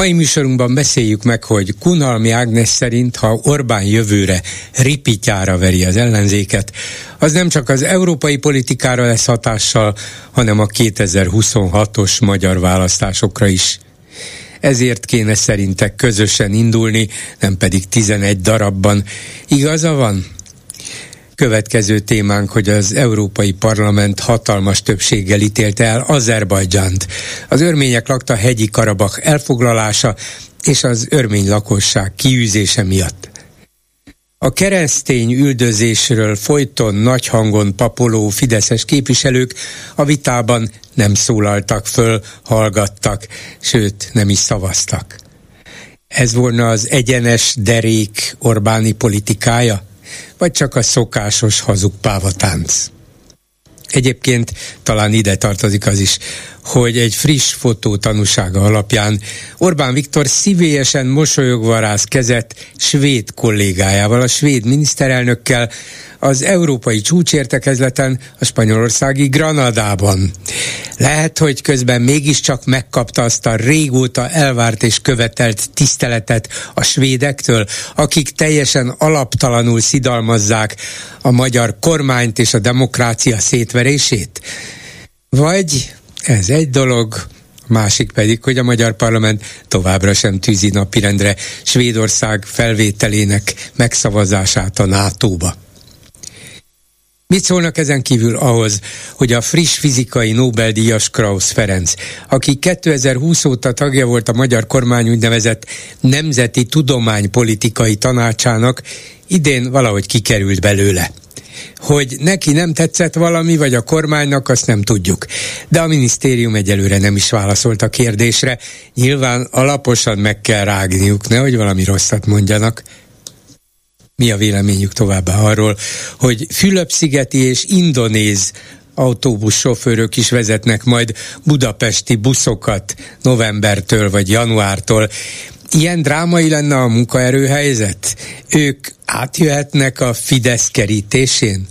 Mai műsorunkban beszéljük meg, hogy Kunhalmi Ágnes szerint, ha Orbán jövőre ripityára veri az ellenzéket, az nem csak az európai politikára lesz hatással, hanem a 2026-os magyar választásokra is. Ezért kéne szerintek közösen indulni, nem pedig 11 darabban. Igaza van? Következő témánk, hogy az Európai Parlament hatalmas többséggel ítélte el Azerbajdzsánt. Az örmények lakta hegyi Karabak elfoglalása és az örmény lakosság kiűzése miatt. A keresztény üldözésről folyton nagy hangon papoló fideszes képviselők a vitában nem szólaltak föl, hallgattak, sőt nem is szavaztak. Ez volna az egyenes derék Orbáni politikája? Vagy csak a szokásos hazug pávatánc. Egyébként talán ide tartozik az is, hogy egy friss fotó tanúsága alapján Orbán Viktor szívélyesen mosolyogva ráz kezet svéd kollégájával, a svéd miniszterelnökkel, az európai csúcsértekezleten, a spanyolországi Granadában. Lehet, hogy közben mégiscsak megkapta azt a régóta elvárt és követelt tiszteletet a svédektől, akik teljesen alaptalanul szidalmazzák a magyar kormányt és a demokrácia szétverését? Vagy ez egy dolog, másik pedig, hogy a magyar parlament továbbra sem tűzi napirendre Svédország felvételének megszavazását a NATO-ba. Mit szólnak ezen kívül ahhoz, hogy a friss fizikai Nobel-díjas Krausz Ferenc, aki 2020 óta tagja volt a magyar kormány úgynevezett Nemzeti Tudománypolitikai Tanácsának, idén valahogy kikerült belőle. Hogy neki nem tetszett valami, vagy a kormánynak, azt nem tudjuk. De a minisztérium egyelőre nem is válaszolt a kérdésre. Nyilván alaposan meg kell rágniuk, nehogy valami rosszat mondjanak. Mi a véleményük továbbá arról, hogy Fülöp-szigeti és indonéz autóbussofőrök is vezetnek majd budapesti buszokat novembertől vagy januártól. Ilyen drámai lenne a munkaerőhelyzet? Ők átjöhetnek a Fidesz kerítésén?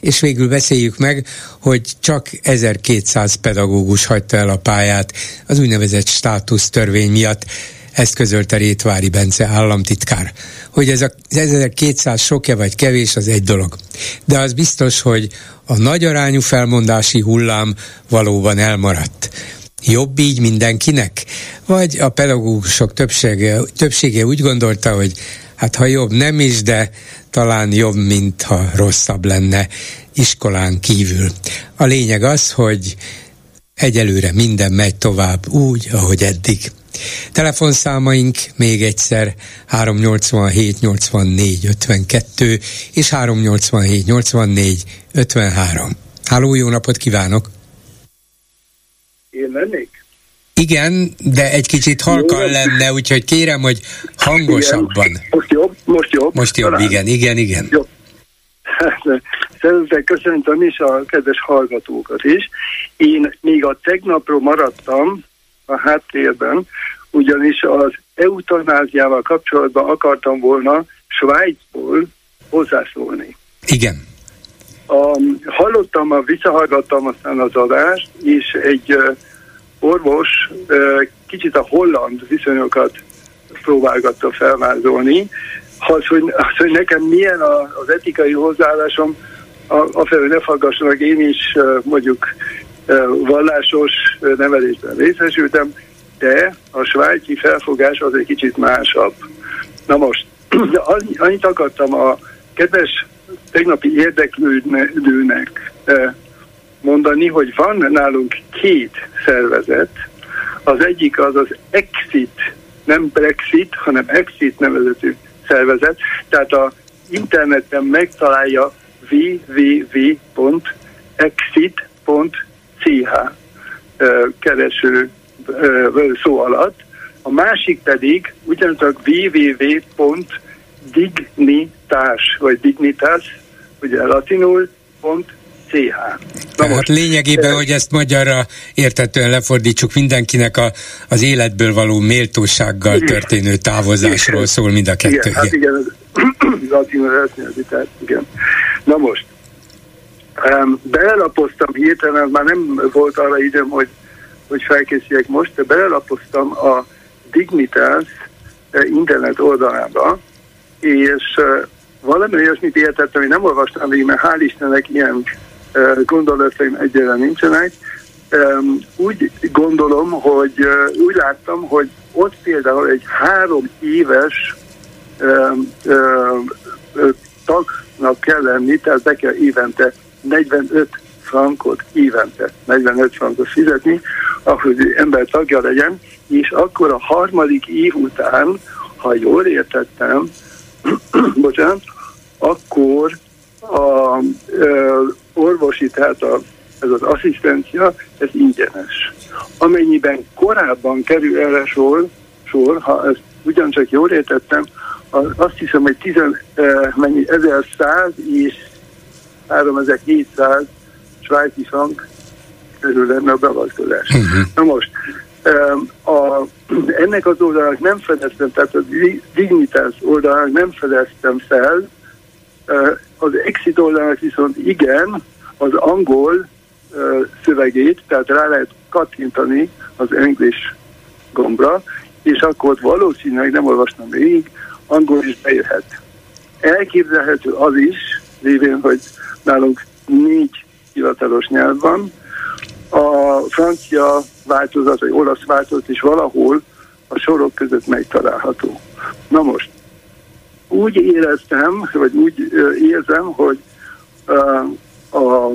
És végül beszéljük meg, hogy csak 1200 pedagógus hagyta el a pályát az úgynevezett státusztörvény miatt. Ezt közölte Rétvári Bence államtitkár. Hogy ez a 1200 sokja vagy kevés, az egy dolog. De az biztos, hogy a nagyarányú felmondási hullám valóban elmaradt. Jobb így mindenkinek? Vagy a pedagógusok többsége, többsége úgy gondolta, hogy hát ha jobb nem is, de talán jobb, mint ha rosszabb lenne iskolán kívül. A lényeg az, hogy egyelőre minden megy tovább úgy, ahogy eddig. Telefonszámaink még egyszer 387 84 52 és 387 84 53. Háló, jó napot kívánok! Én lennék? Igen, de egy kicsit halkan lenne, úgyhogy kérem, hogy hangosabban. Igen. Most jobb? Most jobb? Most jobb, Talán. igen, igen, igen. Jobb. Szeretettel köszöntöm is a kedves hallgatókat is. Én még a tegnapról maradtam a háttérben, ugyanis az eutanáziával kapcsolatban akartam volna Svájcból hozzászólni. Igen. A, hallottam, a, visszahallgattam aztán az adást, és egy orvos kicsit a holland viszonyokat próbálgatta felvázolni. Az, hogy, az, hogy nekem milyen a, az etikai hozzáállásom, a, ne faggassanak, én is mondjuk vallásos nevelésben részesültem, de a svájci felfogás az egy kicsit másabb. Na most, annyit akartam a kedves tegnapi érdeklődőnek eh, mondani, hogy van nálunk két szervezet, az egyik az az Exit, nem Brexit, hanem Exit nevezetű szervezet, tehát a interneten megtalálja www.exit.ch eh, kereső szó alatt, a másik pedig ugyancsak www dignitás, vagy dignitas, ugye latinul, pont CH. Na Tehát most, lényegében, hogy ezt magyarra értetően lefordítsuk, mindenkinek a, az életből való méltósággal történő távozásról szól mind a kettő. Igen, hát igen, latinul tehát igen. Na most, um, belelapoztam hirtelen, már nem volt arra időm, hogy, hogy felkészüljek most, de belelapoztam a Dignitas eh, internet oldalába, és uh, valami olyasmit értettem, hogy nem olvastam végig, mert hál' Istennek ilyen gondolataim egyre nincsenek. Úgy gondolom, hogy úgy láttam, hogy ott például egy három éves tagnak kell lenni, tehát be kell évente 45 frankot évente, 45 frankot fizetni, ahogy ember tagja legyen, és akkor a harmadik év után, ha jól értettem, bocsánat, akkor a orvosi, tehát a, ez az asszisztencia, ez ingyenes. Amennyiben korábban kerül erre sor, sor ha ezt ugyancsak jól értettem, az, azt hiszem, hogy 10, eh, mennyi, 1100 és 3700 svájci frank körül lenne a beavatkozás. Uh-huh. Na most, a, ennek az oldalnak nem fedeztem, tehát a dignitás oldalnak nem fedeztem fel, az exit oldalnak viszont igen, az angol szövegét, tehát rá lehet kattintani az English gombra, és akkor valószínűleg nem olvastam még, angol is bejöhet. Elképzelhető az is, lévén, hogy nálunk négy hivatalos nyelv van, a francia változat, vagy olasz változat is valahol a sorok között megtalálható. Na most, úgy éreztem, vagy úgy érzem, hogy a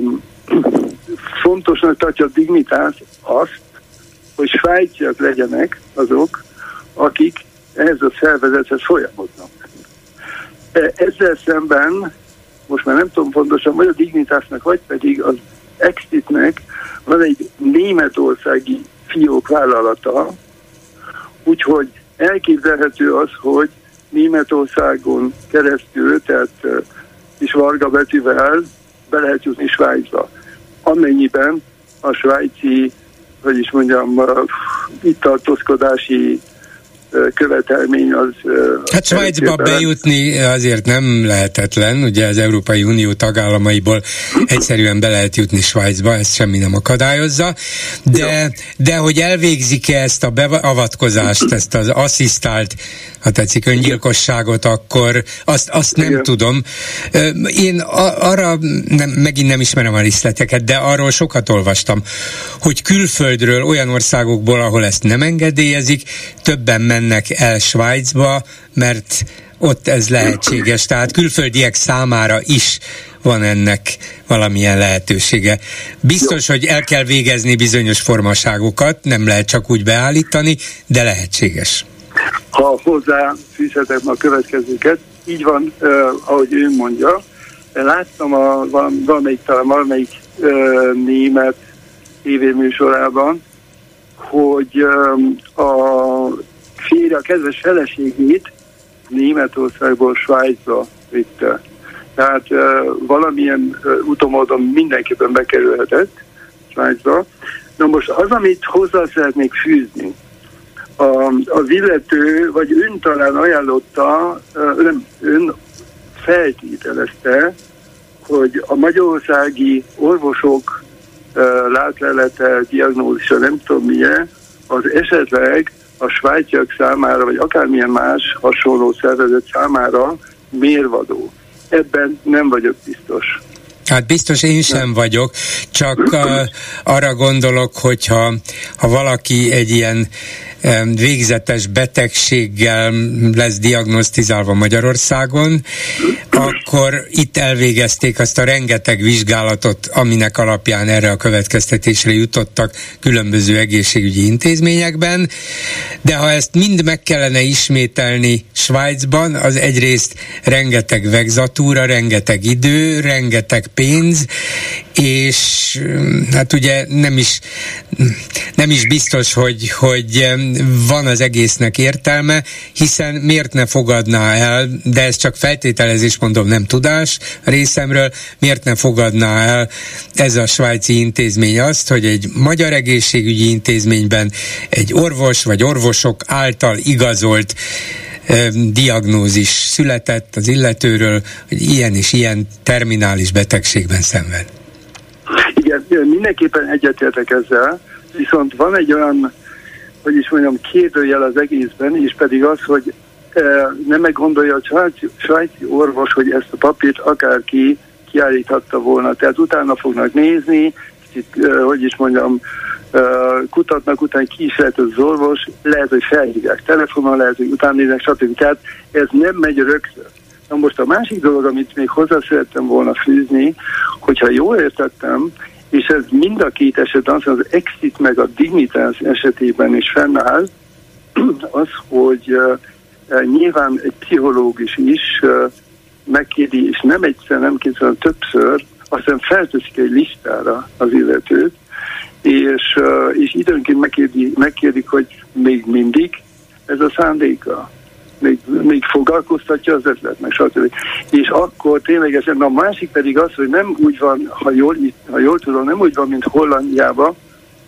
fontosnak tartja a dignitás azt, hogy svájciak legyenek azok, akik ehhez a szervezethez folyamodnak. E, ezzel szemben, most már nem tudom pontosan, vagy a dignitásnak, vagy pedig az Exitnek van egy németországi fiók vállalata, úgyhogy elképzelhető az, hogy Németországon keresztül, tehát is varga betűvel be lehet jutni Svájcba. Amennyiben a svájci, hogy is mondjam, itt tartózkodási követelmény az... Hát Svájcba bejutni azért nem lehetetlen, ugye az Európai Unió tagállamaiból egyszerűen be lehet jutni Svájcba, ezt semmi nem akadályozza, de, de hogy elvégzik-e ezt a beavatkozást, ezt az asszisztált, ha tetszik, öngyilkosságot, akkor azt, azt nem Igen. tudom. Én arra nem, megint nem ismerem a részleteket, de arról sokat olvastam, hogy külföldről, olyan országokból, ahol ezt nem engedélyezik, többen men mennek el Svájcba, mert ott ez lehetséges. Tehát külföldiek számára is van ennek valamilyen lehetősége. Biztos, hogy el kell végezni bizonyos formaságokat, nem lehet csak úgy beállítani, de lehetséges. Ha hozzá fűzhetek a következőket, így van, uh, ahogy ő mondja, láttam a, valamelyik, talán valamelyik uh, német tévéműsorában, hogy um, a férje a kedves feleségét Németországból Svájcba vitte. Tehát uh, valamilyen uh, utomódon mindenképpen bekerülhetett Svájcba. Na most az, amit hozzá szeretnék fűzni, a, az illető, vagy ön talán ajánlotta, uh, nem, ön feltételezte, hogy a magyarországi orvosok uh, látlelete, diagnózisa, nem tudom milyen, az esetleg a svájciak számára, vagy akármilyen más hasonló szervezet számára mérvadó. Ebben nem vagyok biztos. Hát biztos én sem vagyok, csak uh, arra gondolok, hogyha ha valaki egy ilyen végzetes betegséggel lesz diagnosztizálva Magyarországon, akkor itt elvégezték azt a rengeteg vizsgálatot, aminek alapján erre a következtetésre jutottak különböző egészségügyi intézményekben, de ha ezt mind meg kellene ismételni Svájcban, az egyrészt rengeteg vegzatúra, rengeteg idő, rengeteg pénz, és mm, hát ugye nem is, nem is biztos, hogy, hogy van az egésznek értelme, hiszen miért ne fogadná el, de ez csak feltételezés, mondom, nem tudás részemről, miért ne fogadná el ez a svájci intézmény azt, hogy egy magyar egészségügyi intézményben egy orvos vagy orvosok által igazolt diagnózis született az illetőről, hogy ilyen és ilyen terminális betegségben szenved. Mindenképpen egyetértek ezzel, viszont van egy olyan, hogy is mondjam, kérdőjel az egészben, és pedig az, hogy e, nem meggondolja a svájci, svájci orvos, hogy ezt a papírt akárki kiállíthatta volna. Tehát utána fognak nézni, kicsit, e, hogy is mondjam, kutatnak, utána lehet az orvos, lehet, hogy felhívják telefonon, lehet, hogy utána néznek, stb. Tehát ez nem megy rögtön. Na most a másik dolog, amit még hozzá szerettem volna fűzni, hogyha jól értettem, és ez mind a két esetben, az, az exit meg a dignitás esetében is fennáll, az, hogy nyilván egy pszichológus is megkéri, és nem egyszer, nem kétszer, hanem többször, aztán felteszik egy listára az illetőt, és, és időnként megkérdik, megkérdik, hogy még mindig ez a szándéka még, még foglalkoztatja az ötlet, meg stb. És akkor ténylegesen, a másik pedig az, hogy nem úgy van, ha jól, ha jól tudom, nem úgy van, mint Hollandiában,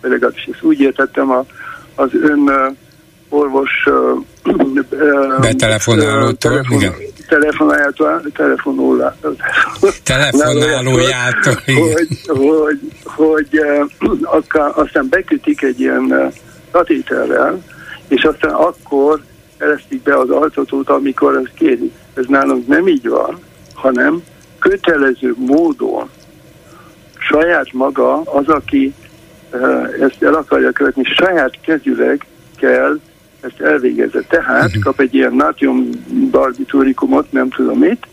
legalábbis ezt úgy értettem a, az ön orvos betelefonálótól, igen telefonálójától, telefonálójától, hogy, hogy, hogy aztán bekötik egy ilyen katéterrel, és aztán akkor eresztik be az altatót, amikor ezt kéri. Ez nálunk nem így van, hanem kötelező módon saját maga az, aki uh, ezt el akarja követni, saját kezüleg kell ezt elvégezze. Tehát uh-huh. kap egy ilyen nátrium barbitúrikumot, nem tudom mit,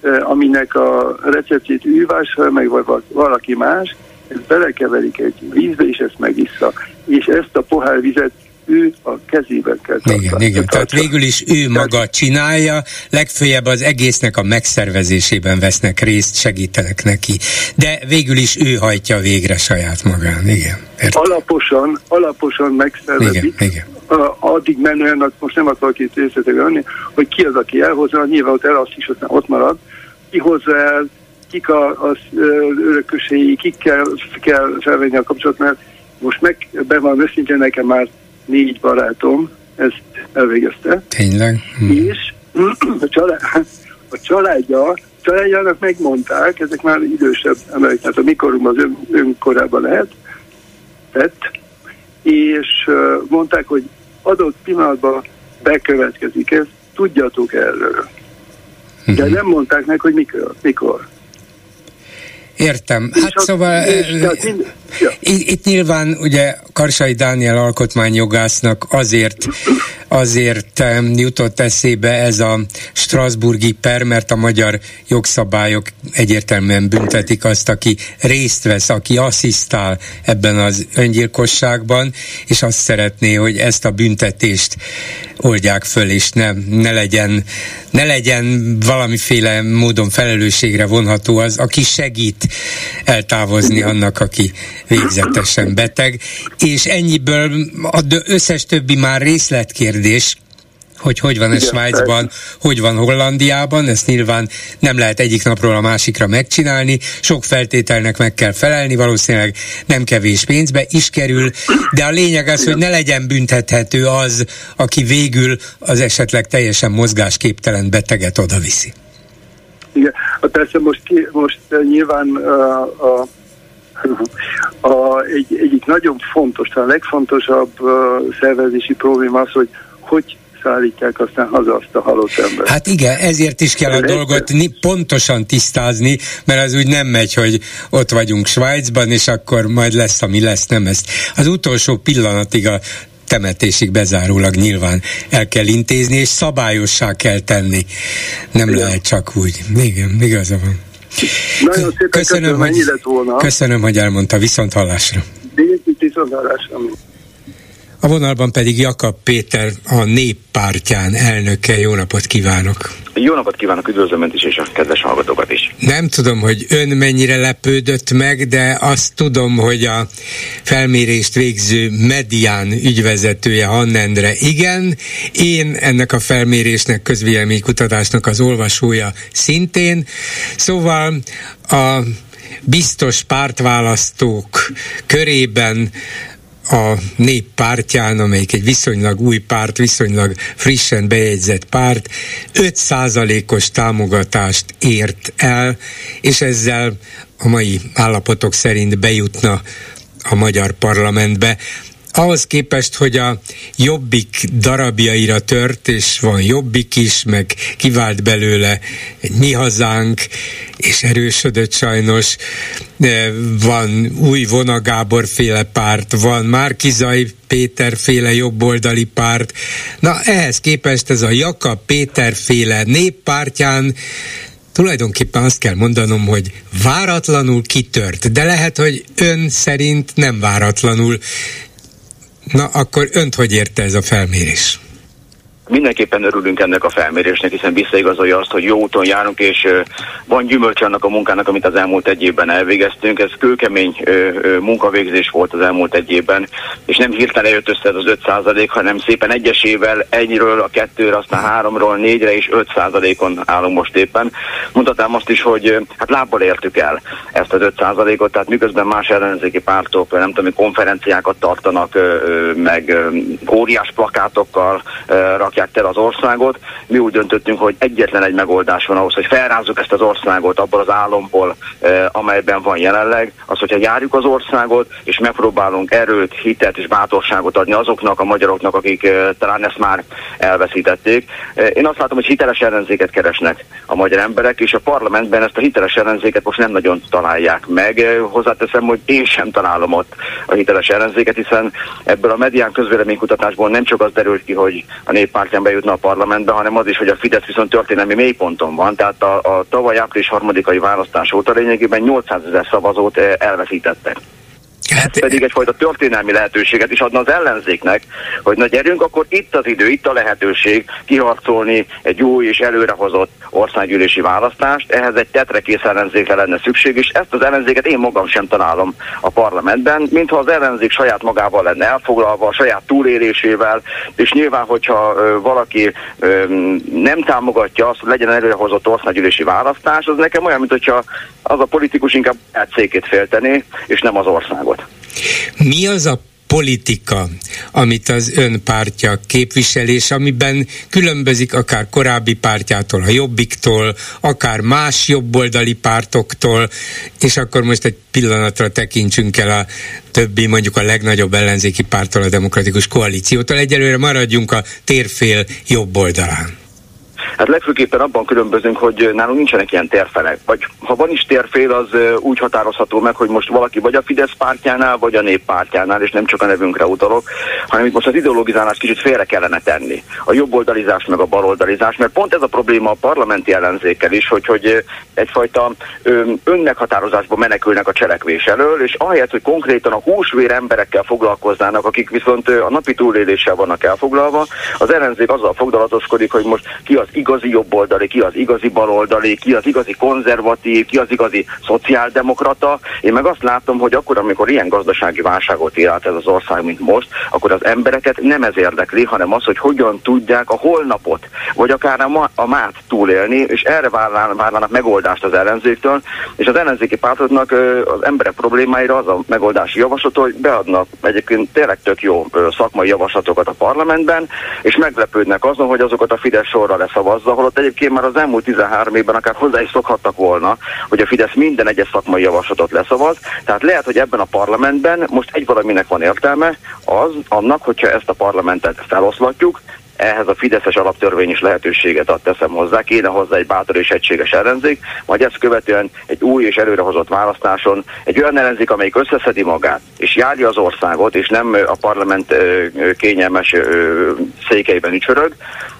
eh, aminek a receptjét űvása, meg vagy valaki más, ezt belekeverik egy vízbe, és ezt megissza. És ezt a pohár vizet ő a kezében kell tartani. Igen, igen. Tehát végül is ő maga csinálja, legfőjebb az egésznek a megszervezésében vesznek részt, segítenek neki. De végül is ő hajtja végre saját magán, igen. Értem. Alaposan, alaposan megszervezik. Igen, igen. addig menően, most nem akarok itt részletekbe venni, hogy ki az, aki elhozza, nyilván ott elaszt is, aztán ott marad, ki hozza el, kik az örököséi, kikkel kell felvenni a kapcsolatot, mert most meg be van őszintén nekem már négy barátom ezt elvégezte. Tényleg? Hmm. És a, család, a családja, családjának megmondták, ezek már idősebb emberek, tehát a mikorunkban az ön, önkorában lehet, tett, és mondták, hogy adott pillanatban bekövetkezik ez, tudjatok erről. De mhm. nem mondták meg, hogy mikor. mikor. Értem. Hát és szóval és, mind, ja. itt nyilván ugye Karsai Dániel alkotmányjogásznak azért azért jutott eszébe ez a Strasburgi per, mert a magyar jogszabályok egyértelműen büntetik azt, aki részt vesz, aki asszisztál ebben az öngyilkosságban, és azt szeretné, hogy ezt a büntetést oldják föl, és ne, ne legyen ne legyen valamiféle módon felelősségre vonható az, aki segít eltávozni annak, aki végzetesen beteg, és ennyiből az összes többi már részletkérdés, hogy hogy van ez Svájcban, hogy van Hollandiában, ezt nyilván nem lehet egyik napról a másikra megcsinálni, sok feltételnek meg kell felelni, valószínűleg nem kevés pénzbe is kerül, de a lényeg az, hogy ne legyen büntethető az, aki végül az esetleg teljesen mozgásképtelen beteget odaviszi. Igen, persze most, most nyilván a, a a, egy, egyik nagyon fontos, a legfontosabb uh, szervezési probléma az, hogy hogy szállítják aztán haza azt a halott embert. Hát igen, ezért is kell a dolgot pontosan tisztázni, mert az úgy nem megy, hogy ott vagyunk Svájcban, és akkor majd lesz, ami lesz, nem ezt. Az utolsó pillanatig a temetésig bezárólag nyilván el kell intézni, és szabályossá kell tenni. Nem igen. lehet csak úgy. Igen, igaza van. Nagyon szépen köszönöm, köszönöm hogy, volna. Köszönöm, hogy elmondta. Viszont hallásra. Viszont hallásra. A vonalban pedig Jakab Péter, a néppártyán elnöke. Jó napot kívánok! Jó napot kívánok, üdvözlöm Önt is, és a kedves hallgatókat is. Nem tudom, hogy ön mennyire lepődött meg, de azt tudom, hogy a felmérést végző medián ügyvezetője Hannendre igen, én ennek a felmérésnek, közvéleménykutatásnak az olvasója szintén. Szóval a biztos pártválasztók körében a néppártján, amelyik egy viszonylag új párt, viszonylag frissen bejegyzett párt, 5%-os támogatást ért el, és ezzel a mai állapotok szerint bejutna a magyar parlamentbe ahhoz képest, hogy a jobbik darabjaira tört, és van jobbik is, meg kivált belőle egy mi hazánk, és erősödött sajnos, van új Vona Gábor féle párt, van Márkizai Péter féle jobboldali párt. Na ehhez képest ez a Jaka Péter féle néppártján tulajdonképpen azt kell mondanom, hogy váratlanul kitört, de lehet, hogy ön szerint nem váratlanul. Na, akkor önt hogy érte ez a felmérés? Mindenképpen örülünk ennek a felmérésnek, hiszen visszaigazolja azt, hogy jó úton járunk, és van gyümölcs annak a munkának, amit az elmúlt egy évben elvégeztünk. Ez kőkemény munkavégzés volt az elmúlt egy évben, és nem hirtelen jött össze az 5 százalék, hanem szépen egyesével egyről a kettőre, aztán háromról négyre és 5 százalékon állunk most éppen. Mondhatám azt is, hogy hát lábbal értük el ezt az 5 százalékot, tehát miközben más ellenzéki pártok, nem tudom, konferenciákat tartanak, meg óriás plakátokkal rakják rakják tel az országot. Mi úgy döntöttünk, hogy egyetlen egy megoldás van ahhoz, hogy felrázzuk ezt az országot abból az álomból, eh, amelyben van jelenleg, az, hogyha járjuk az országot, és megpróbálunk erőt, hitet és bátorságot adni azoknak a magyaroknak, akik eh, talán ezt már elveszítették. Eh, én azt látom, hogy hiteles ellenzéket keresnek a magyar emberek, és a parlamentben ezt a hiteles ellenzéket most nem nagyon találják meg. Hozzáteszem, hogy én sem találom ott a hiteles ellenzéket, hiszen ebből a medián közvéleménykutatásból nem csak az derült ki, hogy a néppárt pártján bejutna a parlamentbe, hanem az is, hogy a Fidesz viszont történelmi mélyponton van. Tehát a, a tavaly április harmadikai választás óta lényegében 800 ezer szavazót eh, elveszítettek. Hát, Ez pedig egyfajta történelmi lehetőséget is adna az ellenzéknek, hogy na gyerünk, akkor itt az idő, itt a lehetőség kiharcolni egy új és előrehozott országgyűlési választást. Ehhez egy tetrekész ellenzékre lenne szükség, és ezt az ellenzéket én magam sem találom a parlamentben, mintha az ellenzék saját magával lenne elfoglalva, a saját túlélésével, és nyilván, hogyha valaki nem támogatja azt, hogy legyen előrehozott országgyűlési választás, az nekem olyan, mint hogyha az a politikus inkább székét féltené, és nem az országot. Mi az a politika, amit az ön pártja képvisel, és amiben különbözik akár korábbi pártjától, a Jobbiktól, akár más jobboldali pártoktól, és akkor most egy pillanatra tekintsünk el a többi, mondjuk a legnagyobb ellenzéki pártól, a Demokratikus Koalíciótól. Egyelőre maradjunk a térfél jobb oldalán. Hát legfőképpen abban különbözünk, hogy nálunk nincsenek ilyen térfelek. Vagy ha van is térfél, az úgy határozható meg, hogy most valaki vagy a Fidesz pártjánál, vagy a nép pártjánál, és nem csak a nevünkre utalok, hanem itt most az ideologizálást kicsit félre kellene tenni. A jobboldalizás meg a baloldalizás, mert pont ez a probléma a parlamenti ellenzékkel is, hogy, hogy egyfajta önmeghatározásba menekülnek a cselekvés elől, és ahelyett, hogy konkrétan a húsvér emberekkel foglalkoznának, akik viszont a napi túléléssel vannak elfoglalva, az ellenzék azzal foglalatoskodik, hogy most ki az igazi jobboldali, ki az igazi baloldali, ki az igazi konzervatív, ki az igazi szociáldemokrata. Én meg azt látom, hogy akkor, amikor ilyen gazdasági válságot él át ez az ország, mint most, akkor az embereket nem ez érdekli, hanem az, hogy hogyan tudják a holnapot, vagy akár a, ma, a mát túlélni, és erre várnának, megoldást az ellenzéktől, és az ellenzéki pártoknak az emberek problémáira az a megoldási javaslat, hogy beadnak egyébként tényleg tök jó szakmai javaslatokat a parlamentben, és meglepődnek azon, hogy azokat a Fidesz sorra leszavaz szavazza, holott egyébként már az elmúlt 13 évben akár hozzá is szokhattak volna, hogy a Fidesz minden egyes szakmai javaslatot leszavaz. Tehát lehet, hogy ebben a parlamentben most egy valaminek van értelme, az annak, hogyha ezt a parlamentet feloszlatjuk, ehhez a Fideszes alaptörvény is lehetőséget ad, teszem hozzá, kéne hozzá egy bátor és egységes ellenzék, majd ezt követően egy új és előrehozott választáson egy olyan ellenzék, amelyik összeszedi magát, és járja az országot, és nem a parlament kényelmes székeiben ücsörög,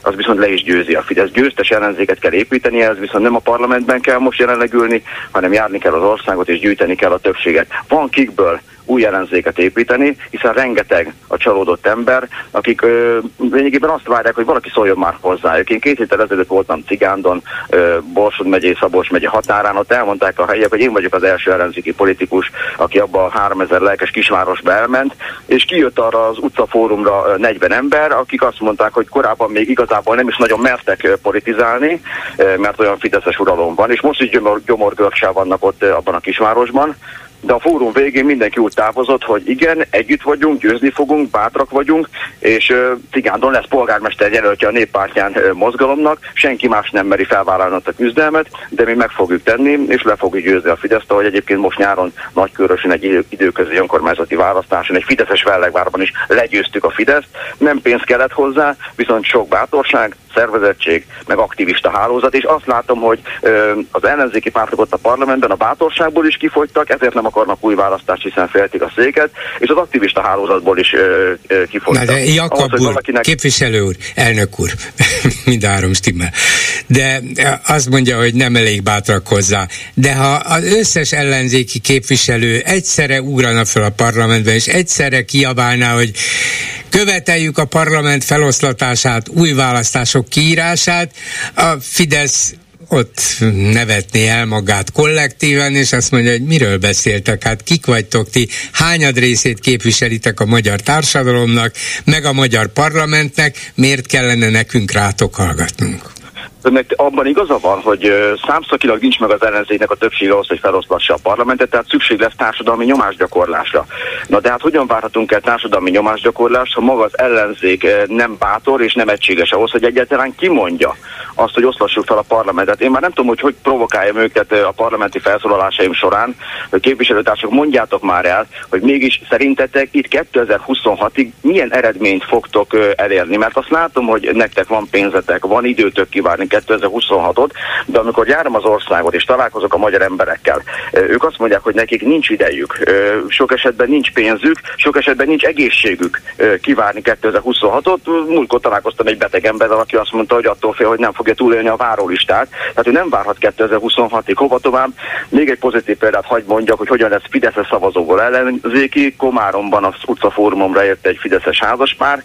az viszont le is győzi a Fidesz. Győztes ellenzéket kell építeni, ez viszont nem a parlamentben kell most jelenleg ülni, hanem járni kell az országot, és gyűjteni kell a többséget. Van kikből új ellenzéket építeni, hiszen rengeteg a csalódott ember, akik ö, lényegében azt várják, hogy valaki szóljon már hozzájuk. Én két héttel ezelőtt voltam Cigándon, ö, Borsod megyé, Szabolcs megye határán, ott elmondták a helyiek, hogy én vagyok az első ellenzéki politikus, aki abba a 3000 lelkes kisvárosba elment, és kijött arra az utcafórumra 40 ember, akik azt mondták, hogy korábban még igazából nem is nagyon mertek politizálni, mert olyan fideszes uralom van, és most is gyomor, gyomorgörcsel vannak ott abban a kisvárosban, de a fórum végén mindenki úgy távozott, hogy igen, együtt vagyunk, győzni fogunk, bátrak vagyunk, és uh, Cigándon lesz polgármester jelöltje a néppártyán uh, mozgalomnak, senki más nem meri felvállalni a küzdelmet, de mi meg fogjuk tenni, és le fogjuk győzni a Fideszt, ahogy egyébként most nyáron Nagykörösön egy idő, időközi önkormányzati választáson, egy Fideszes Vellegvárban is legyőztük a Fideszt, nem pénz kellett hozzá, viszont sok bátorság, szervezettség, meg aktivista hálózat, és azt látom, hogy az ellenzéki pártok ott a parlamentben a bátorságból is kifogytak, ezért nem akarnak új választást, hiszen féltik a széket, és az aktivista hálózatból is ö, ö, kifogytak. Na de Jakab Ahhoz, úr, valakinek... képviselő úr, elnök úr, mind a három stimmel, de azt mondja, hogy nem elég bátrak hozzá, de ha az összes ellenzéki képviselő egyszerre ugrana fel a parlamentben, és egyszerre kiabálná, hogy követeljük a parlament feloszlatását, új választások kiírását, a Fidesz ott nevetné el magát kollektíven, és azt mondja, hogy miről beszéltek, hát kik vagytok ti, hányad részét képviselitek a magyar társadalomnak, meg a magyar parlamentnek, miért kellene nekünk rátok hallgatnunk? Önnek abban igaza van, hogy számszakilag nincs meg az ellenzéknek a többsége ahhoz, hogy feloszlassa a parlamentet, tehát szükség lesz társadalmi nyomásgyakorlásra. Na de hát hogyan várhatunk el társadalmi nyomásgyakorlást, ha maga az ellenzék nem bátor és nem egységes ahhoz, hogy egyáltalán kimondja azt, hogy oszlassuk fel a parlamentet. Én már nem tudom, hogy hogy provokáljam őket a parlamenti felszólalásaim során, hogy képviselőtársak mondjátok már el, hogy mégis szerintetek itt 2026-ig milyen eredményt fogtok elérni, mert azt látom, hogy nektek van pénzetek, van időtök kivárni 2026-ot, de amikor járom az országot és találkozok a magyar emberekkel, ők azt mondják, hogy nekik nincs idejük, sok esetben nincs pénzük, sok esetben nincs egészségük kivárni 2026-ot. Múltkor találkoztam egy beteg emberrel, aki azt mondta, hogy attól fél, hogy nem fogja túlélni a várólistát, tehát ő nem várhat 2026-ig. Hova tovább? Még egy pozitív példát hagy mondjak, hogy hogyan lesz Fideszes szavazóból ellenzéki. Komáromban az utcafórumomra ért egy Fideszes házaspár,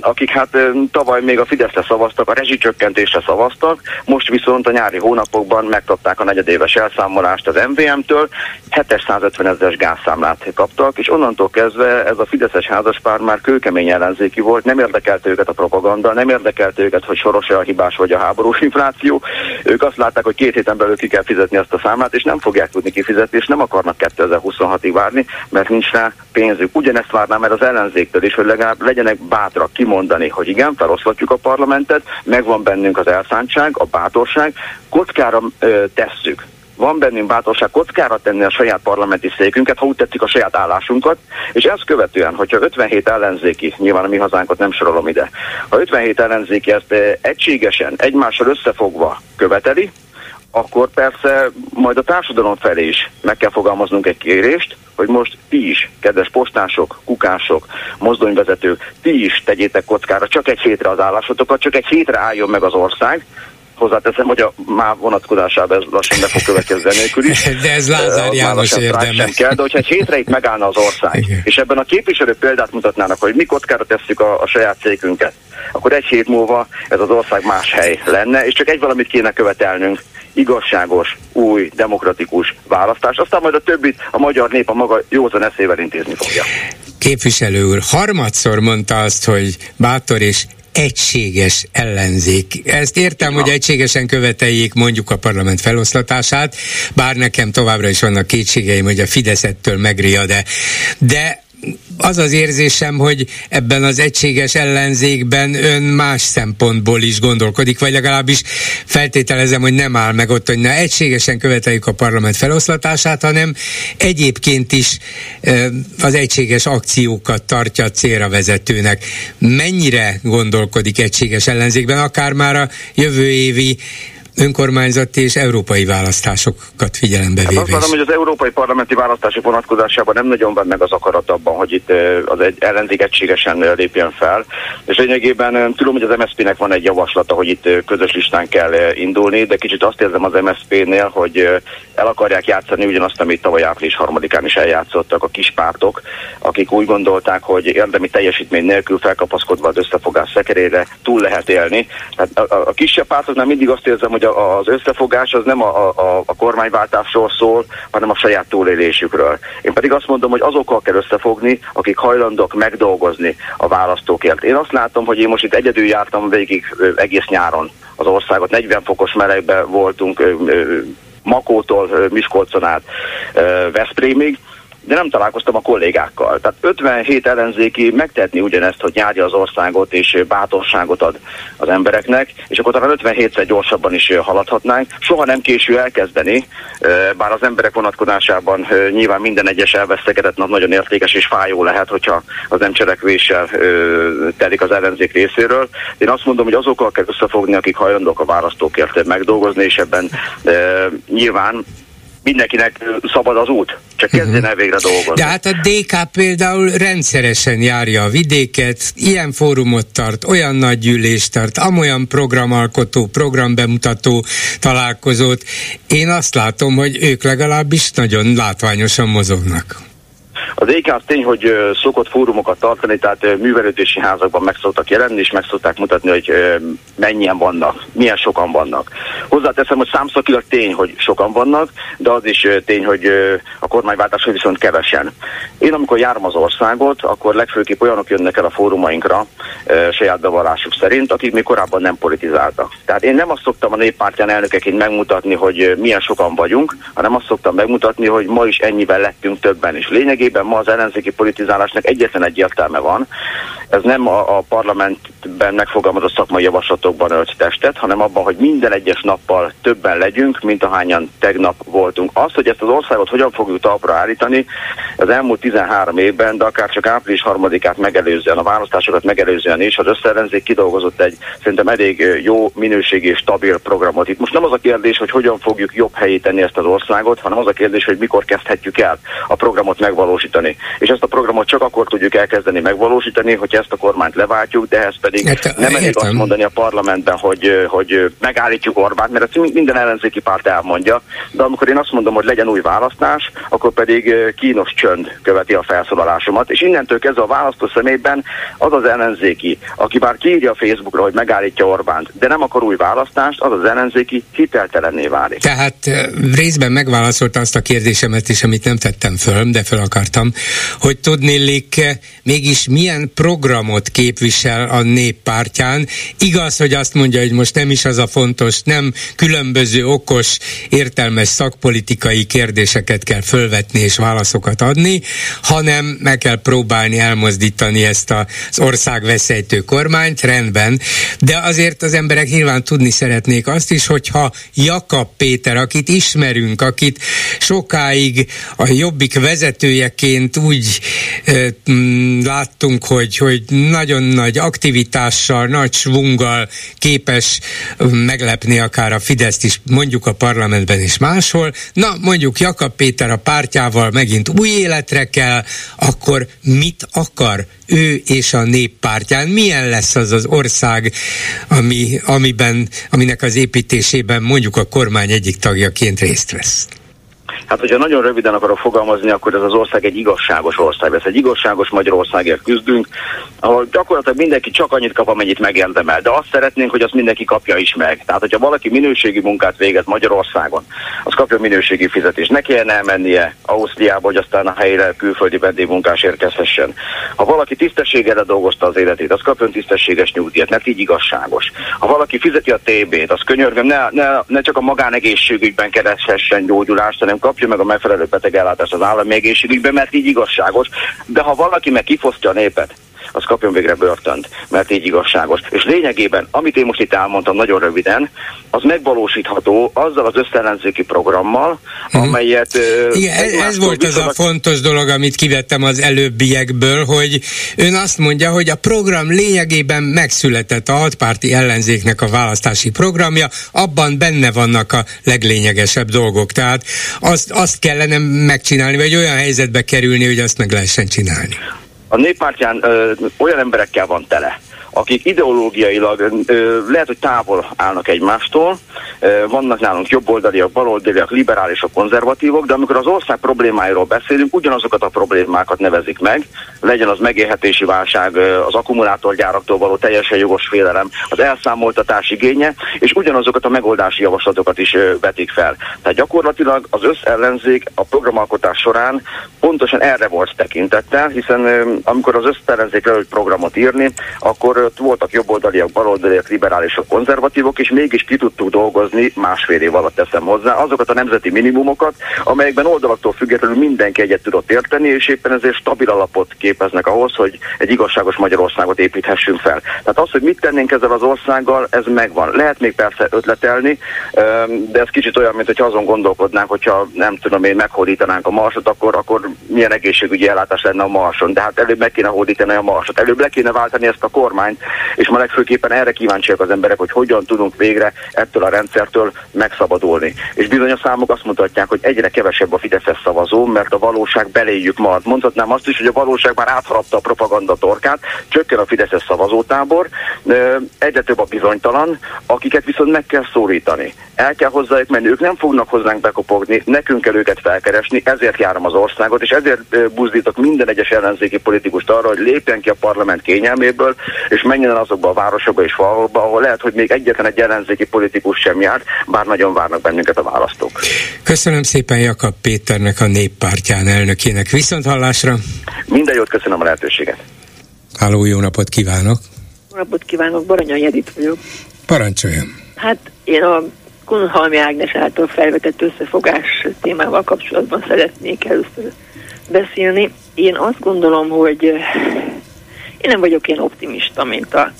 akik hát tavaly még a Fideszre szavaztak, a rezsicsökkentésre szavaztak, most viszont a nyári hónapokban megkapták a negyedéves elszámolást az MVM-től, 750 ezeres gázszámlát kaptak, és onnantól kezdve ez a Fideszes házaspár már kőkemény ellenzéki volt, nem érdekelte őket a propaganda, nem érdekelte őket, hogy soros-e a hibás vagy a háborús infláció. Ők azt látták, hogy két héten belül ki kell fizetni azt a számlát, és nem fogják tudni kifizetni, és nem akarnak 2026-ig várni, mert nincs rá pénzük. Ugyanezt várnám el az ellenzéktől is, hogy legalább legyenek bátrak kimondani, hogy igen, feloszlatjuk a parlamentet, megvan bennünk az elszántság, a bátorság, kockára ö, tesszük. Van bennünk bátorság kockára tenni a saját parlamenti székünket, ha úgy tetszik a saját állásunkat, és ezt követően, hogyha 57 ellenzéki, nyilván a mi hazánkat nem sorolom ide, ha 57 ellenzéki ezt egységesen, egymással összefogva követeli, akkor persze majd a társadalom felé is meg kell fogalmaznunk egy kérést, hogy most ti is, kedves postások, kukások, mozdonyvezetők, ti is tegyétek kockára csak egy hétre az állásotokat, csak egy hétre álljon meg az ország, hozzáteszem, hogy a már vonatkozásában ez lassan be fog következni nélkül is. De ez Lázár János érdeme. Sem kell, de hogyha egy hétre itt megállna az ország, Igen. és ebben a képviselők példát mutatnának, hogy mi kockára tesszük a, a saját cégünket, akkor egy hét múlva ez az ország más hely lenne, és csak egy valamit kéne követelnünk, igazságos, új, demokratikus választás. Aztán majd a többit a magyar nép a maga józan eszével intézni fogja. Képviselő úr, harmadszor mondta azt, hogy bátor és egységes ellenzék. Ezt értem, ja. hogy egységesen követeljék mondjuk a parlament feloszlatását, bár nekem továbbra is vannak kétségeim, hogy a Fidesz ettől megriad-e. De az az érzésem, hogy ebben az egységes ellenzékben ön más szempontból is gondolkodik, vagy legalábbis feltételezem, hogy nem áll meg ott, hogy ne egységesen követeljük a parlament feloszlatását, hanem egyébként is az egységes akciókat tartja célra vezetőnek. Mennyire gondolkodik egységes ellenzékben, akár már a jövő évi önkormányzati és európai választásokat figyelembe véve. Hát azt mondom, hogy az európai parlamenti választások vonatkozásában nem nagyon van meg az akarat abban, hogy itt az egy ellenzék egységesen lépjen fel. És lényegében tudom, hogy az MSZP-nek van egy javaslata, hogy itt közös listán kell indulni, de kicsit azt érzem az MSZP-nél, hogy el akarják játszani ugyanazt, amit tavaly április harmadikán is eljátszottak a kis pártok, akik úgy gondolták, hogy érdemi teljesítmény nélkül felkapaszkodva az összefogás szekerére túl lehet élni. Tehát a, a, a kisebb pártoknál mindig azt érzem, hogy a, az összefogás az nem a, a, a kormányváltásról szól, hanem a saját túlélésükről. Én pedig azt mondom, hogy azokkal kell összefogni, akik hajlandók megdolgozni a választókért. Én azt látom, hogy én most itt egyedül jártam végig egész nyáron az országot, 40 fokos melegben voltunk Makótól Miskolcon át Veszprémig, de nem találkoztam a kollégákkal. Tehát 57 ellenzéki megtetni ugyanezt, hogy nyárja az országot és bátorságot ad az embereknek, és akkor talán 57-szer gyorsabban is haladhatnánk. Soha nem késő elkezdeni, bár az emberek vonatkozásában nyilván minden egyes elvesztegetett nap nagyon értékes és fájó lehet, hogyha az nem cselekvéssel telik az ellenzék részéről. Én azt mondom, hogy azokkal kell összefogni, akik hajlandók a választókért megdolgozni, és ebben nyilván mindenkinek szabad az út, csak kezdjen el végre dolgozni. De hát a DK például rendszeresen járja a vidéket, ilyen fórumot tart, olyan nagy gyűlést tart, amolyan programalkotó, programbemutató találkozót. Én azt látom, hogy ők legalábbis nagyon látványosan mozognak. Az EK az tény, hogy szokott fórumokat tartani, tehát művelődési házakban meg szoktak jelenni, és meg szokták mutatni, hogy mennyien vannak, milyen sokan vannak. Hozzáteszem, hogy számszakilag tény, hogy sokan vannak, de az is tény, hogy a kormányváltáshoz viszont kevesen. Én amikor járom az országot, akkor legfőképp olyanok jönnek el a fórumainkra saját bevallásuk szerint, akik még korábban nem politizáltak. Tehát én nem azt szoktam a néppártyán elnökeként megmutatni, hogy milyen sokan vagyunk, hanem azt szoktam megmutatni, hogy ma is ennyivel lettünk többen. És lényegében ma az ellenzéki politizálásnak egyetlen egy értelme van. Ez nem a, a parlamentben megfogalmazott szakmai javaslatokban ölt testet, hanem abban, hogy minden egyes nappal többen legyünk, mint ahányan tegnap voltunk. Az, hogy ezt az országot hogyan fogjuk talpra állítani, az elmúlt 13 évben, de akár csak április harmadikát megelőzően, a választásokat megelőzően is, az összellenzék kidolgozott egy szerintem elég jó minőségi és stabil programot. Itt most nem az a kérdés, hogy hogyan fogjuk jobb helyét tenni ezt az országot, hanem az a kérdés, hogy mikor kezdhetjük el a programot megvalósítani. És ezt a programot csak akkor tudjuk elkezdeni megvalósítani, hogy ezt a kormányt leváltjuk, de ez pedig hát, nem elég azt mondani a parlamentben, hogy, hogy megállítjuk Orbánt, mert ezt minden ellenzéki párt elmondja, de amikor én azt mondom, hogy legyen új választás, akkor pedig kínos csönd követi a felszólalásomat, és innentől kezdve a választó szemében az az ellenzéki, aki bár kiírja a Facebookra, hogy megállítja Orbánt, de nem akar új választást, az az ellenzéki hiteltelenné válik. Tehát részben megválaszolta azt a kérdésemet is, amit nem tettem föl, de föl akartam, hogy tudnélik mégis milyen programot képvisel a néppártyán. Igaz, hogy azt mondja, hogy most nem is az a fontos, nem különböző okos, értelmes szakpolitikai kérdéseket kell fölvetni és válaszokat adni, hanem meg kell próbálni elmozdítani ezt az ország veszejtő kormányt, rendben, de azért az emberek nyilván tudni szeretnék azt is, hogyha Jakab Péter, akit ismerünk, akit sokáig a Jobbik vezetőjeként úgy e, láttunk, hogy, hogy nagyon nagy aktivitással, nagy svunggal képes meglepni akár a Fideszt is, mondjuk a parlamentben is máshol. Na, mondjuk Jakab Péter a pártjával megint új életre kell, akkor mit akar ő és a néppártyán? Milyen lesz az az ország, ami, amiben, aminek az építésében mondjuk a kormány egyik tagjaként részt vesz? Hát, hogyha nagyon röviden akarok fogalmazni, akkor ez az ország egy igazságos ország. Ez egy igazságos Magyarországért küzdünk, ahol gyakorlatilag mindenki csak annyit kap, amennyit megérdemel. De azt szeretnénk, hogy azt mindenki kapja is meg. Tehát, hogyha valaki minőségi munkát végez Magyarországon, az kapja minőségi fizetést. Ne kelljen elmennie Ausztriába, hogy aztán a helyre külföldi vendégmunkás érkezhessen. Ha valaki tisztességgel dolgozta az életét, az kapjon tisztességes nyugdíjat, mert így igazságos. Ha valaki fizeti a TB-t, az könyörgöm, ne, ne, ne csak a magánegészségügyben kereshessen gyógyulást, hanem kapja meg a megfelelő betegellátást az állami egészségügyben, mert így igazságos. De ha valaki meg kifosztja a népet, az kapjon végre börtönt, mert így igazságos. És lényegében, amit én most itt elmondtam nagyon röviden, az megvalósítható azzal az összellenzéki programmal, uh-huh. amelyet... Igen, ez, ez volt az a fontos dolog, amit kivettem az előbbiekből, hogy ön azt mondja, hogy a program lényegében megszületett a hatpárti ellenzéknek a választási programja, abban benne vannak a leglényegesebb dolgok. Tehát azt, azt kellene megcsinálni, vagy olyan helyzetbe kerülni, hogy azt meg lehessen csinálni. A néppártyán ö, olyan emberekkel van tele, akik ideológiailag lehet, hogy távol állnak egymástól, vannak nálunk jobboldaliak, baloldaliak, liberálisok, konzervatívok, de amikor az ország problémáiról beszélünk, ugyanazokat a problémákat nevezik meg, legyen az megélhetési válság, az akkumulátorgyáraktól való teljesen jogos félelem, az elszámoltatás igénye, és ugyanazokat a megoldási javaslatokat is vetik fel. Tehát gyakorlatilag az összellenzék a programalkotás során pontosan erre volt tekintettel, hiszen amikor az összellenzék leült programot írni, akkor között voltak jobboldaliak, baloldaliak, liberálisok, konzervatívok, és mégis ki tudtuk dolgozni másfél év alatt teszem hozzá azokat a nemzeti minimumokat, amelyekben oldalaktól függetlenül mindenki egyet tudott érteni, és éppen ezért stabil alapot képeznek ahhoz, hogy egy igazságos Magyarországot építhessünk fel. Tehát az, hogy mit tennénk ezzel az országgal, ez megvan. Lehet még persze ötletelni, de ez kicsit olyan, mint hogy azon gondolkodnánk, hogyha nem tudom én, meghódítanánk a marsot, akkor, akkor milyen egészségügyi ellátás lenne a marson. De hát előbb meg kéne hódítani a marsot, előbb le kéne váltani ezt a kormányt, kormányt, és ma legfőképpen erre kíváncsiak az emberek, hogy hogyan tudunk végre ettől a rendszertől megszabadulni. És bizony a számok azt mutatják, hogy egyre kevesebb a Fideszes szavazó, mert a valóság beléjük maradt. Mondhatnám azt is, hogy a valóság már átharapta a propaganda torkát, csökken a Fideszes szavazótábor, egyre több a bizonytalan, akiket viszont meg kell szólítani. El kell hozzájuk menni, ők nem fognak hozzánk bekopogni, nekünk kell őket felkeresni, ezért járom az országot, és ezért buzdítok minden egyes ellenzéki politikust arra, hogy lépjen ki a parlament kényelméből, és menjen el azokba a városokba és falvakba, ahol lehet, hogy még egyetlen egy ellenzéki politikus sem jár, bár nagyon várnak bennünket a választók. Köszönöm szépen Jakab Péternek, a néppártyán elnökének. Viszont hallásra! Minden jót köszönöm a lehetőséget! Háló, jó napot kívánok! Jó napot kívánok, Baranya Jedit vagyok. Parancsoljon! Hát én a Kunhalmi Ágnes által felvetett összefogás témával kapcsolatban szeretnék először beszélni. Én azt gondolom, hogy én nem vagyok ilyen optimista, mint a,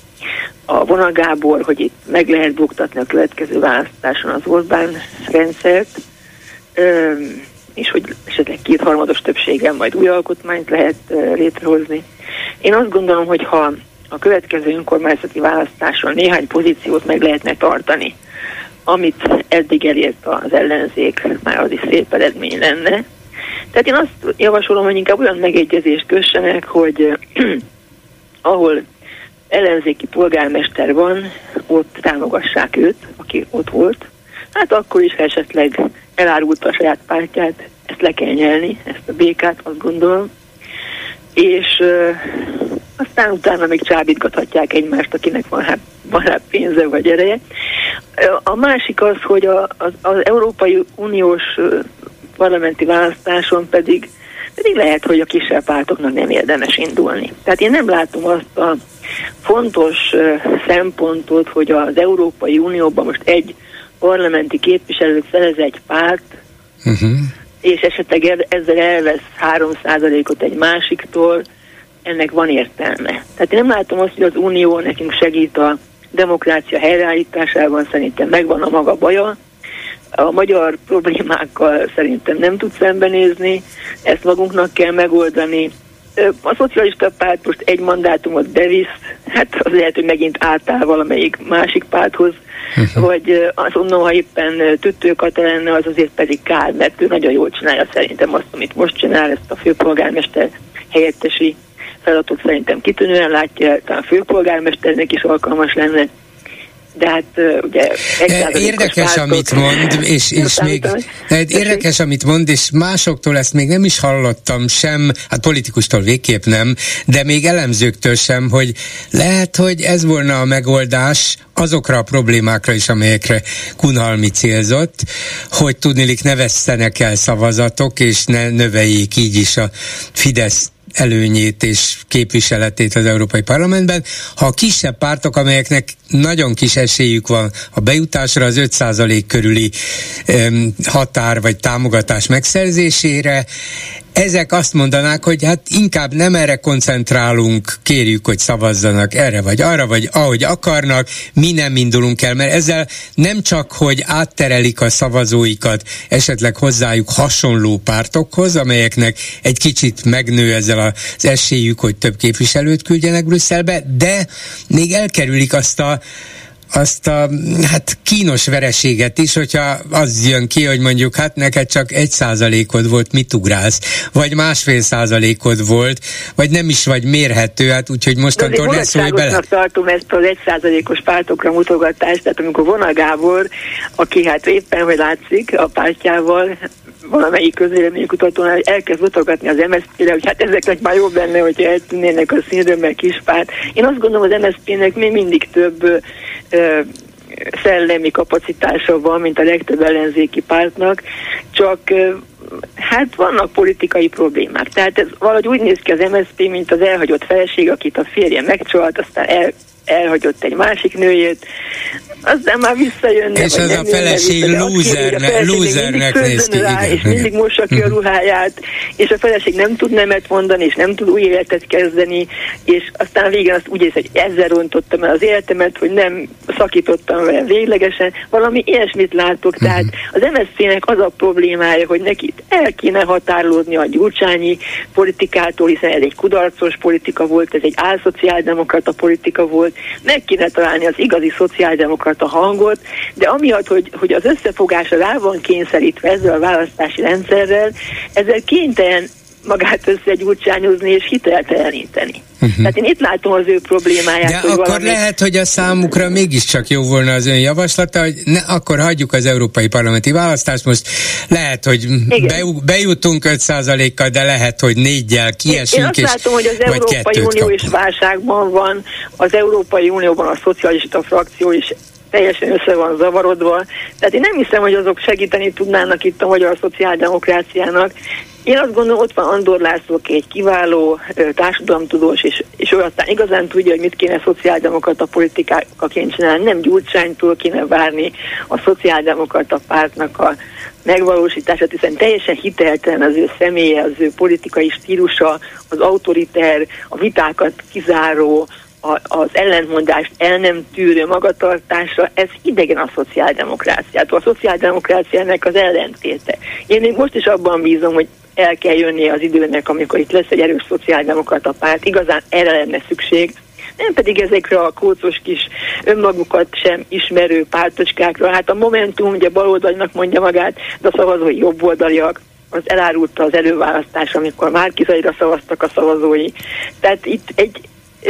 a Vonal Gábor, hogy itt meg lehet buktatni a következő választáson az Orbán rendszert, és hogy esetleg kétharmados többséggel majd új alkotmányt lehet létrehozni. Én azt gondolom, hogy ha a következő önkormányzati választáson néhány pozíciót meg lehetne tartani, amit eddig elért az ellenzék, már az is szép eredmény lenne. Tehát én azt javasolom, hogy inkább olyan megegyezést kössenek, hogy ahol ellenzéki polgármester van, ott támogassák őt, aki ott volt. Hát akkor is esetleg elárulta a saját pártját, ezt le kell nyelni, ezt a békát, azt gondolom. És aztán utána még csábítgathatják egymást, akinek van hát, van hát pénze vagy ereje. A másik az, hogy a, az, az Európai Uniós parlamenti választáson pedig pedig lehet, hogy a kisebb pártoknak nem érdemes indulni. Tehát én nem látom azt a fontos szempontot, hogy az Európai Unióban most egy parlamenti képviselőt szerez egy párt, uh-huh. és esetleg ezzel elvesz 3%-ot egy másiktól, ennek van értelme. Tehát én nem látom azt, hogy az Unió nekünk segít a demokrácia helyreállításában, szerintem megvan a maga baja, a magyar problémákkal szerintem nem tud szembenézni, ezt magunknak kell megoldani. A szocialista párt most egy mandátumot bevisz, hát az lehet, hogy megint átáll valamelyik másik párthoz, uh-huh. vagy azonnal, ha éppen tüttőkata lenne, az azért pedig kár, mert ő nagyon jól csinálja szerintem azt, amit most csinál, ezt a főpolgármester helyettesi feladatot szerintem kitűnően látja, talán főpolgármesternek is alkalmas lenne. De hát ugye... Érdekes, amit mond, és, és még érdekes, amit mond, és másoktól ezt még nem is hallottam sem, hát politikustól végképp nem, de még elemzőktől sem, hogy lehet, hogy ez volna a megoldás azokra a problémákra is, amelyekre Kunhalmi célzott, hogy tudnilik ne vesztenek el szavazatok, és ne növeljék így is a Fidesz előnyét és képviseletét az Európai Parlamentben. Ha a kisebb pártok, amelyeknek nagyon kis esélyük van a bejutásra, az 5% körüli határ vagy támogatás megszerzésére, ezek azt mondanák, hogy hát inkább nem erre koncentrálunk, kérjük, hogy szavazzanak erre vagy arra, vagy ahogy akarnak, mi nem indulunk el, mert ezzel nem csak, hogy átterelik a szavazóikat esetleg hozzájuk hasonló pártokhoz, amelyeknek egy kicsit megnő ezzel az esélyük, hogy több képviselőt küldjenek Brüsszelbe, de még elkerülik azt a azt a hát kínos vereséget is, hogyha az jön ki, hogy mondjuk hát neked csak egy százalékod volt, mit ugrálsz, vagy másfél százalékod volt, vagy nem is vagy mérhető, hát úgyhogy mostantól ne szólj bele. tartom ezt az egy százalékos pártokra mutogatást, tehát amikor Vona Gábor, aki hát éppen, hogy látszik a pártjával, valamelyik közvéleménykutatónál elkezd mutogatni az MSZP-re, hogy hát ezeknek már jobb lenne, hogy eltűnnének a színről, meg kispárt. Én azt gondolom, az MSZP-nek még mindig több ö, szellemi kapacitása van, mint a legtöbb ellenzéki pártnak, csak hát vannak politikai problémák. Tehát ez valahogy úgy néz ki az MSZP, mint az elhagyott feleség, akit a férje megcsalt, aztán el, elhagyott egy másik nőjét, aztán már visszajönne. És az a feleség lúzernek, lúzernek néz ki. Rá, igen, és mindig mossa ki a mhm. ruháját, és a feleség nem tud nemet mondani, és nem tud új életet kezdeni, és aztán végén azt úgy érzi, hogy ezzel rontottam el az életemet, hogy nem szakítottam vele véglegesen, valami ilyesmit látok. Uh-huh. Tehát az MSZP-nek az a problémája, hogy neki el kéne határolódni a gyurcsányi politikától, hiszen ez egy kudarcos politika volt, ez egy álszociáldemokrata politika volt, meg kéne találni az igazi szociáldemokrata hangot, de amiatt, hogy, hogy az összefogásra rá van kényszerítve ezzel a választási rendszerrel, ezzel kénytelen magát összegyurcsányozni és hitelteleníteni. Uh-huh. Tehát én itt látom az ő problémáját. De hogy akkor valami... lehet, hogy a számukra mégiscsak jó volna az ön javaslata, hogy ne, akkor hagyjuk az európai parlamenti választást, most lehet, hogy be, bejutunk 5%-kal, de lehet, hogy négyel kiesünk. Én azt és, látom, hogy az Európai Unió is válságban van, az Európai Unióban a szocialista frakció is teljesen össze van zavarodva. Tehát én nem hiszem, hogy azok segíteni tudnának itt a magyar szociáldemokráciának. Én azt gondolom, ott van Andor László, aki egy kiváló társadalomtudós, és, és ő aztán igazán tudja, hogy mit kéne szociáldemokrata politikáként csinálni. Nem Gyurcsánytól kéne várni a szociáldemokrata pártnak a megvalósítását, hiszen teljesen hiteltelen az ő személye, az ő politikai stílusa, az autoriter, a vitákat kizáró, a, az ellentmondást el nem tűrő magatartásra, ez idegen a szociáldemokráciától. A szociáldemokráciának az ellentéte. Én még most is abban bízom, hogy el kell jönnie az időnek, amikor itt lesz egy erős szociáldemokrata párt. Igazán erre lenne szükség, nem pedig ezekre a kócos kis önmagukat sem ismerő pártocskákra. Hát a Momentum ugye baloldalnak mondja magát, de a szavazói jobboldaliak, az elárulta az előválasztás, amikor már kizaira szavaztak a szavazói. Tehát itt egy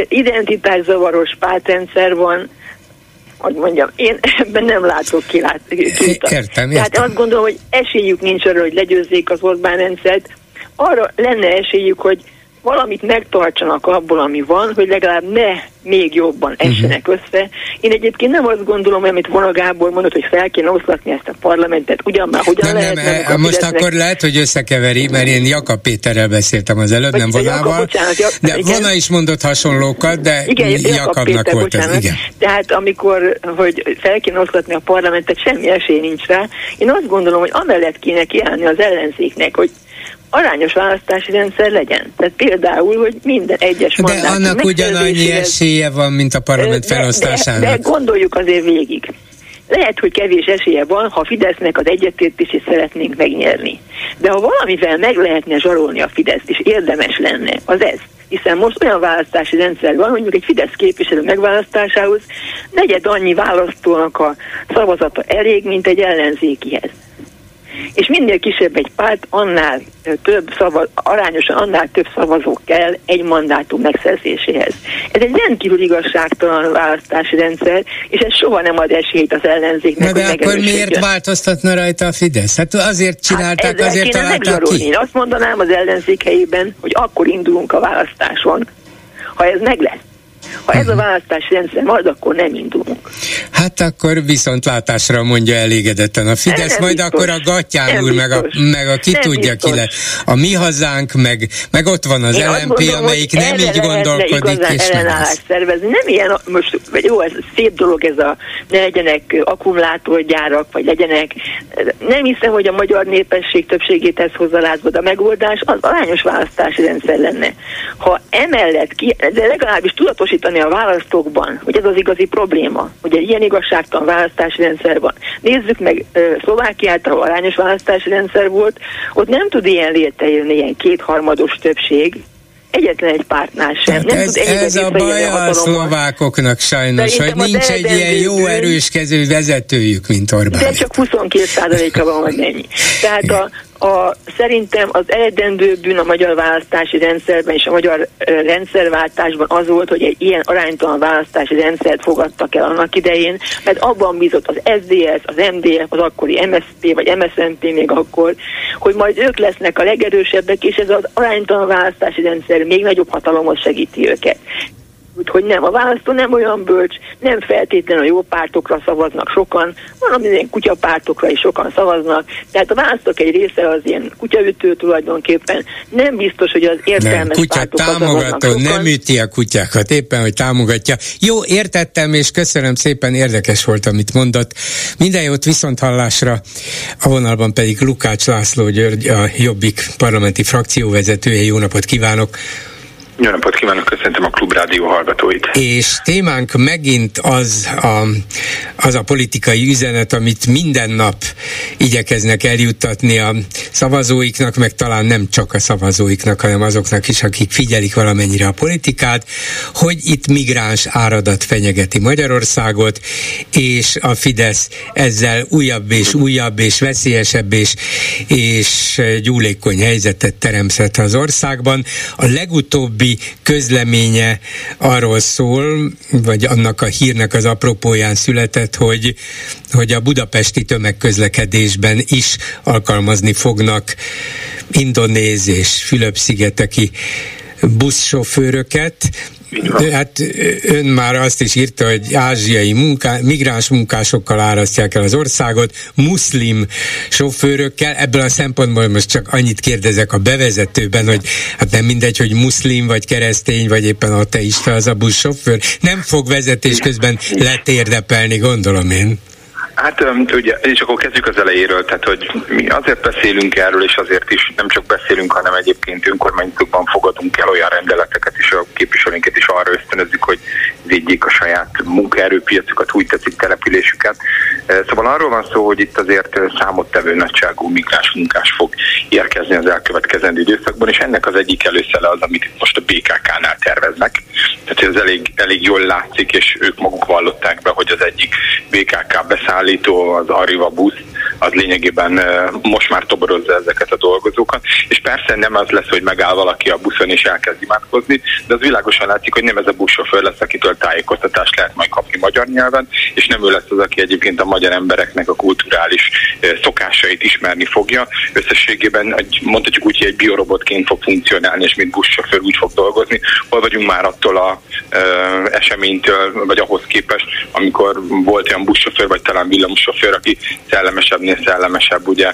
identitászavaros pártrendszer van, hogy mondjam, én ebben nem látok kilát. Értem, értem. Tehát azt gondolom, hogy esélyük nincs arra, hogy legyőzzék az Orbán rendszert. Arra lenne esélyük, hogy valamit megtartsanak abból, ami van, hogy legalább ne még jobban mhm. essenek uh-huh. össze. Én egyébként nem azt gondolom, amit Vona Gábor mondott, hogy fel kéne oszlatni ezt a parlamentet, ugyan már hogyan nem, lehet. Nem, nem, most akkor lehet, hogy összekeveri, mert én Jakab Péterrel beszéltem az előbb, nem Vonával. de igen. Vona is mondott hasonlókat, de igen, Jakabnak Péter, volt bocsánat. ez. Igen. Tehát amikor, hogy fel kéne oszlatni a parlamentet, semmi esély nincs rá. Én azt gondolom, hogy amellett kéne kiállni az ellenzéknek, hogy arányos választási rendszer legyen. Tehát például, hogy minden egyes De annak ugyanannyi esélye van, mint a parlament felosztásának. De, de gondoljuk azért végig. Lehet, hogy kevés esélye van, ha Fidesznek az egyetértését szeretnénk megnyerni. De ha valamivel meg lehetne zsarolni a Fideszt, és érdemes lenne, az ez. Hiszen most olyan választási rendszer van, hogy mondjuk egy Fidesz képviselő megválasztásához negyed annyi választónak a szavazata elég, mint egy ellenzékihez és minél kisebb egy párt, annál több szavaz, arányosan annál több szavazó kell egy mandátum megszerzéséhez. Ez egy rendkívül igazságtalan választási rendszer, és ez soha nem ad esélyt az ellenzéknek. Na de akkor miért változtatna rajta a Fidesz? Hát azért csinálták, hát azért találták ki. Én azt mondanám az ellenzék helyében, hogy akkor indulunk a választáson, ha ez meg lesz Ha ez a mhm. választási rendszer marad, akkor nem indulunk. Hát akkor viszontlátásra mondja elégedetten a Fidesz, nem majd biztos. akkor a Gatyán úr, meg a, meg a ki nem tudja biztos. ki le. A mi hazánk, meg, meg ott van az Én LMP, amelyik nem így gondolkodik. És ellenállást szervezni. Nem ilyen, most jó, ez szép dolog ez a, ne legyenek akkumulátorgyárak, vagy legyenek, nem hiszem, hogy a magyar népesség többségét ez hozza lázba, de a megoldás az arányos választási rendszer lenne. Ha emellett, ki, de legalábbis tudatosítani a választókban, hogy ez az igazi probléma, hogy egy ilyen igazságtalan választási rendszer van. Nézzük meg Szlovákiát, ahol arányos választási rendszer volt, ott nem tud ilyen létrejönni ilyen kétharmados többség, egyetlen egy pártnál sem. Nem ez, tud ez a baj a, a szlovákoknak sajnos, Szerintem hogy nincs egy ilyen jó erőskező vezetőjük, mint Orbán. De csak 22 a van, vagy ennyi. Tehát a, a, szerintem az eredendő bűn a magyar választási rendszerben és a magyar rendszerváltásban az volt, hogy egy ilyen aránytalan választási rendszert fogadtak el annak idején, mert abban bízott az SDS, az MDF, az akkori MSZP vagy MSZNP még akkor, hogy majd ők lesznek a legerősebbek, és ez az aránytalan választási rendszer még nagyobb hatalomhoz segíti őket hogy nem, a választó nem olyan bölcs, nem feltétlenül a jó pártokra szavaznak sokan, van ilyen kutyapártokra is sokan szavaznak, tehát a választók egy része az ilyen kutyaütő tulajdonképpen, nem biztos, hogy az értelmes nem, kutya támogató, nem üti a kutyákat, éppen, hogy támogatja. Jó, értettem, és köszönöm szépen, érdekes volt, amit mondott. Minden jót viszont hallásra, a vonalban pedig Lukács László György, a Jobbik parlamenti frakcióvezetője. Jó napot kívánok! Jó napot kívánok, köszöntöm a Klubrádió hallgatóit. És témánk megint az a, az a politikai üzenet, amit minden nap igyekeznek eljuttatni a szavazóiknak, meg talán nem csak a szavazóiknak, hanem azoknak is, akik figyelik valamennyire a politikát, hogy itt migráns áradat fenyegeti Magyarországot, és a Fidesz ezzel újabb és újabb és veszélyesebb és, és gyúlékony helyzetet teremthet az országban. A legutóbbi legutóbbi közleménye arról szól, vagy annak a hírnek az apropóján született, hogy, hogy a budapesti tömegközlekedésben is alkalmazni fognak indonéz és Fülöp-szigeteki buszsofőröket, Hát ön már azt is írta, hogy ázsiai munká, migráns munkásokkal árasztják el az országot, muszlim sofőrökkel. Ebből a szempontból most csak annyit kérdezek a bevezetőben, hogy hát nem mindegy, hogy muszlim, vagy keresztény, vagy éppen ateista az a buszsofőr. Nem fog vezetés közben letérdepelni, gondolom én. Hát ugye, és akkor kezdjük az elejéről, tehát hogy mi azért beszélünk erről, és azért is nem csak beszélünk, hanem egyébként önkormányzatokban fogadunk el olyan rendeleteket, és a képviselőnket is arra ösztönözzük, hogy védjék a saját munkaerőpiacukat, úgy tetszik településüket. Szóval arról van szó, hogy itt azért számottevő nagyságú migráns munkás fog érkezni az elkövetkezendő időszakban, és ennek az egyik előszele az, amit most a BKK-nál terveznek. Tehát ez elég, elég jól látszik, és ők maguk vallották be, hogy az egyik BKK beszáll szállító, az Arriva busz, az lényegében most már toborozza ezeket a dolgozókat, és persze nem az lesz, hogy megáll valaki a buszon és elkezd imádkozni, de az világosan látszik, hogy nem ez a buszsofőr lesz, akitől tájékoztatást lehet majd kapni magyar nyelven, és nem ő lesz az, aki egyébként a magyar embereknek a kulturális szokásait ismerni fogja. Összességében mondhatjuk úgy, hogy egy biorobotként fog funkcionálni, és mint buszsofőr úgy fog dolgozni. Hol vagyunk már attól a eseménytől, vagy ahhoz képest, amikor volt olyan buszsofőr, vagy talán villamossofőr, aki szellemesebbnél szellemesebb, ugye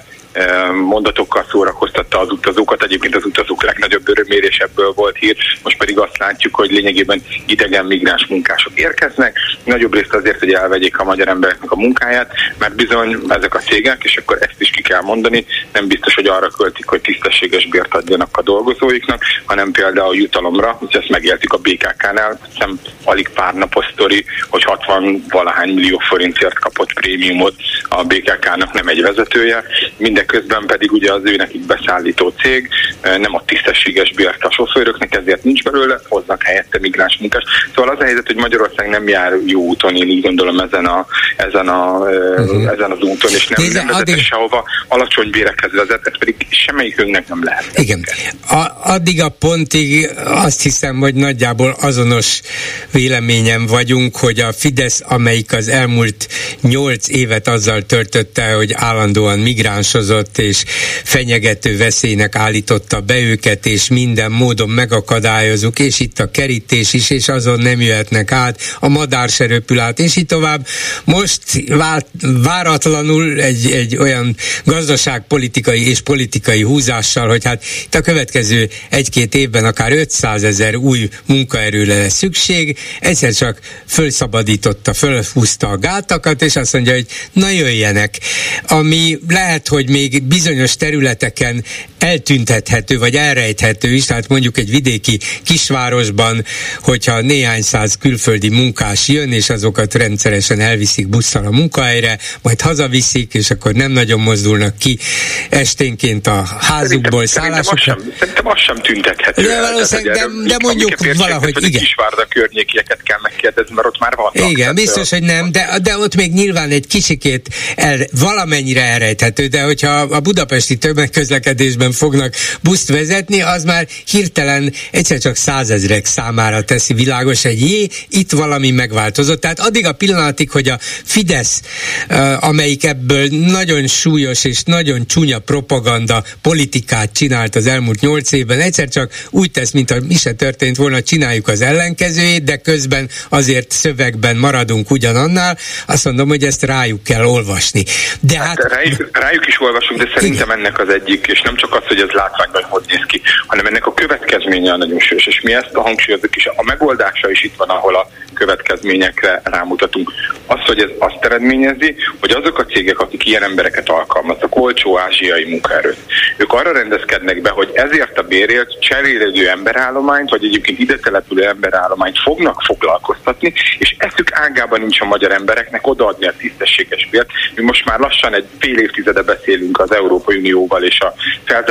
mondatokkal szórakoztatta az utazókat. Egyébként az utazók legnagyobb örömérés ebből volt hír, most pedig azt látjuk, hogy lényegében idegen migráns munkások érkeznek. Nagyobb részt azért, hogy elvegyék a magyar embereknek a munkáját, mert bizony ezek a cégek, és akkor ezt is ki kell mondani, nem biztos, hogy arra költik, hogy tisztességes bért adjanak a dolgozóiknak, hanem például jutalomra, és ezt megéltük a BKK-nál, hiszem alig pár napos sztori, hogy 60 valahány millió forintért kapott prémiumot a BKK-nak nem egy vezetője. Minden közben pedig ugye az ő nekik beszállító cég nem a tisztességes bért a sofőröknek, ezért nincs belőle, hoznak helyette migráns munkás. Szóval az a helyzet, hogy Magyarország nem jár jó úton, én úgy gondolom ezen, a, ezen, a, uh-huh. ezen az úton, és nem, Nézze, nem vezet addig... sehova, alacsony bérekhez vezet, ez pedig semmelyikünknek nem lehet. Igen. A, addig a pontig azt hiszem, hogy nagyjából azonos véleményem vagyunk, hogy a Fidesz, amelyik az elmúlt nyolc évet azzal töltötte, hogy állandóan migránsozott és fenyegető veszélynek állította be őket, és minden módon megakadályozunk, és itt a kerítés is, és azon nem jöhetnek át, a madár se röpül át, és így tovább. Most vált, váratlanul egy, egy olyan gazdaságpolitikai és politikai húzással, hogy hát itt a következő egy-két évben akár 500 ezer új munkaerőre lesz szükség, egyszer csak fölszabadította, fölhúzta a gátakat, és azt mondja, hogy na jöjjenek. Ami lehet, hogy még bizonyos területeken eltüntethető, vagy elrejthető is, tehát mondjuk egy vidéki kisvárosban, hogyha néhány száz külföldi munkás jön, és azokat rendszeresen elviszik busszal a munkahelyre, majd hazaviszik, és akkor nem nagyon mozdulnak ki esténként a házukból, szállásukra. Szerintem az sem tüntethető. De valószínűleg, de, de mondjuk valahogy, igen. Kisvárda környékieket kell megkérdezni, mert ott már vannak. Igen, biztos, hogy nem, de, de ott még nyilván egy kicsikét el, valamennyire elrejthető, de hogyha a budapesti tömegközlekedésben fognak buszt vezetni, az már hirtelen egyszer csak százezrek számára teszi világos, hogy jé, itt valami megváltozott. Tehát addig a pillanatig, hogy a Fidesz, amelyik ebből nagyon súlyos és nagyon csúnya propaganda politikát csinált az elmúlt nyolc évben, egyszer csak úgy tesz, mint a mi se történt volna, csináljuk az ellenkezőjét, de közben azért szövegben maradunk ugyanannál, azt mondom, hogy ezt rájuk kell olvasni. De hát, hát rájuk, rájuk is olvasunk, de szerintem ennek az egyik, és nem csak az, hogy ez látványban hogy néz ki, hanem ennek a következménye a nagyon sős, és mi ezt a hangsúlyozunk is. A megoldása is itt van, ahol a következményekre rámutatunk. Az, hogy ez azt eredményezi, hogy azok a cégek, akik ilyen embereket alkalmaznak, olcsó ázsiai munkaerőt, ők arra rendezkednek be, hogy ezért a bérért cserélődő emberállományt, vagy egyébként ide települő emberállományt fognak foglalkoztatni, és eszük ágában nincs a magyar embereknek odaadni a tisztességes bért. Mi most már lassan egy fél évtizede beszélünk az Európai Unióval és a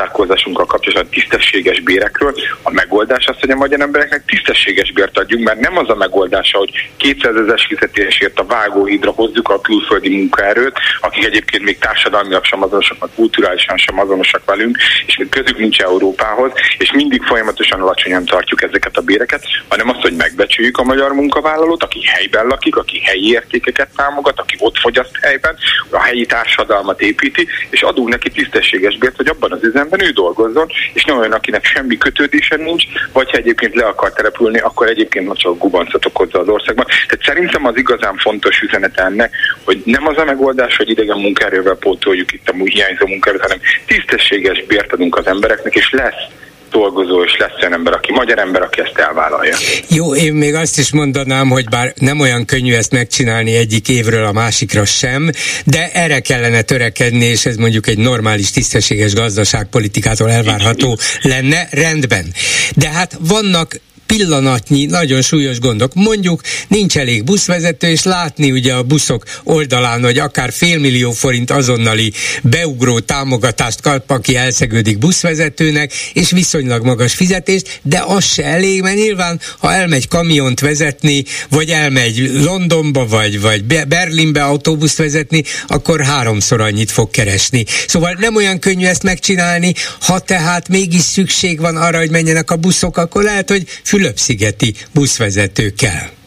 felzárkózásunkkal kapcsolatban tisztességes bérekről. A megoldás az, hogy a magyar embereknek tisztességes bért adjunk, mert nem az a megoldás, hogy 200 ezer fizetésért a vágóhídra hozzuk a külföldi munkaerőt, akik egyébként még társadalmilag sem azonosak, vagy kulturálisan sem azonosak velünk, és még közük nincs Európához, és mindig folyamatosan alacsonyan tartjuk ezeket a béreket, hanem azt, hogy megbecsüljük a magyar munkavállalót, aki helyben lakik, aki helyi értékeket támogat, aki ott fogyaszt helyben, a helyi társadalmat építi, és adunk neki tisztességes bért, hogy abban az üzemben ő dolgozzon, és nem olyan, akinek semmi kötődése nincs, vagy ha egyébként le akar települni, akkor egyébként csak gubancot okozza az országban. Tehát szerintem az igazán fontos üzenet ennek, hogy nem az a megoldás, hogy idegen munkaerővel pótoljuk itt a hiányzó munkaerőt, hanem tisztességes bért adunk az embereknek, és lesz dolgozó, és lesz olyan ember, aki magyar ember, aki ezt elvállalja. Jó, én még azt is mondanám, hogy bár nem olyan könnyű ezt megcsinálni egyik évről a másikra sem, de erre kellene törekedni, és ez mondjuk egy normális, tisztességes gazdaságpolitikától elvárható lenne, rendben. De hát vannak pillanatnyi, nagyon súlyos gondok. Mondjuk nincs elég buszvezető, és látni ugye a buszok oldalán, hogy akár félmillió forint azonnali beugró támogatást kap, aki elszegődik buszvezetőnek, és viszonylag magas fizetést, de az se elég, mert nyilván, ha elmegy kamiont vezetni, vagy elmegy Londonba, vagy, vagy Berlinbe autóbuszt vezetni, akkor háromszor annyit fog keresni. Szóval nem olyan könnyű ezt megcsinálni, ha tehát mégis szükség van arra, hogy menjenek a buszok, akkor lehet, hogy fül Fülöp-szigeti buszvezetőkkel.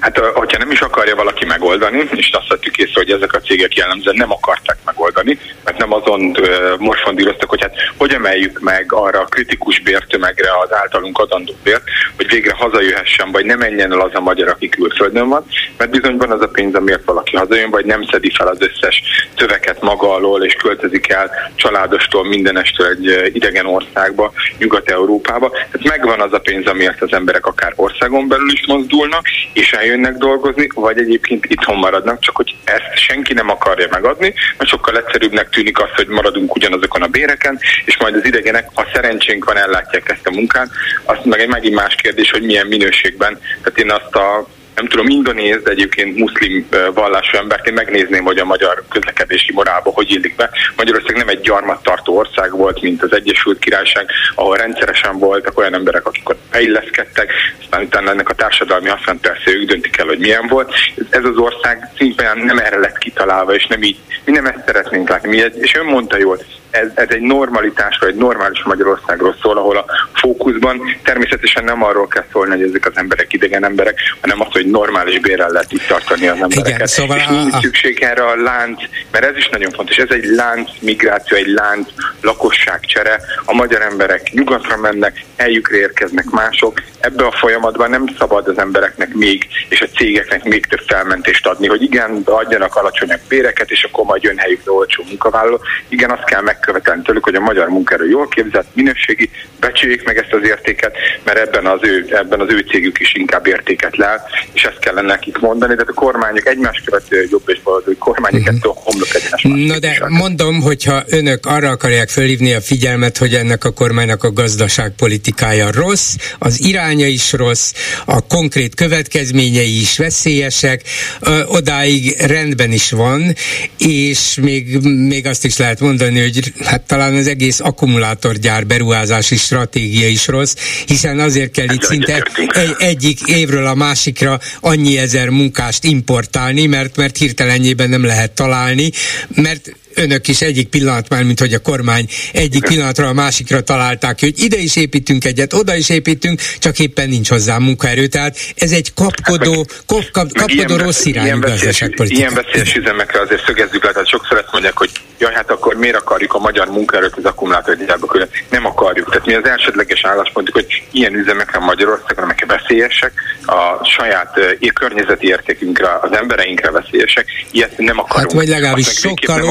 Hát, hogyha nem is akarja valaki megoldani, és azt vettük észre, hogy ezek a cégek jellemzően nem akarták megoldani, mert nem azon morfondíroztak, hogy hát hogy emeljük meg arra a kritikus bértömegre az általunk adandó bért, hogy végre hazajöhessen, vagy nem menjen el az a magyar, aki külföldön van, mert bizony van az a pénz, amiért valaki hazajön, vagy nem szedi fel az összes szöveket maga alól, és költözik el családostól, mindenestől egy idegen országba, Nyugat-Európába. Tehát megvan az a pénz, amiért az emberek akár országon belül is mozdulnak, és eljönnek dolgozni, vagy egyébként itthon maradnak, csak hogy ezt senki nem akarja megadni, mert sokkal egyszerűbbnek tűnik az, hogy maradunk ugyanazokon a béreken, és majd az idegenek, ha szerencsénk van, ellátják ezt a munkát. Azt meg egy megint más kérdés, hogy milyen minőségben. Tehát én azt a nem tudom, indonéz, de egyébként muszlim vallású emberként megnézném, hogy a magyar közlekedési morálba hogy illik be. Magyarország nem egy gyarmattartó ország volt, mint az Egyesült Királyság, ahol rendszeresen voltak olyan emberek, akik ott beilleszkedtek, aztán utána ennek a társadalmi használat persze ők döntik el, hogy milyen volt. Ez az ország szintén nem erre lett kitalálva, és nem így, mi nem ezt szeretnénk látni. Mi, és ön mondta jól, ez, ez egy normalitásról, egy normális Magyarországról szól, ahol a fókuszban természetesen nem arról kell szólni, hogy ezek az emberek idegen emberek, hanem az, hogy normális bérrel lehet itt tartani az embereket. Igen, szóval és nincs a... szükség erre a lánc, mert ez is nagyon fontos, ez egy lánc migráció, egy lánc lakosságcsere. A magyar emberek nyugatra mennek, helyükre érkeznek mások. Ebbe a folyamatban nem szabad az embereknek még, és a cégeknek még több felmentést adni, hogy igen, adjanak alacsonyabb béreket, és akkor majd jön helyükre olcsó munkavállaló. Igen, azt kell megkövetelni tőlük, hogy a magyar munkaerő jól képzett, minőségi, becsüljék meg ezt az értéket, mert ebben az ő, ebben az ő cégük is inkább értéket lát, és ezt kellene nekik mondani, de a kormányok egymás követő jobb és baloldali kormányok uh-huh. ettől homlok egyenes. Na de mondom, hogyha önök arra akarják fölhívni a figyelmet, hogy ennek a kormánynak a gazdaságpolitikája rossz, az iránya is rossz, a konkrét következményei is veszélyesek, odáig rendben is van, és még, még azt is lehet mondani, hogy hát talán az egész akkumulátorgyár beruházási stratégia is rossz, hiszen azért kell itt szinte egy, egyik évről a másikra annyi ezer munkást importálni, mert, mert hirtelenjében nem lehet találni, mert önök is egyik pillanat már, mint hogy a kormány egyik pillanatra a másikra találták, hogy ide is építünk egyet, oda is építünk, csak éppen nincs hozzá munkaerő. Tehát ez egy kapkodó, hát kap, kap, kapkodó ilyen, rossz irányú gazdaságpolitika. Ilyen veszélyes üzemekre azért szögezzük le, tehát sokszor ezt mondják, hogy jaj, hát akkor miért akarjuk a magyar munkaerőt az akkumulátorgyárba külön? Nem akarjuk. Tehát mi az elsődleges álláspontunk, hogy ilyen üzemekre Magyarországon, amelyek veszélyesek, a saját uh, környezeti értékünkre, az embereinkre veszélyesek, ilyet nem akarunk. Hát vagy legalábbis sokkal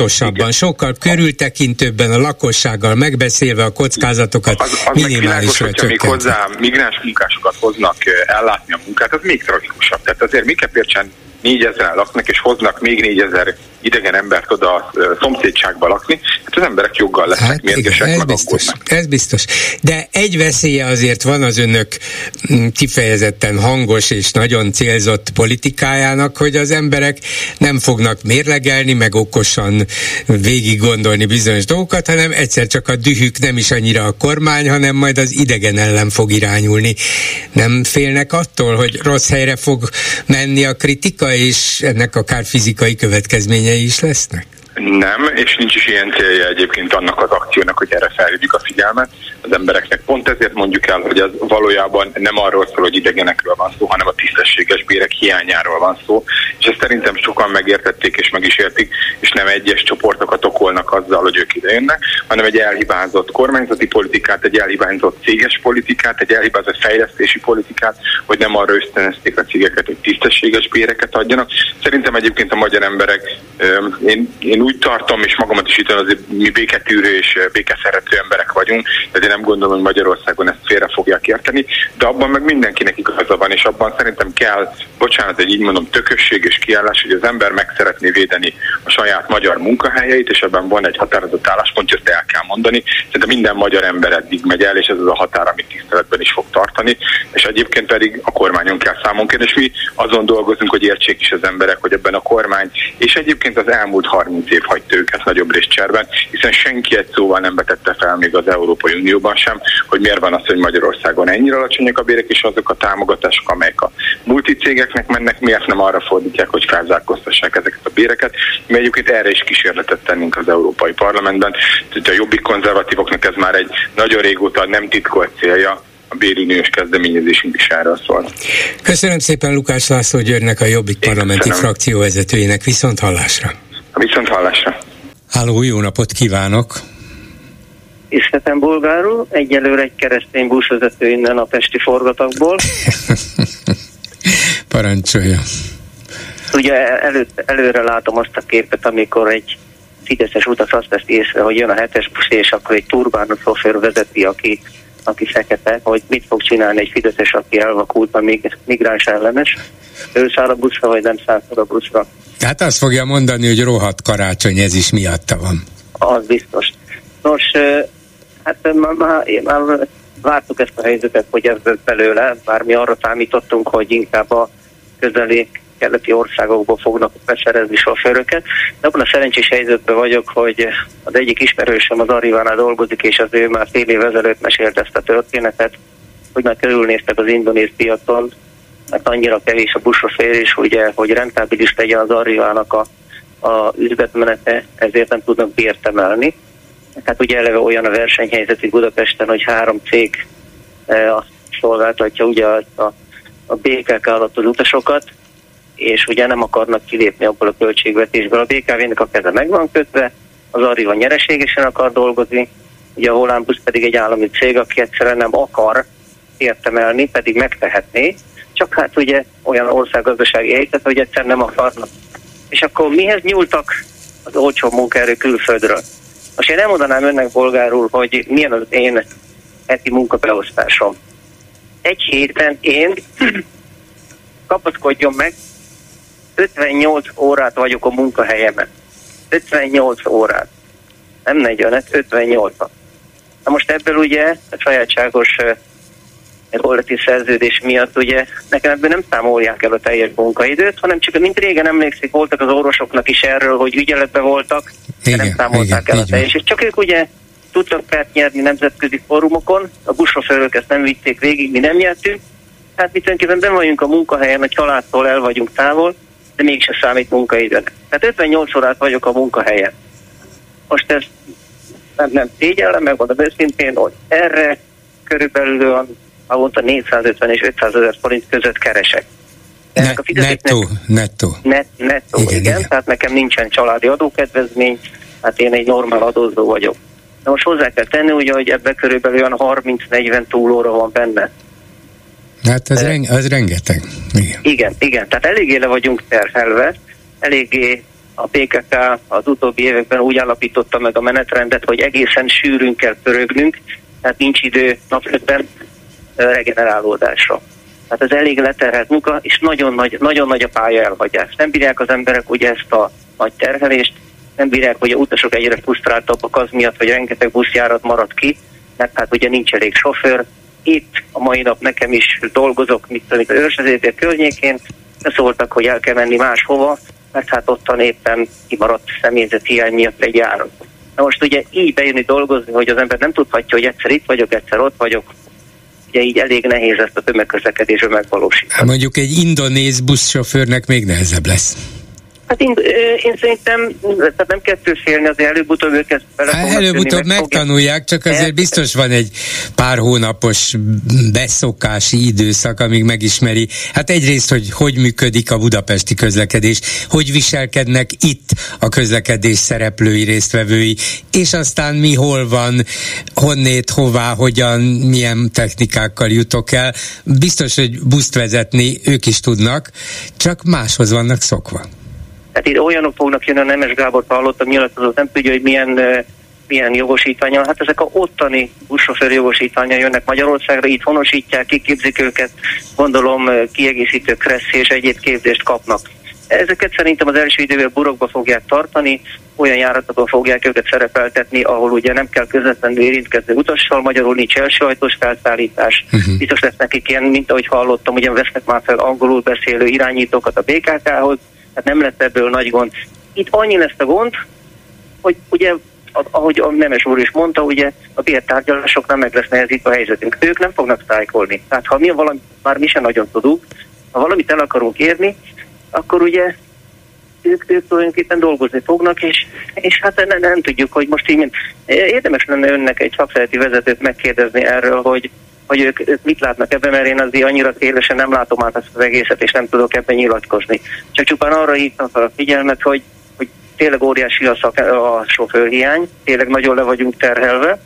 óvatosabban, igen. sokkal körültekintőbben a lakossággal megbeszélve a kockázatokat az, az minimálisra világos, még hozzá migráns munkásokat hoznak ellátni a munkát, az még tragikusabb. Tehát azért értsen négyezeren laknak, és hoznak még négyezer idegen embert oda a szomszédságba lakni, hát az emberek joggal lesznek hát mérgesek, igen, ez biztos, ez biztos. De egy veszélye azért van az önök mm, kifejezetten hangos és nagyon célzott politikájának, hogy az emberek nem fognak mérlegelni, meg okosan végig gondolni bizonyos dolgokat, hanem egyszer csak a dühük nem is annyira a kormány, hanem majd az idegen ellen fog irányulni. Nem félnek attól, hogy rossz helyre fog menni a kritika, és ennek akár fizikai következményei is lesznek? Nem, és nincs is ilyen célja egyébként annak az akciónak, hogy erre felhívjuk a figyelmet az embereknek. Pont ezért mondjuk el, hogy ez valójában nem arról szól, hogy idegenekről van szó, hanem a tisztességes bérek hiányáról van szó, és ezt szerintem sokan megértették és meg is értik, és nem egyes csoportokat okolnak azzal, hogy ők idejönnek, hanem egy elhibázott kormányzati politikát, egy elhibázott céges politikát, egy elhibázott fejlesztési politikát, hogy nem arra ösztönözték a cégeket, hogy tisztességes béreket adjanak. Szerintem egyébként a magyar emberek, én, én úgy tartom, és magamat is itt azért mi béketűrő és békeszerető emberek vagyunk, én nem gondolom, hogy Magyarországon ezt félre fogják érteni, de abban meg mindenkinek igaza van, és abban szerintem kell, bocsánat, egy így mondom, tökösség és kiállás, hogy az ember meg szeretné védeni a saját magyar munkahelyeit, és ebben van egy határozott álláspont, ezt el kell mondani. Szerintem minden magyar ember eddig megy el, és ez az a határ, amit tiszteletben is fog tartani, és egyébként pedig a kormányon kell számon kérni, és mi azon dolgozunk, hogy értsék is az emberek, hogy ebben a kormány, és egyébként az elmúlt 30 év hagyta őket nagyobb részt cserben, hiszen senki egy szóval nem betette fel még az Európai Unióban sem, hogy miért van az, hogy Magyarországon ennyire alacsonyak a bérek, és azok a támogatások, amelyek a multicégeknek mennek, miért nem arra fordítják, hogy felzárkóztassák ezeket a béreket. Mi egyébként erre is kísérletet tennünk az Európai Parlamentben. Tehát a jobbik konzervatívoknak ez már egy nagyon régóta nem titkolt célja, a béruniós kezdeményezésünk is erről szól. Köszönöm szépen Lukács László Györgynek, a Jobbik Én parlamenti köszönöm. frakció vezetőjének. Viszont hallásra! Viszont hallásra! Háló, jó napot kívánok! Ismetem bulgárul, egyelőre egy keresztény buszvezető innen a pesti forgatagból. Parancsolja. Ugye előtt, előre látom azt a képet, amikor egy fideszes utas azt vesz észre, hogy jön a hetes busz, és akkor egy turbánus sofőr vezeti, aki, aki fekete, hogy mit fog csinálni egy fideszes, aki elvakult, a migráns ellenes. Ő száll a buszra, vagy nem száll a buszra. Hát azt fogja mondani, hogy rohadt karácsony, ez is miatta van. Az biztos. Nos, hát már, már, már vártuk ezt a helyzetet, hogy ez belőle, bár mi arra számítottunk, hogy inkább a közeli keleti országokból fognak beszerezni sofőröket. De abban a szerencsés helyzetben vagyok, hogy az egyik ismerősöm az Arivánál dolgozik, és az ő már fél év ezelőtt mesélt ezt a történetet, hogy már körülnéztek az indonéz piacon, mert annyira kevés a buszsofér, és ugye, hogy rentábilis legyen az Arrivának a, a üzletmenete, ezért nem tudnak bért emelni. Hát ugye eleve olyan a versenyhelyzet itt Budapesten, hogy három cég e, azt szolgáltatja ugye a, a BKK alatt az utasokat, és ugye nem akarnak kilépni abból a költségvetésből. A BKV-nek a keze meg van kötve, az Arriva nyereségesen akar dolgozni, ugye a Hollandbusz pedig egy állami cég, aki egyszerűen nem akar értemelni, pedig megtehetné, csak hát ugye olyan országgazdasági helyzet, hogy egyszer nem akarnak. És akkor mihez nyúltak az olcsó munkaerő külföldről? Most én nem mondanám önnek bolgárul, hogy milyen az én heti munkabeosztásom. Egy héten én kapaszkodjon meg, 58 órát vagyok a munkahelyemen. 58 órát. Nem 40 58 -at. Na most ebből ugye a sajátságos kollektív szerződés miatt ugye nekem ebből nem számolják el a teljes munkaidőt, hanem csak mint régen emlékszik, voltak az orvosoknak is erről, hogy ügyeletbe voltak, igen, de nem számolták igen, el a teljes. És csak ők ugye tudtak pert nyerni nemzetközi fórumokon, a buszsofőrök ezt nem vitték végig, mi nem nyertünk, hát mi tulajdonképpen ben vagyunk a munkahelyen, a családtól el vagyunk távol, de mégse számít munkaidőnek. Tehát 58 órát vagyok a munkahelyen. Most ez nem, nem szégyellem, megmondom őszintén, hogy erre körülbelül havonta 450 és 500 ezer forint között keresek. Ne, a nettó, nettó. Net, nettó, igen, igen, igen. Tehát nekem nincsen családi adókedvezmény, hát én egy normál adózó vagyok. Na most hozzá kell tenni, ugye, hogy ebbe körülbelül olyan 30-40 túlóra van benne. Hát ez, reng, ez rengeteg. Igen. igen, igen. Tehát eléggé le vagyunk terhelve, eléggé a PKK az utóbbi években úgy állapította meg a menetrendet, hogy egészen sűrűn kell pörögnünk, tehát nincs idő napközben regenerálódásra. Tehát ez elég leterhelt munka, és nagyon nagy, nagyon nagy a pálya elhagyás. Nem bírják az emberek ugye ezt a nagy terhelést, nem bírják, hogy a utasok egyre frusztráltabbak az miatt, hogy rengeteg buszjárat marad ki, mert hát ugye nincs elég sofőr. Itt a mai nap nekem is dolgozok, mit tudom, az őrsezétér környékén, szóltak, hogy el kell menni máshova, mert hát ottan éppen kimaradt személyzet hiány miatt egy járat. Na most ugye így bejönni dolgozni, hogy az ember nem tudhatja, hogy egyszer itt vagyok, egyszer ott vagyok, ugye így elég nehéz ezt a tömegközlekedésre megvalósítani. Hát mondjuk egy indonéz buszsofőrnek még nehezebb lesz. Hát én, én szerintem tehát nem kell félni, azért előbb-utóbb őket hát Előbb-utóbb megtanulják, csak azért biztos van egy pár hónapos beszokási időszak, amíg megismeri. Hát egyrészt, hogy hogy működik a budapesti közlekedés, hogy viselkednek itt a közlekedés szereplői, résztvevői, és aztán mi hol van, honnét, hová, hogyan, milyen technikákkal jutok el. Biztos, hogy buszt vezetni ők is tudnak, csak máshoz vannak szokva. Tehát itt olyanok fognak jönni, a Nemes Gábor hallottam nyilatkozott, nem tudja, hogy milyen milyen jogosítványa, hát ezek a ottani buszsofőr jogosítványa jönnek Magyarországra, itt honosítják, kiképzik őket, gondolom kiegészítő kressz és egyéb képzést kapnak. Ezeket szerintem az első időben burokba fogják tartani, olyan járatokon fogják őket szerepeltetni, ahol ugye nem kell közvetlenül érintkezni utassal, magyarul nincs elsőhajtós felszállítás. Uh-huh. Biztos lesz nekik ilyen, mint ahogy hallottam, ugye vesznek már fel angolul beszélő irányítókat a BKK-hoz, tehát nem lesz ebből nagy gond. Itt annyi lesz a gond, hogy ugye ahogy a Nemes úr is mondta, ugye a bértárgyalásoknál meg lesz nehezítve a helyzetünk. Ők nem fognak szájkolni. Tehát ha mi valami, már mi sem nagyon tudunk, ha valamit el akarunk érni, akkor ugye ők, ők tulajdonképpen dolgozni fognak, és, és hát nem, nem tudjuk, hogy most így, mint érdemes lenne önnek egy szakszereti vezetőt megkérdezni erről, hogy hogy ők, ők mit látnak ebben, mert én azért annyira szélesen nem látom át ezt az egészet, és nem tudok ebben nyilatkozni. Csak csupán arra hívtam fel a figyelmet, hogy, hogy tényleg óriási a, szak, a sofőrhiány, tényleg nagyon le vagyunk terhelve,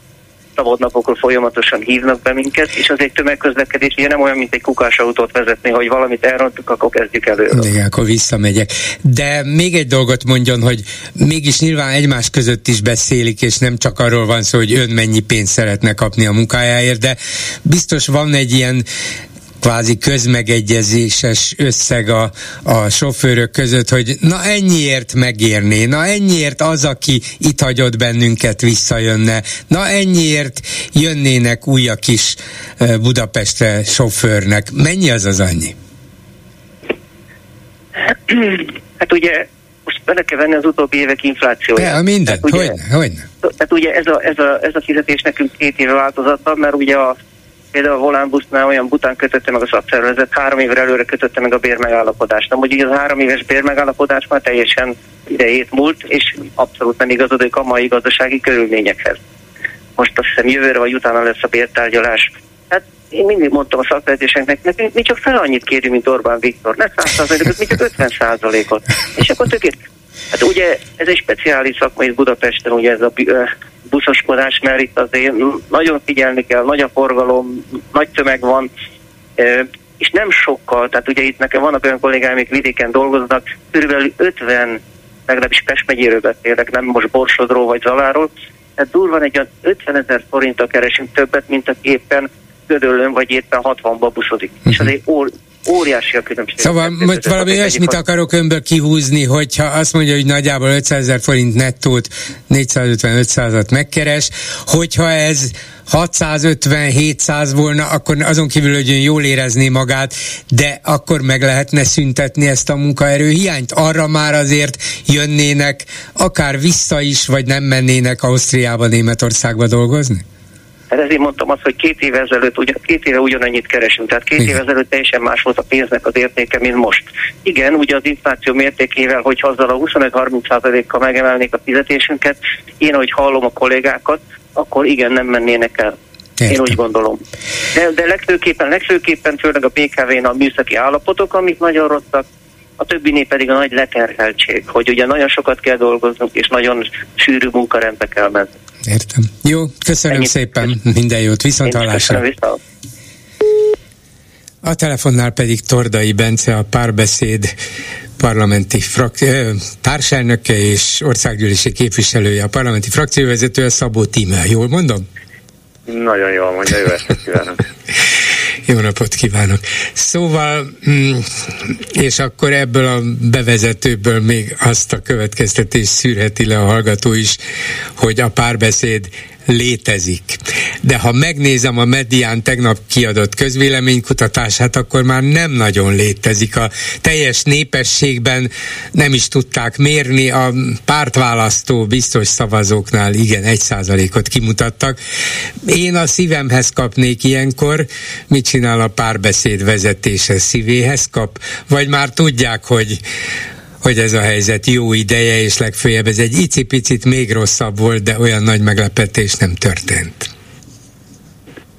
szabadnapokról folyamatosan hívnak be minket, és az egy tömegközlekedés ugye nem olyan, mint egy kukásautót vezetni, hogy valamit elrontuk, akkor kezdjük elő. Igen, akkor visszamegyek. De még egy dolgot mondjon, hogy mégis nyilván egymás között is beszélik, és nem csak arról van szó, hogy ön mennyi pénzt szeretne kapni a munkájáért, de biztos van egy ilyen kvázi közmegegyezéses összeg a, a sofőrök között, hogy na ennyiért megérné, na ennyiért az, aki itt hagyott bennünket visszajönne, na ennyiért jönnének újak is Budapestre sofőrnek. Mennyi az az annyi? Hát ugye most bele kell venni az utóbbi évek inflációját. Ja, mindent, hogyne, hogyne. Tehát ugye ez a, ez, a, ez a fizetés nekünk két éve változatta, mert ugye a például a Volánbusznál olyan bután kötötte meg a szakszervezet, három évre előre kötötte meg a bérmegállapodást. Na, hogy az három éves bérmegállapodás már teljesen idejét múlt, és abszolút nem igazodik a mai gazdasági körülményekhez. Most azt hiszem jövőre vagy utána lesz a bértárgyalás. Hát én mindig mondtam a szakvezetéseknek, nekünk mi csak fel annyit kérjük, mint Orbán Viktor, ne 100%-ot, mi csak 50%-ot. És akkor tökélet. Hát ugye ez egy speciális szakma itt Budapesten, ugye ez a buszoskodás, mert itt azért nagyon figyelni kell, nagy a forgalom, nagy tömeg van, és nem sokkal, tehát ugye itt nekem vannak olyan kollégáim, amik vidéken dolgoznak, körülbelül 50, legalábbis Pest megyéről beszélek, nem most Borsodról vagy Zaláról, tehát durvan egy 50 ezer forinttal keresünk többet, mint aki éppen Gödöllön vagy éppen 60-ba buszodik. Uh-huh. És azért óriási a különbség. Szóval most valami olyasmit akarok önből kihúzni, hogyha azt mondja, hogy nagyjából 500 ezer forint nettót 450-500-at megkeres, hogyha ez 650-700 volna, akkor azon kívül, hogy ön jól érezné magát, de akkor meg lehetne szüntetni ezt a munkaerő hiányt. Arra már azért jönnének, akár vissza is, vagy nem mennének Ausztriába, Németországba dolgozni? Hát ezért mondtam azt, hogy két éve ezelőtt, ugye, két éve ugyanennyit keresünk, tehát két éve ezelőtt teljesen más volt a pénznek az értéke, mint most. Igen, ugye az infláció mértékével, hogy azzal a 25-30%-kal megemelnék a fizetésünket, én, hogy hallom a kollégákat, akkor igen, nem mennének el. Értem. Én úgy gondolom. De, de legfőképpen, legfőképpen főleg a BKV-n a műszaki állapotok, amik nagyon rosszak, a többinél pedig a nagy leterheltség, hogy ugye nagyon sokat kell dolgoznunk, és nagyon sűrű munkarendbe kell menni. Értem. Jó, köszönöm Ennyit szépen, minden jót, viszont hallásra. A telefonnál pedig Tordai Bence, a párbeszéd parlamenti frak- társelnöke és országgyűlési képviselője, a parlamenti frakcióvezetője Szabó Tíme. Jól mondom? Nagyon jól mondja, jó estét kívánok. Jó napot kívánok! Szóval, mm, és akkor ebből a bevezetőből még azt a következtetést szűrheti le a hallgató is, hogy a párbeszéd létezik. De ha megnézem a medián tegnap kiadott közvéleménykutatását, akkor már nem nagyon létezik. A teljes népességben nem is tudták mérni, a pártválasztó biztos szavazóknál igen, egy százalékot kimutattak. Én a szívemhez kapnék ilyenkor, mit csinál a párbeszéd vezetése szívéhez kap, vagy már tudják, hogy hogy ez a helyzet jó ideje, és legfőjebb ez egy icipicit még rosszabb volt, de olyan nagy meglepetés nem történt.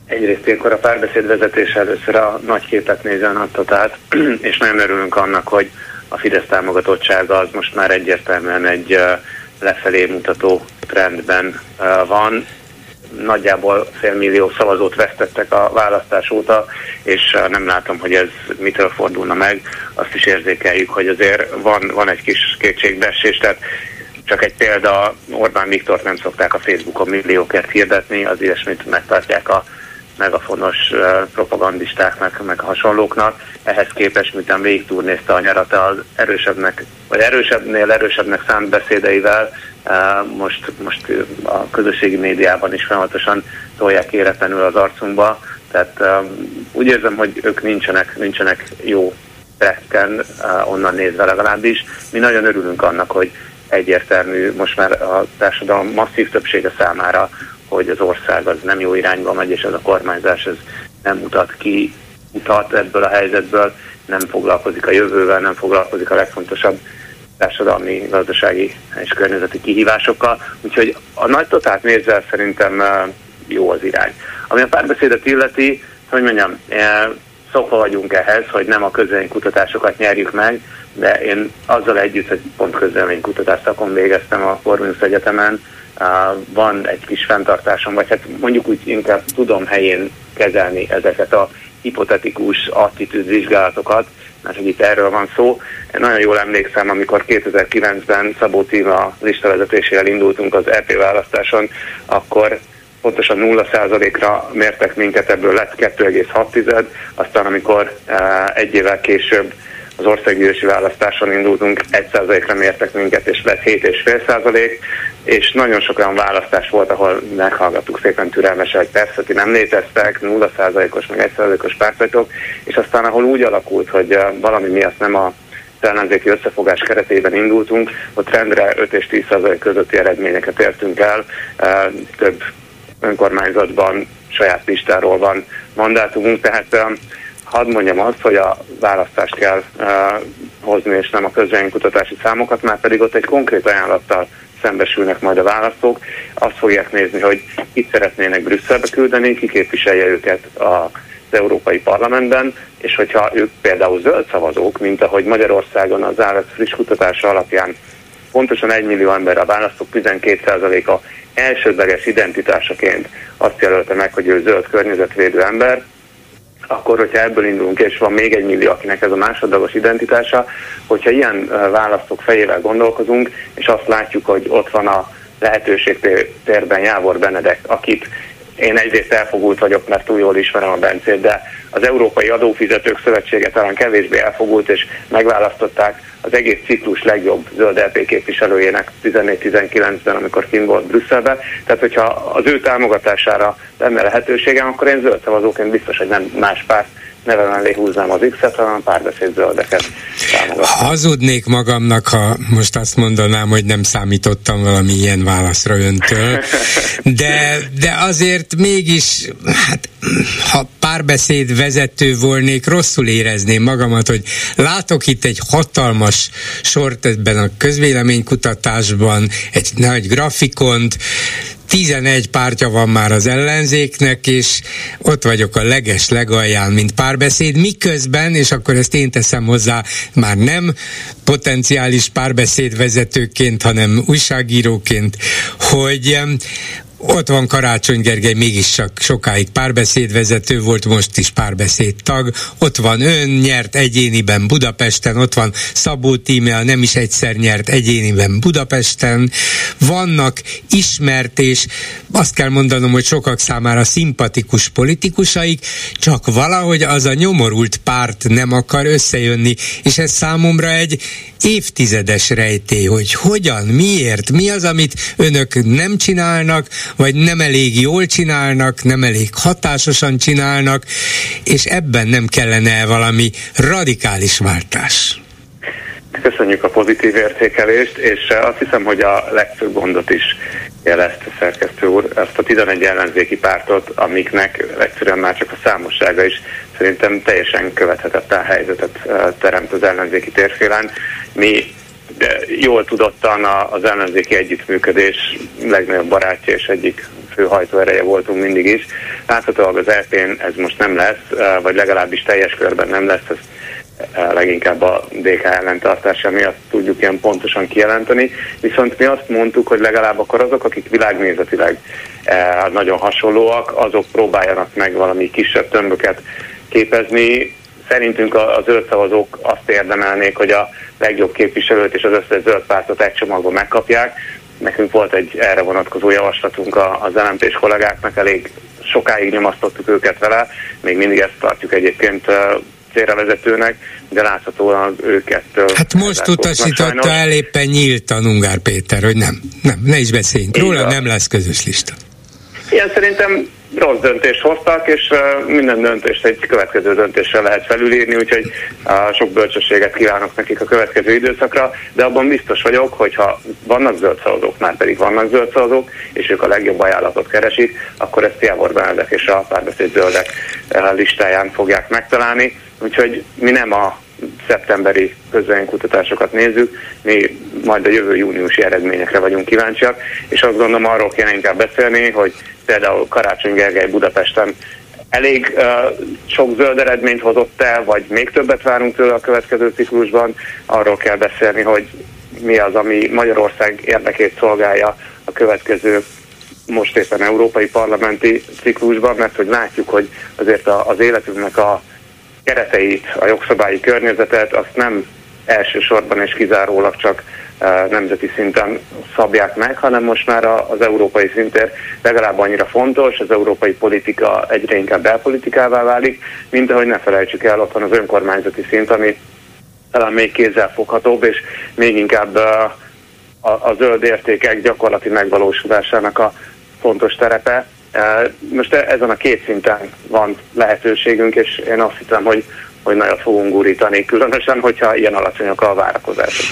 Egyrészt ilyenkor a párbeszéd vezetés először a nagy képet nézi a nattatát, és nagyon örülünk annak, hogy a Fidesz támogatottsága az most már egyértelműen egy lefelé mutató trendben van nagyjából félmillió szavazót vesztettek a választás óta, és uh, nem látom, hogy ez mitől fordulna meg. Azt is érzékeljük, hogy azért van, van egy kis kétségbeesés, tehát csak egy példa, Orbán Viktort nem szokták a Facebookon milliókért hirdetni, az ilyesmit megtartják a megafonos uh, propagandistáknak, meg hasonlóknak. Ehhez képest, miután végigtúrnézte a nyarat az erősebbnek, vagy erősebbnél erősebbnek szánt beszédeivel, most, most a közösségi médiában is folyamatosan tolják éretlenül az arcunkba, tehát úgy érzem, hogy ők nincsenek, nincsenek jó trekken, onnan nézve legalábbis. Mi nagyon örülünk annak, hogy egyértelmű most már a társadalom masszív többsége számára, hogy az ország az nem jó irányba megy, és ez a kormányzás ez nem mutat ki, mutat ebből a helyzetből, nem foglalkozik a jövővel, nem foglalkozik a legfontosabb társadalmi, gazdasági és környezeti kihívásokkal. Úgyhogy a nagy totát nézve szerintem jó az irány. Ami a párbeszédet illeti, hogy mondjam, szokva vagyunk ehhez, hogy nem a kutatásokat nyerjük meg, de én azzal együtt, hogy pont kutatást szakon végeztem a Corvinus Egyetemen, van egy kis fenntartásom, vagy hát mondjuk úgy inkább tudom helyén kezelni ezeket a hipotetikus attitűd vizsgálatokat, mert hogy itt erről van szó. Én nagyon jól emlékszem, amikor 2009-ben Szabó Tíma listavezetésével indultunk az EP választáson, akkor pontosan 0%-ra mértek minket, ebből lett 2,6, aztán amikor eh, egy évvel később az országgyűlési választáson indultunk, 1%-ra mértek minket, és lett 7,5%, és nagyon sok olyan választás volt, ahol meghallgattuk szépen türelmesen, hogy persze, ti nem léteztek, 0%-os, meg 1%-os pártfajtok, és aztán ahol úgy alakult, hogy valami miatt nem a ellenzéki összefogás keretében indultunk, ott rendre 5 és 10 közötti eredményeket értünk el, több önkormányzatban saját listáról van mandátumunk, tehát hadd mondjam azt, hogy a választást kell uh, hozni, és nem a közvéleménykutatási számokat, már pedig ott egy konkrét ajánlattal szembesülnek majd a választók. Azt fogják nézni, hogy itt szeretnének Brüsszelbe küldeni, ki képviselje őket a az Európai Parlamentben, és hogyha ők például zöld szavazók, mint ahogy Magyarországon az állat friss kutatása alapján pontosan egy millió ember a választók 12%-a elsődleges identitásaként azt jelölte meg, hogy ő zöld környezetvédő ember, akkor, hogyha ebből indulunk, és van még egy millió, akinek ez a másodlagos identitása, hogyha ilyen választók fejével gondolkozunk, és azt látjuk, hogy ott van a lehetőségtérben Jávor Benedek, akit én egyrészt elfogult vagyok, mert túl jól ismerem a Bencét, de az Európai Adófizetők Szövetsége talán kevésbé elfogult, és megválasztották az egész ciklus legjobb zöld LP képviselőjének 14-19-ben, amikor kim volt Brüsszelben. Tehát, hogyha az ő támogatására lenne lehetőségem, akkor én zöld szavazóként biztos, hogy nem más párt neve mellé húznám az X-et, hanem párbeszéd zöldeket támogatni. Hazudnék magamnak, ha most azt mondanám, hogy nem számítottam valami ilyen válaszra öntől, de, de azért mégis, hát ha párbeszéd vezető volnék, rosszul érezném magamat, hogy látok itt egy hatalmas sort ebben a közvéleménykutatásban, egy nagy grafikont, 11 pártja van már az ellenzéknek, és ott vagyok a leges legalján, mint párbeszéd, miközben, és akkor ezt én teszem hozzá, már nem potenciális párbeszédvezetőként, hanem újságíróként, hogy ott van Karácsony Gergely, mégiscsak sokáig párbeszédvezető volt, most is párbeszéd tag. Ott van ön, nyert egyéniben Budapesten, ott van Szabó Tímea, nem is egyszer nyert egyéniben Budapesten. Vannak ismert és azt kell mondanom, hogy sokak számára szimpatikus politikusaik, csak valahogy az a nyomorult párt nem akar összejönni, és ez számomra egy évtizedes rejtély, hogy hogyan, miért, mi az, amit önök nem csinálnak, vagy nem elég jól csinálnak, nem elég hatásosan csinálnak, és ebben nem kellene valami radikális váltás. Köszönjük a pozitív értékelést, és azt hiszem, hogy a legfőbb gondot is jelezte szerkesztő úr, ezt a 11 ellenzéki pártot, amiknek egyszerűen már csak a számossága is szerintem teljesen követhetetlen helyzetet teremt az ellenzéki térfélen. Mi de jól tudottan az ellenzéki együttműködés legnagyobb barátja és egyik fő hajtóereje voltunk mindig is. Láthatóan az lp ez most nem lesz, vagy legalábbis teljes körben nem lesz, ez leginkább a DK ellentartása miatt tudjuk ilyen pontosan kijelenteni. Viszont mi azt mondtuk, hogy legalább akkor azok, akik világnézetileg nagyon hasonlóak, azok próbáljanak meg valami kisebb tömböket képezni, szerintünk a, zöld szavazók azt érdemelnék, hogy a legjobb képviselőt és az összes zöld pártot egy csomagban megkapják. Nekünk volt egy erre vonatkozó javaslatunk az lmp kollégáknak, elég sokáig nyomasztottuk őket vele, még mindig ezt tartjuk egyébként célra vezetőnek, de láthatóan őket... Hát most utasította el éppen nyíltan Ungár Péter, hogy nem, nem, ne is beszéljünk róla, nem lesz közös lista. Ilyen szerintem rossz döntést hoztak, és minden döntést egy következő döntésre lehet felülírni, úgyhogy sok bölcsességet kívánok nekik a következő időszakra, de abban biztos vagyok, hogy ha vannak zöld szavazók, már pedig vannak zöld szavazók, és ők a legjobb ajánlatot keresik, akkor ezt Jávor Benedek és a párbeszéd zöldek listáján fogják megtalálni, úgyhogy mi nem a szeptemberi közvéleménykutatásokat nézzük, mi majd a jövő júniusi eredményekre vagyunk kíváncsiak, és azt gondolom arról kéne inkább beszélni, hogy például Karácsony Gergely Budapesten elég uh, sok zöld eredményt hozott el, vagy még többet várunk tőle a következő ciklusban, arról kell beszélni, hogy mi az, ami Magyarország érdekét szolgálja a következő most éppen európai parlamenti ciklusban, mert hogy látjuk, hogy azért az életünknek a kereteit, a jogszabályi környezetet, azt nem elsősorban és kizárólag csak e, nemzeti szinten szabják meg, hanem most már az európai szinten legalább annyira fontos, az európai politika egyre inkább belpolitikává válik, mint ahogy ne felejtsük el, ott az önkormányzati szint, ami talán még kézzelfoghatóbb, és még inkább e, a, a zöld értékek gyakorlati megvalósulásának a fontos terepe. Most e- ezen a két szinten van lehetőségünk, és én azt hiszem, hogy, hogy nagyot fogunk gurítani, különösen, hogyha ilyen alacsonyak a várakozások.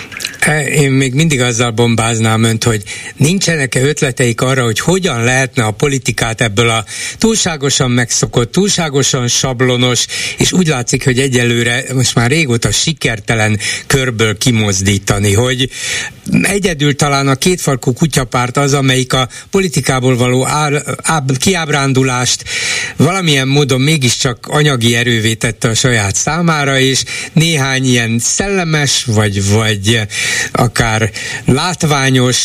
Én még mindig azzal bombáznám önt, hogy nincsenek-e ötleteik arra, hogy hogyan lehetne a politikát ebből a túlságosan megszokott, túlságosan sablonos, és úgy látszik, hogy egyelőre most már régóta sikertelen körből kimozdítani, hogy egyedül talán a kétfarkú kutyapárt az, amelyik a politikából való ár, áb, kiábrándulást valamilyen módon mégiscsak anyagi erővé tette a saját számára, és néhány ilyen szellemes, vagy, vagy akár látványos,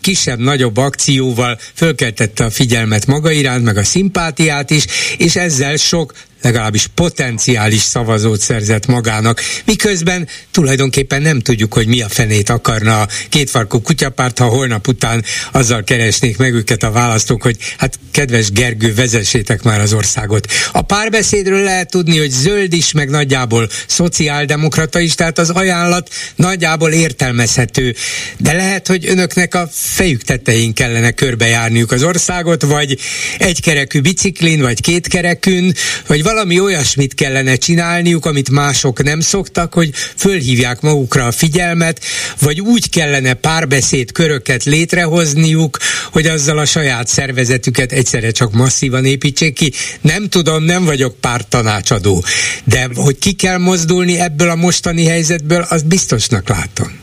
kisebb-nagyobb akcióval fölkeltette a figyelmet maga iránt, meg a szimpátiát is, és ezzel sok legalábbis potenciális szavazót szerzett magának, miközben tulajdonképpen nem tudjuk, hogy mi a fenét akarna a kétfarkú kutyapárt, ha holnap után azzal keresnék meg őket a választók, hogy hát kedves Gergő, vezessétek már az országot. A párbeszédről lehet tudni, hogy zöld is, meg nagyjából szociáldemokrata is, tehát az ajánlat nagyjából értelmezhető, de lehet, hogy önöknek a fejük tetején kellene körbejárniuk az országot, vagy egykerekű biciklin, vagy kétkerekűn, vagy valami olyasmit kellene csinálniuk, amit mások nem szoktak, hogy fölhívják magukra a figyelmet, vagy úgy kellene párbeszéd köröket létrehozniuk, hogy azzal a saját szervezetüket egyszerre csak masszívan építsék ki. Nem tudom, nem vagyok párt tanácsadó, de hogy ki kell mozdulni ebből a mostani helyzetből, azt biztosnak látom.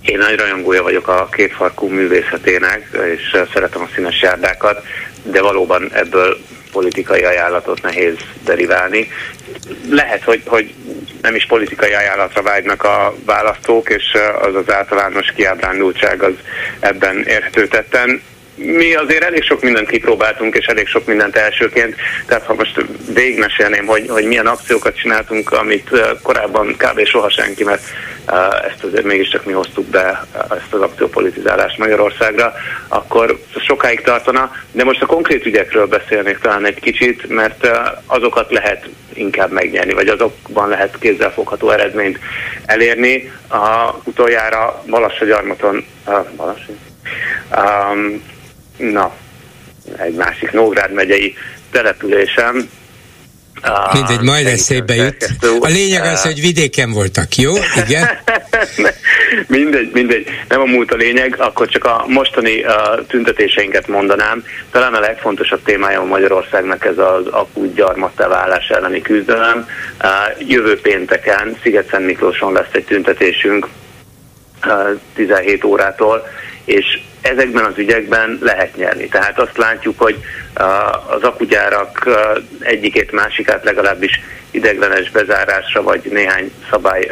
Én nagy rajongója vagyok a kétfarkú művészetének, és szeretem a színes járdákat, de valóban ebből politikai ajánlatot nehéz deriválni. Lehet, hogy, hogy nem is politikai ajánlatra vágynak a választók, és az az általános kiábrándultság az ebben érhető tetten mi azért elég sok mindent kipróbáltunk, és elég sok mindent elsőként, tehát ha most végigmesélném, hogy, hogy milyen akciókat csináltunk, amit korábban kb. soha senki, mert ezt azért mégiscsak mi hoztuk be, ezt az akciópolitizálást Magyarországra, akkor sokáig tartana, de most a konkrét ügyekről beszélnék talán egy kicsit, mert azokat lehet inkább megnyerni, vagy azokban lehet kézzelfogható eredményt elérni. A utoljára Balassagyarmaton, uh, Balassi? Um, na, egy másik Nógrád megyei településem, Mindegy, majd eszébe jut. A lényeg az, hogy vidéken voltak, jó? Igen? mindegy, mindegy. Nem a múlt a lényeg, akkor csak a mostani uh, tüntetéseinket mondanám. Talán a legfontosabb témája a Magyarországnak ez az akut gyarmattá válás elleni küzdelem. Uh, jövő pénteken Sziget-Szent Miklóson lesz egy tüntetésünk uh, 17 órától, és ezekben az ügyekben lehet nyerni. Tehát azt látjuk, hogy az akugyárak egyikét másikát legalábbis ideglenes bezárásra vagy néhány szabály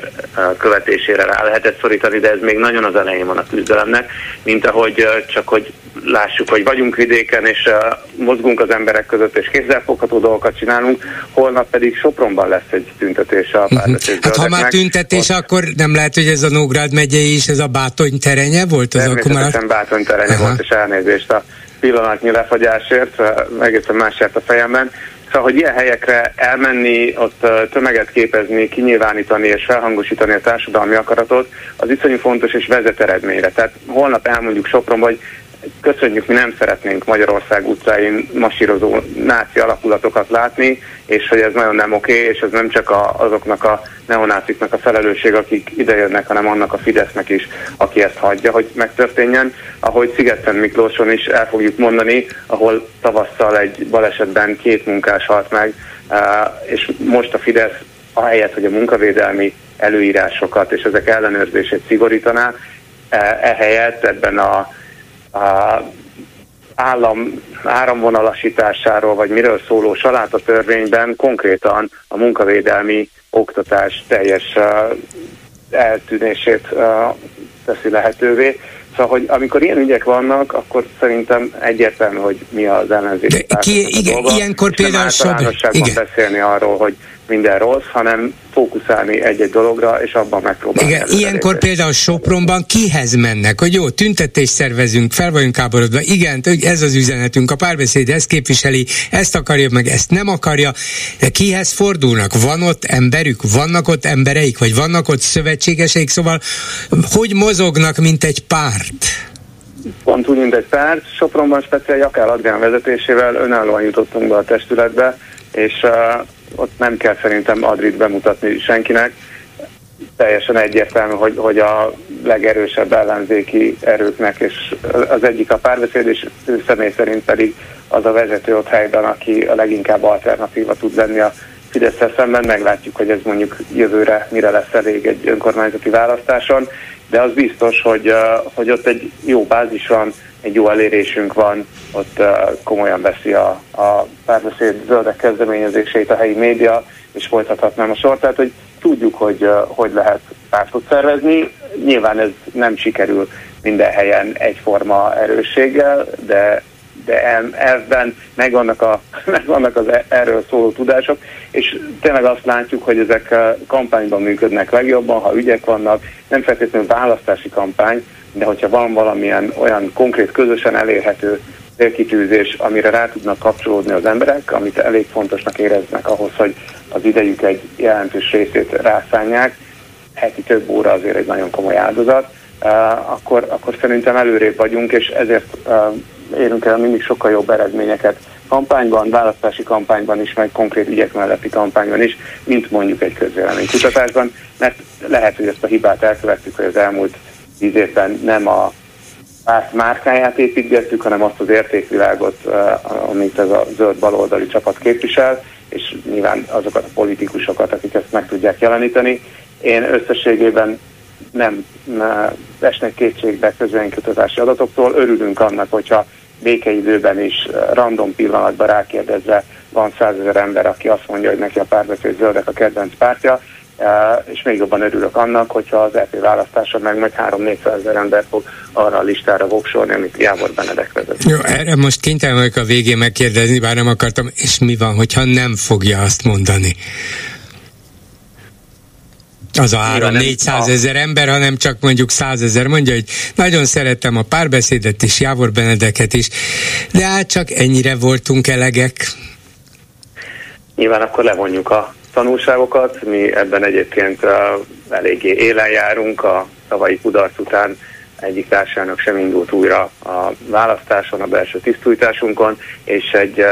követésére rá lehetett szorítani, de ez még nagyon az elején van a küzdelemnek, mint ahogy csak hogy lássuk, hogy vagyunk vidéken, és mozgunk az emberek között, és kézzelfogható dolgokat csinálunk, holnap pedig Sopronban lesz egy tüntetés a mhm. párbeszéd Hát ha már tüntetés, Ott... akkor nem lehet, hogy ez a Nógrád megyei is, ez a Bátony terenye volt? Az akkor már... Terenye Aha. volt, és elnézést a pillanatnyi lefagyásért, egészen más a fejemben. Szóval, hogy ilyen helyekre elmenni, ott tömeget képezni, kinyilvánítani és felhangosítani a társadalmi akaratot, az iszonyú fontos és vezet eredményre. Tehát holnap elmondjuk Sopron, hogy köszönjük, mi nem szeretnénk Magyarország utcáin masírozó náci alakulatokat látni, és hogy ez nagyon nem oké, és ez nem csak a, azoknak a neonáciknak a felelősség, akik idejönnek, hanem annak a Fidesznek is, aki ezt hagyja, hogy megtörténjen. Ahogy Szigeten Miklóson is el fogjuk mondani, ahol tavasszal egy balesetben két munkás halt meg, és most a Fidesz ahelyett, hogy a munkavédelmi előírásokat és ezek ellenőrzését szigorítaná, ehelyett ebben a a állam áramvonalasításáról, vagy miről szóló saláta törvényben konkrétan a munkavédelmi oktatás teljes eltűnését teszi lehetővé. Szóval, hogy amikor ilyen ügyek vannak, akkor szerintem egyértelmű, hogy mi az ellenzék. Ki, igen, dolga, ilyenkor például igen. beszélni arról, hogy minden rossz, hanem fókuszálni egy-egy dologra, és abban megpróbálni. Igen, ilyenkor például Sopronban kihez mennek, hogy jó, tüntetést szervezünk, fel vagyunk háborodva, igen, ez az üzenetünk, a párbeszéd ezt képviseli, ezt akarja, meg ezt nem akarja, de kihez fordulnak? Van ott emberük, vannak ott embereik, vagy vannak ott szövetségeseik, szóval hogy mozognak, mint egy párt? Pont úgy, mint egy párt. Sopronban speciál Jakál Adrián vezetésével önállóan jutottunk be a testületbe, és uh, ott nem kell szerintem Adrit bemutatni senkinek. teljesen egyértelmű, hogy, hogy a legerősebb ellenzéki erőknek, és az egyik a párbeszéd, és ő személy szerint pedig az a vezető ott helyben, aki a leginkább alternatíva tud lenni a fidesz szemben. Meglátjuk, hogy ez mondjuk jövőre mire lesz elég egy önkormányzati választáson, de az biztos, hogy, hogy ott egy jó bázis van, egy jó elérésünk van, ott komolyan veszi a, a párbeszéd zöldek kezdeményezéseit a helyi média, és folytathatnám a sort. Tehát, hogy tudjuk, hogy hogy lehet pártot szervezni. Nyilván ez nem sikerül minden helyen egyforma erősséggel, de de elvben megvannak, a, megvannak az e, erről szóló tudások, és tényleg azt látjuk, hogy ezek kampányban működnek legjobban, ha ügyek vannak, nem feltétlenül választási kampány, de hogyha van valamilyen olyan konkrét, közösen elérhető célkitűzés, amire rá tudnak kapcsolódni az emberek, amit elég fontosnak éreznek ahhoz, hogy az idejük egy jelentős részét rászánják, heti több óra azért egy nagyon komoly áldozat, uh, akkor, akkor szerintem előrébb vagyunk, és ezért uh, érünk el mindig sokkal jobb eredményeket kampányban, választási kampányban is, meg konkrét ügyek melletti kampányban is, mint mondjuk egy közvéleménykutatásban, mert lehet, hogy ezt a hibát elkövettük, hogy az elmúlt tíz évben nem a párt márkáját építgettük, hanem azt az értékvilágot, amit ez a zöld baloldali csapat képvisel, és nyilván azokat a politikusokat, akik ezt meg tudják jeleníteni. Én összességében nem esnek kétségbe közvénykötözési adatoktól. Örülünk annak, hogyha békeidőben is random pillanatban rákérdezve van százezer ember, aki azt mondja, hogy neki a párbeszéd zöldek a kedvenc pártja, és még jobban örülök annak, hogyha az EP választáson meg majd 3-400 ezer ember fog arra a listára voksolni, amit Jávor Benedek vezet. Jó, erre most kénytelen vagyok a végén megkérdezni, bár nem akartam, és mi van, hogyha nem fogja azt mondani? az a három 400 ezer ember, hanem csak mondjuk 100 ezer mondja, hogy nagyon szerettem a párbeszédet is, Jávor Benedeket is, de hát csak ennyire voltunk elegek. Nyilván akkor levonjuk a tanulságokat, mi ebben egyébként eléggé élen járunk, a tavalyi kudarc után egyik társának sem indult újra a választáson, a belső tisztújításunkon, és egy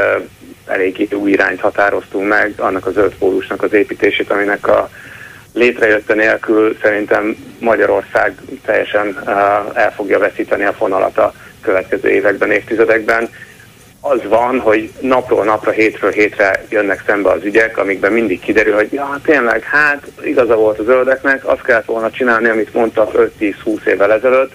eléggé új irányt határoztunk meg, annak a zöld pólusnak az építését, aminek a létrejötte nélkül szerintem Magyarország teljesen el fogja veszíteni a fonalat a következő években, évtizedekben. Az van, hogy napról napra, hétről hétre jönnek szembe az ügyek, amikben mindig kiderül, hogy ja, tényleg, hát igaza volt a zöldeknek, azt kellett volna csinálni, amit mondtak 5-10-20 évvel ezelőtt,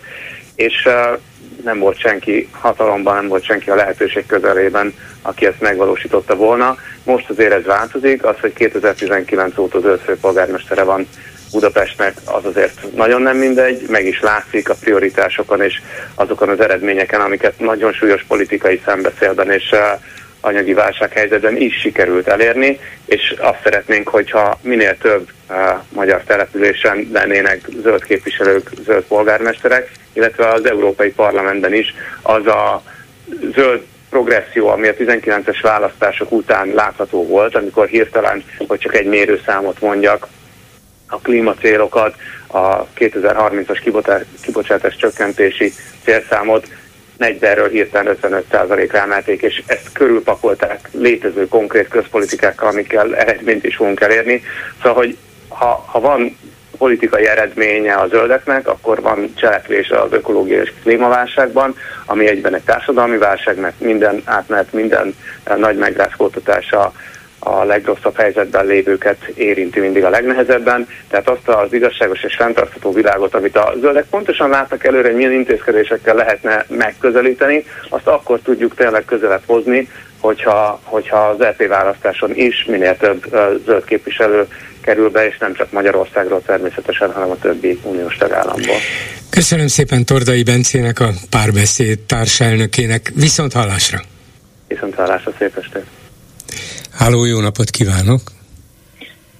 és uh, nem volt senki hatalomban, nem volt senki a lehetőség közelében, aki ezt megvalósította volna. Most azért ez változik, az, hogy 2019 óta zöld főpolgármestere van Budapestnek, az azért nagyon nem mindegy, meg is látszik a prioritásokon és azokon az eredményeken, amiket nagyon súlyos politikai szembeszélben és anyagi válsághelyzetben is sikerült elérni, és azt szeretnénk, hogyha minél több uh, magyar településen lennének zöld képviselők, zöld polgármesterek, illetve az Európai Parlamentben is az a zöld progresszió, ami a 19-es választások után látható volt, amikor hirtelen, hogy csak egy mérőszámot mondjak, a klímacélokat, a 2030-as kibocsátás csökkentési célszámot 40-ről hirtelen 55%-ra emelték, és ezt körülpakolták létező konkrét közpolitikákkal, amikkel eredményt is fogunk elérni. Szóval, hogy ha, ha van politikai eredménye a zöldeknek, akkor van cselekvés az ökológiai és klímaválságban, ami egyben egy társadalmi válság, mert minden átmenet, minden nagy megrázkódtatása a legrosszabb helyzetben lévőket érinti mindig a legnehezebben. Tehát azt az igazságos és fenntartható világot, amit a zöldek pontosan látnak előre, hogy milyen intézkedésekkel lehetne megközelíteni, azt akkor tudjuk tényleg közelebb hozni, hogyha, hogyha az EP választáson is minél több zöld képviselő kerül be, és nem csak Magyarországról természetesen, hanem a többi uniós tagállamból. Köszönöm szépen Tordai Bencének, a párbeszéd társelnökének. Viszont hallásra! Viszont hallásra, szép estét! Háló, jó napot kívánok!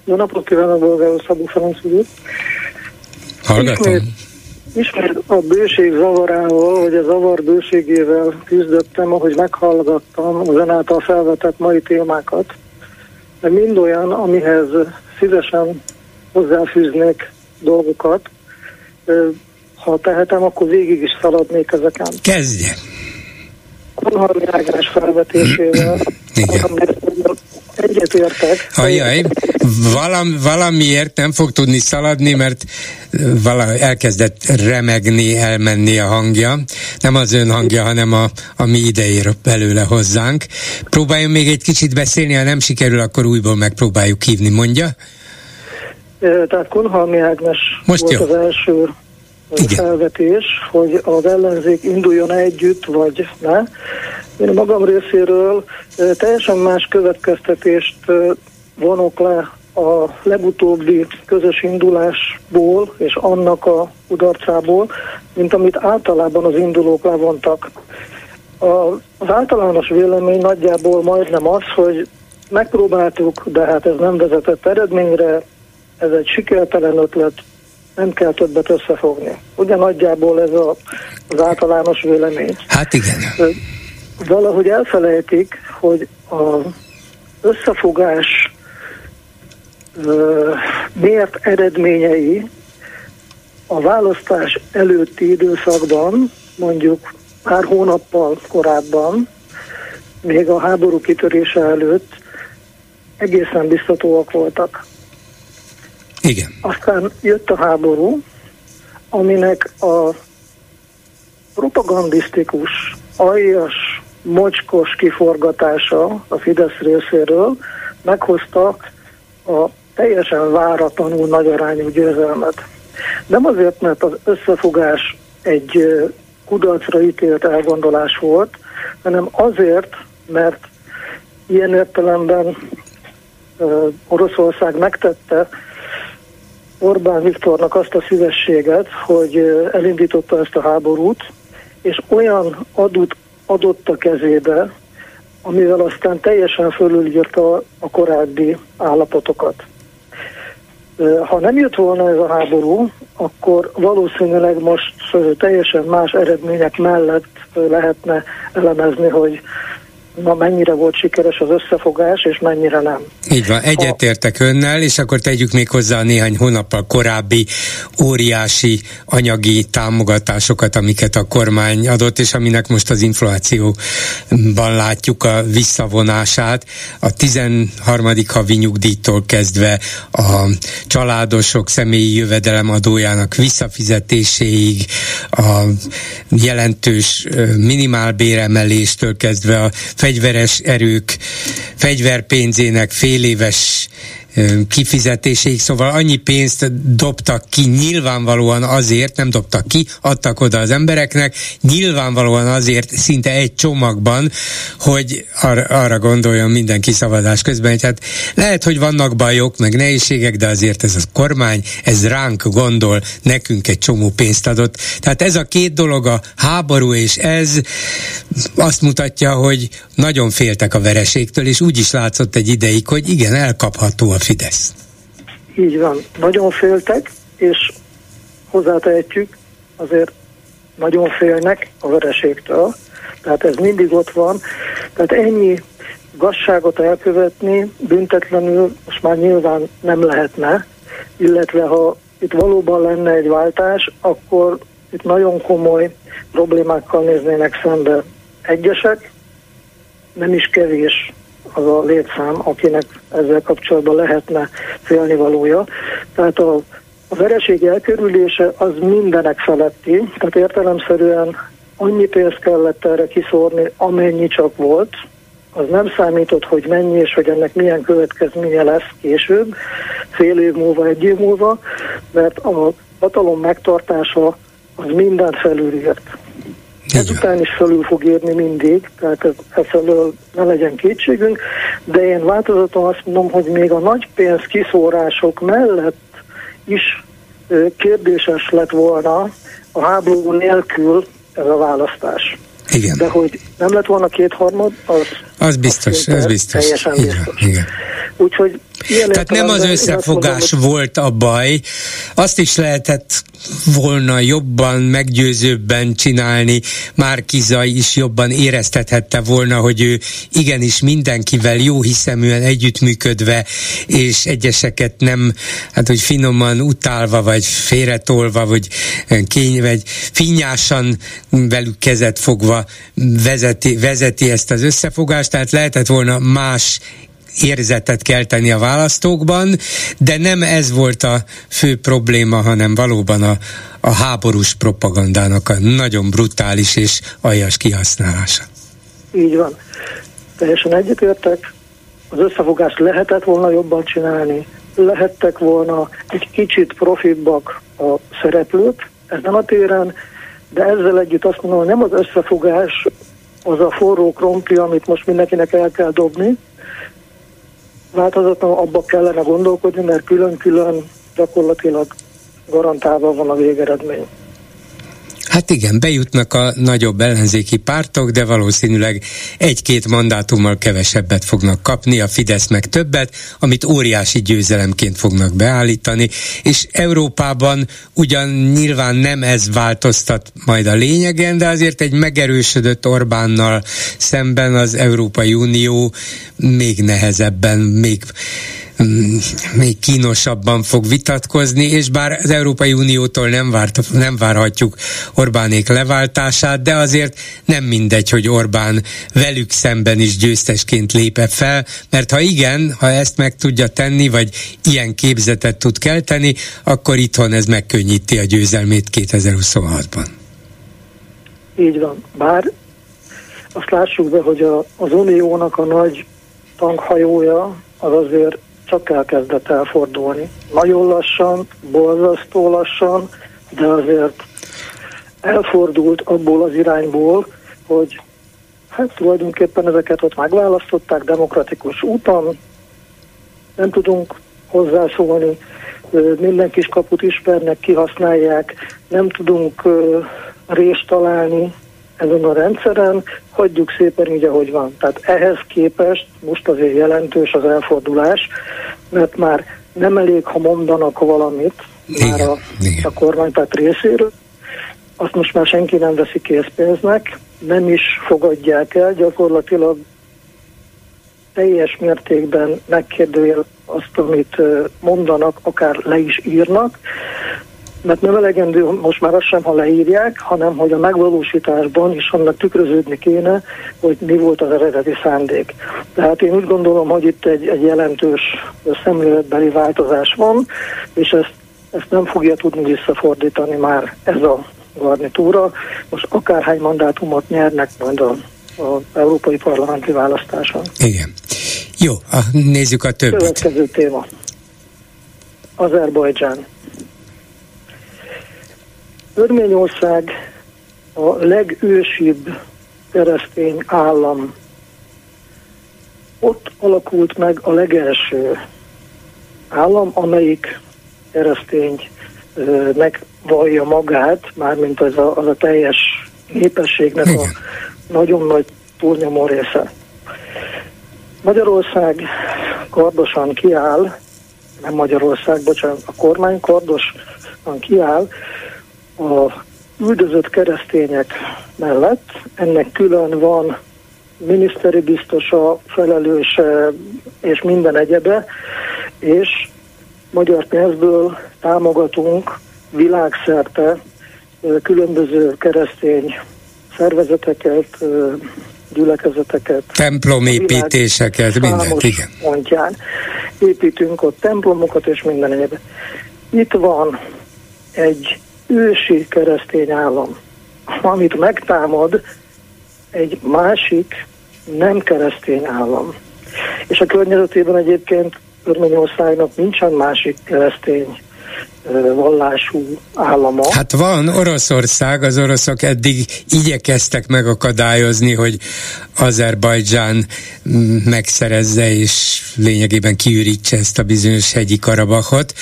Jó napot kívánok, Bolgár Szabó Ferenc úr! Hallgatom! Ismét, ismét a bőség zavarával, vagy a zavar bőségével küzdöttem, ahogy meghallgattam az ön által felvetett mai témákat. De mind olyan, amihez szívesen hozzáfűznék dolgokat. Ha tehetem, akkor végig is szaladnék ezeken. Kezdje! Konharmi Ágás felvetésével egyetértek. Ajaj, Valam, valamiért nem fog tudni szaladni, mert vala, elkezdett remegni, elmenni a hangja. Nem az ön hangja, hanem a, a mi idejér belőle hozzánk. Próbáljon még egy kicsit beszélni, ha nem sikerül, akkor újból megpróbáljuk hívni, mondja. Tehát Kunhalmi Ágnes Most volt jó. az első Igen. felvetés, hogy az ellenzék induljon együtt, vagy ne. Én a magam részéről teljesen más következtetést vonok le a legutóbbi közös indulásból és annak a kudarcából, mint amit általában az indulók levontak. Az általános vélemény nagyjából majdnem az, hogy megpróbáltuk, de hát ez nem vezetett eredményre, ez egy sikertelen ötlet, nem kell többet összefogni. Ugye nagyjából ez a, az általános vélemény. Hát igen. Valahogy elfelejtik, hogy az összefogás ö, mért eredményei a választás előtti időszakban, mondjuk pár hónappal korábban, még a háború kitörése előtt egészen biztatóak voltak. Igen. Aztán jött a háború, aminek a propagandisztikus, aljas, mocskos kiforgatása a Fidesz részéről meghozta a teljesen váratlanul nagy arányú győzelmet. Nem azért, mert az összefogás egy kudarcra ítélt elgondolás volt, hanem azért, mert ilyen értelemben Oroszország megtette Orbán Viktornak azt a szívességet, hogy elindította ezt a háborút, és olyan adót adott a kezébe, amivel aztán teljesen fölülírta a korábbi állapotokat. Ha nem jött volna ez a háború, akkor valószínűleg most teljesen más eredmények mellett lehetne elemezni, hogy na mennyire volt sikeres az összefogás, és mennyire nem. Így van, egyetértek önnel, és akkor tegyük még hozzá a néhány hónappal korábbi óriási anyagi támogatásokat, amiket a kormány adott, és aminek most az inflációban látjuk a visszavonását. A 13. havi nyugdíjtól kezdve a családosok személyi jövedelem adójának visszafizetéséig, a jelentős minimálbéremeléstől kezdve a fegyveres erők fegyverpénzének fél éves ö, kifizetéséig, szóval annyi pénzt dobtak ki nyilvánvalóan azért, nem dobtak ki, adtak oda az embereknek, nyilvánvalóan azért szinte egy csomagban, hogy ar- arra gondoljon mindenki szavazás közben, hogy hát lehet, hogy vannak bajok, meg nehézségek, de azért ez a kormány, ez ránk gondol, nekünk egy csomó pénzt adott. Tehát ez a két dolog, a háború és ez azt mutatja, hogy nagyon féltek a vereségtől, és úgy is látszott egy ideig, hogy igen, elkapható a Fidesz. Így van, nagyon féltek, és hozzátehetjük, azért nagyon félnek a vereségtől, tehát ez mindig ott van, tehát ennyi gazságot elkövetni büntetlenül most már nyilván nem lehetne, illetve ha itt valóban lenne egy váltás, akkor itt nagyon komoly problémákkal néznének szembe egyesek, nem is kevés az a létszám, akinek ezzel kapcsolatban lehetne félnivalója. Tehát a, a vereség elkerülése az mindenek feletti, tehát értelemszerűen annyi pénzt kellett erre kiszórni, amennyi csak volt, az nem számított, hogy mennyi és hogy ennek milyen következménye lesz később, fél év múlva, egy év múlva, mert a hatalom megtartása az mindent felülírt. Ezután is felül fog érni mindig, tehát ez, ezelől ne legyen kétségünk, de én változaton azt mondom, hogy még a nagy pénz kiszórások mellett is kérdéses lett volna a háború nélkül ez a választás. Igen. De hogy nem lett volna kétharmad, az, Az biztos, az biztos. Teljesen Így biztos. igen. Úgyhogy Tehát nem az összefogás mondom, volt a baj, azt is lehetett volna jobban, meggyőzőbben csinálni, Márkiza is jobban éreztethette volna, hogy ő igenis mindenkivel jó hiszeműen együttműködve, és egyeseket nem, hát hogy finoman utálva, vagy félretolva, vagy kény, vagy finnyásan velük kezet fogva vezeti, vezeti ezt az összefogást, tehát lehetett volna más érzetet kelteni a választókban, de nem ez volt a fő probléma, hanem valóban a, a háborús propagandának a nagyon brutális és aljas kihasználása. Így van. Teljesen egyetértek. Az összefogást lehetett volna jobban csinálni, lehettek volna egy kicsit profibbak a szereplők ezen a téren, de ezzel együtt azt mondom, hogy nem az összefogás az a forró krompli, amit most mindenkinek el kell dobni. Változatlanul abba kellene gondolkodni, mert külön-külön gyakorlatilag garantálva van a végeredmény. Hát igen, bejutnak a nagyobb ellenzéki pártok, de valószínűleg egy-két mandátummal kevesebbet fognak kapni, a Fidesz meg többet, amit óriási győzelemként fognak beállítani, és Európában ugyan nyilván nem ez változtat majd a lényegen, de azért egy megerősödött Orbánnal szemben az Európai Unió még nehezebben, még még kínosabban fog vitatkozni, és bár az Európai Uniótól nem, várt, nem várhatjuk Orbánék leváltását, de azért nem mindegy, hogy Orbán velük szemben is győztesként lépe fel, mert ha igen, ha ezt meg tudja tenni, vagy ilyen képzetet tud kelteni, akkor itthon ez megkönnyíti a győzelmét 2026-ban. Így van. Bár azt lássuk be, hogy a, az Uniónak a nagy tankhajója az azért csak elkezdett elfordulni. Nagyon lassan, borzasztó lassan, de azért elfordult abból az irányból, hogy hát tulajdonképpen ezeket ott megválasztották demokratikus úton, nem tudunk hozzászólni, minden kis kaput ismernek, kihasználják, nem tudunk részt találni ezen a rendszeren, hagyjuk szépen így, ahogy van. Tehát ehhez képest most azért jelentős az elfordulás, mert már nem elég, ha mondanak valamit igen, már a, igen. a kormánypárt részéről, azt most már senki nem veszi készpénznek, nem is fogadják el, gyakorlatilag teljes mértékben megkérdőjel azt, amit mondanak, akár le is írnak, mert nem elegendő most már azt sem, ha leírják, hanem hogy a megvalósításban is annak tükröződni kéne, hogy mi volt az eredeti szándék. Tehát én úgy gondolom, hogy itt egy, egy jelentős szemléletbeli változás van, és ezt, ezt nem fogja tudni visszafordítani már ez a garnitúra. Most akárhány mandátumot nyernek majd a, a európai parlamenti választáson. Igen. Jó, a, nézzük a többit. Következő téma. Azerbajdzsán. Örményország a legősibb keresztény állam. Ott alakult meg a legelső állam, amelyik keresztény megvallja magát, mármint az a, az a teljes népességnek a nagyon nagy túlnyomó része. Magyarország kardosan kiáll, nem Magyarország, bocsánat, a kormány kardosan kiáll, a üldözött keresztények mellett. Ennek külön van miniszteri biztosa, felelőse és minden egyebe, és magyar pénzből támogatunk világszerte különböző keresztény szervezeteket, gyülekezeteket. Templomépítéseket, mindent, igen. Pontján. Építünk ott templomokat és minden egyebe. Itt van egy ősi keresztény állam, amit megtámad egy másik nem keresztény állam. És a környezetében egyébként Örményországnak nincsen másik keresztény vallású állama. Hát van Oroszország, az oroszok eddig igyekeztek megakadályozni, hogy Azerbajdzsán megszerezze és lényegében kiürítse ezt a bizonyos hegyi Karabachot,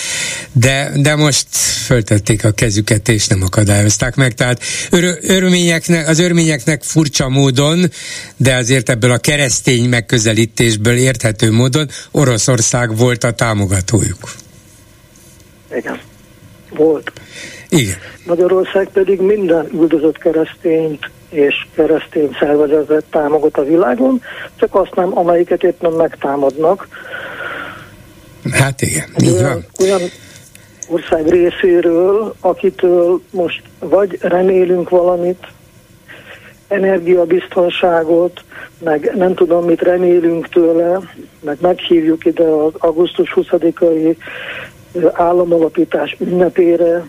de, de most föltették a kezüket és nem akadályozták meg, tehát ör, örményeknek, az örményeknek furcsa módon, de azért ebből a keresztény megközelítésből érthető módon Oroszország volt a támogatójuk. Igen volt. Igen. Magyarország pedig minden üldözött keresztényt és keresztény szervezetet támogat a világon, csak azt nem, amelyiket éppen megtámadnak. Hát igen, így olyan, van. Olyan ország részéről, akitől most vagy remélünk valamit, energiabiztonságot, meg nem tudom, mit remélünk tőle, meg meghívjuk ide az augusztus 20-ai államalapítás ünnepére.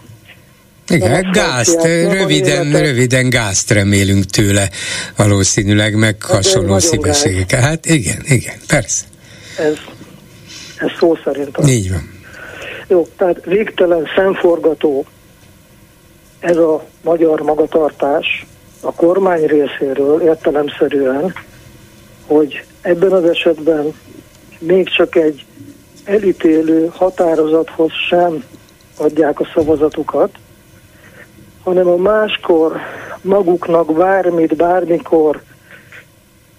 Igen, gázt, röviden, röviden gázt remélünk tőle valószínűleg, meg hát hasonló szívességek. Hát igen, igen, persze. Ez, ez szó szerint. Az. Így van. Jó, tehát végtelen szemforgató ez a magyar magatartás a kormány részéről értelemszerűen, hogy ebben az esetben még csak egy elítélő határozathoz sem adják a szavazatukat, hanem a máskor maguknak bármit, bármikor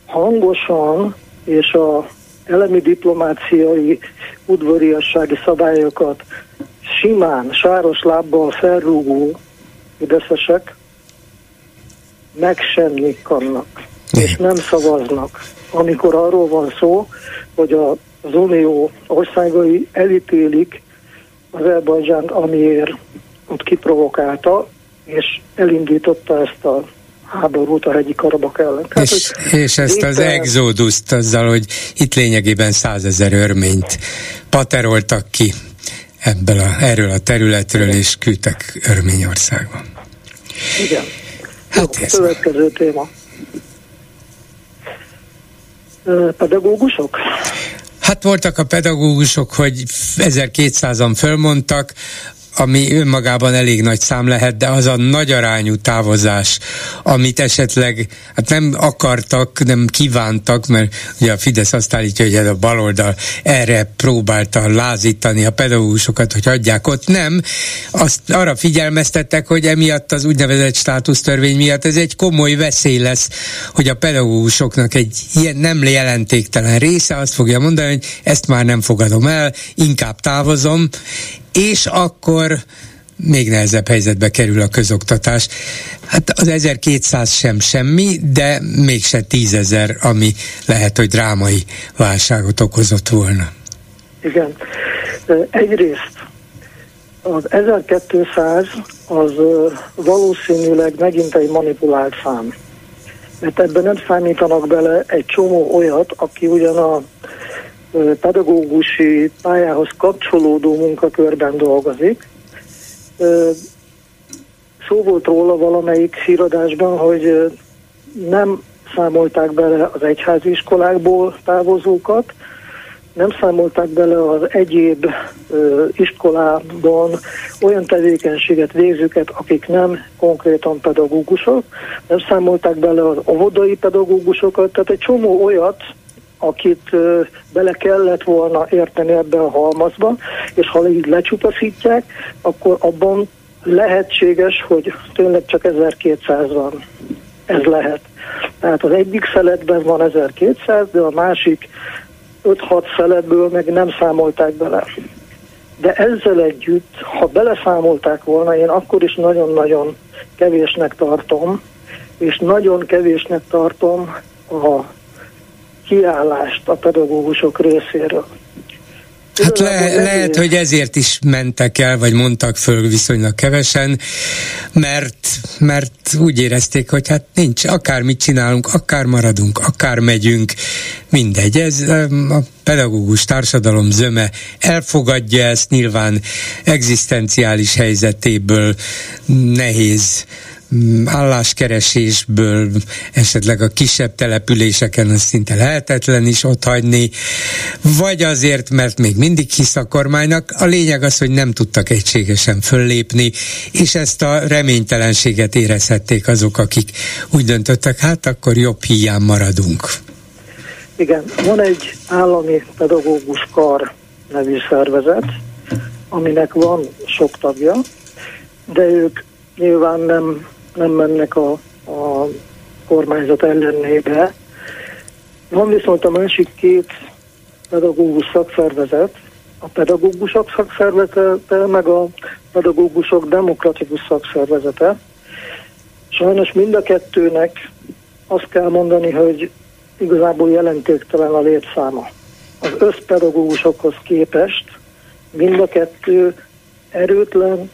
hangosan és a elemi diplomáciai udvariassági szabályokat simán, sáros lábbal felrúgó ideszesek megsemmikannak, és nem szavaznak. Amikor arról van szó, hogy a, az Unió országai elítélik Azerbajdzsánt, amiért ott kiprovokálta, és elindította ezt a háborút a hegyi karabak ellen. Tehát, és, és ezt az exoduszt azzal, hogy itt lényegében százezer örményt pateroltak ki ebből a, erről a területről, és küldtek Örményországban. Igen. Hát Jó, következő téma. Pedagógusok? Hát voltak a pedagógusok, hogy 1200-an fölmondtak, ami önmagában elég nagy szám lehet, de az a nagy arányú távozás, amit esetleg hát nem akartak, nem kívántak, mert ugye a Fidesz azt állítja, hogy ez a baloldal erre próbálta lázítani a pedagógusokat, hogy adják ott. Nem, azt arra figyelmeztettek, hogy emiatt az úgynevezett státusztörvény miatt ez egy komoly veszély lesz, hogy a pedagógusoknak egy ilyen nem jelentéktelen része azt fogja mondani, hogy ezt már nem fogadom el, inkább távozom, és akkor még nehezebb helyzetbe kerül a közoktatás. Hát az 1200 sem semmi, de mégse tízezer, ami lehet, hogy drámai válságot okozott volna. Igen. Egyrészt az 1200 az valószínűleg megint egy manipulált szám. Mert ebben nem számítanak bele egy csomó olyat, aki ugyan a pedagógusi pályához kapcsolódó munkakörben dolgozik. Szó volt róla valamelyik híradásban, hogy nem számolták bele az egyházi iskolákból távozókat, nem számolták bele az egyéb iskolában olyan tevékenységet végzőket, akik nem konkrétan pedagógusok, nem számolták bele az óvodai pedagógusokat, tehát egy csomó olyat, akit bele kellett volna érteni ebbe a halmazba, és ha így lecsupaszítják, akkor abban lehetséges, hogy tényleg csak 1200 van. Ez lehet. Tehát az egyik szeletben van 1200, de a másik 5-6 szeletből meg nem számolták bele. De ezzel együtt, ha beleszámolták volna, én akkor is nagyon-nagyon kevésnek tartom, és nagyon kevésnek tartom a kiállást a pedagógusok részéről. Hát le, lehet, hogy ezért is mentek el, vagy mondtak föl viszonylag kevesen, mert, mert úgy érezték, hogy hát nincs, akármit csinálunk, akár maradunk, akár megyünk, mindegy. Ez a pedagógus társadalom zöme elfogadja ezt, nyilván egzisztenciális helyzetéből nehéz álláskeresésből, esetleg a kisebb településeken az szinte lehetetlen is ott hagyni, vagy azért, mert még mindig hisz a kormánynak. A lényeg az, hogy nem tudtak egységesen föllépni, és ezt a reménytelenséget érezhették azok, akik úgy döntöttek, hát akkor jobb hiány maradunk. Igen, van egy állami pedagógus kar nevű szervezet, aminek van sok tagja, de ők nyilván nem nem mennek a, a kormányzat ellenébe. Van viszont a másik két pedagógus szakszervezet, a pedagógusok szakszervezete, meg a pedagógusok demokratikus szakszervezete. Sajnos mind a kettőnek azt kell mondani, hogy igazából jelentéktelen a létszáma. Az összpedagógusokhoz képest mind a kettő erőtlen,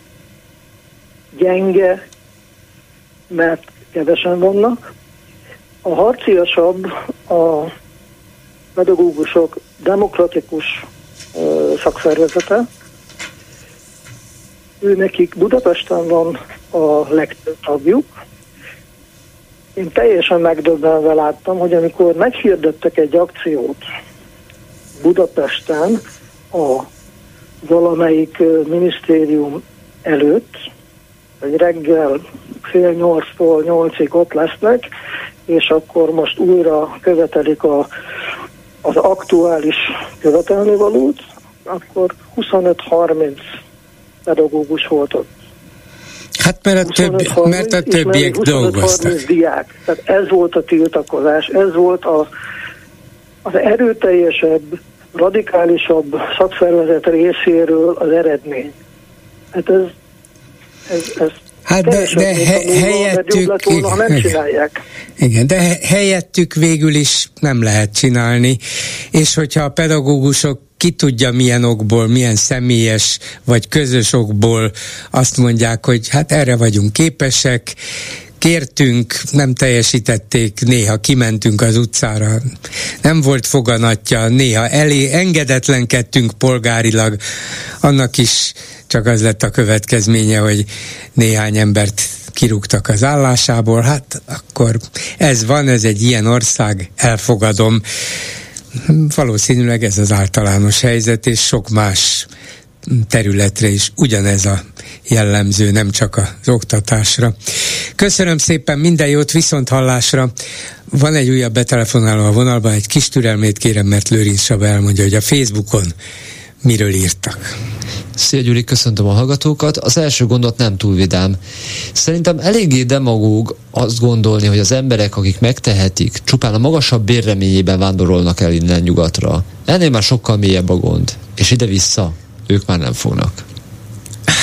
gyenge mert kevesen vannak, A harciasabb a pedagógusok demokratikus szakszervezete. Ő nekik Budapesten van a legtöbb tagjuk. Én teljesen megdöbbenve láttam, hogy amikor meghirdettek egy akciót Budapesten a valamelyik minisztérium előtt, hogy reggel fél nyolctól nyolcig ott lesznek, és akkor most újra követelik a, az aktuális követelnivalót, akkor 25-30 pedagógus volt ott. Hát mert a, többi, mert a többiek dolgoztak. Diák. Tehát ez volt a tiltakozás, ez volt a, az erőteljesebb, radikálisabb szakszervezet részéről az eredmény. Hát ez, ez, ez Hát de, de he, helyettük, volna, nem csinálják. Igen, de helyettük végül is nem lehet csinálni, és hogyha a pedagógusok ki tudja milyen okból, milyen személyes vagy közös okból azt mondják, hogy hát erre vagyunk képesek, kértünk, nem teljesítették, néha kimentünk az utcára, nem volt foganatja, néha elé engedetlenkedtünk polgárilag, annak is csak az lett a következménye, hogy néhány embert kirúgtak az állásából, hát akkor ez van, ez egy ilyen ország, elfogadom. Valószínűleg ez az általános helyzet, és sok más területre is ugyanez a jellemző, nem csak az oktatásra. Köszönöm szépen, minden jót, viszont hallásra. Van egy újabb betelefonáló a vonalban, egy kis türelmét kérem, mert Lőrinc Saba elmondja, hogy a Facebookon miről írtak. Szia Gyuri, köszöntöm a hallgatókat. Az első gondot nem túl vidám. Szerintem eléggé demagóg azt gondolni, hogy az emberek, akik megtehetik, csupán a magasabb bérreményében vándorolnak el innen nyugatra. Ennél már sokkal mélyebb a gond. És ide-vissza ők már nem fognak.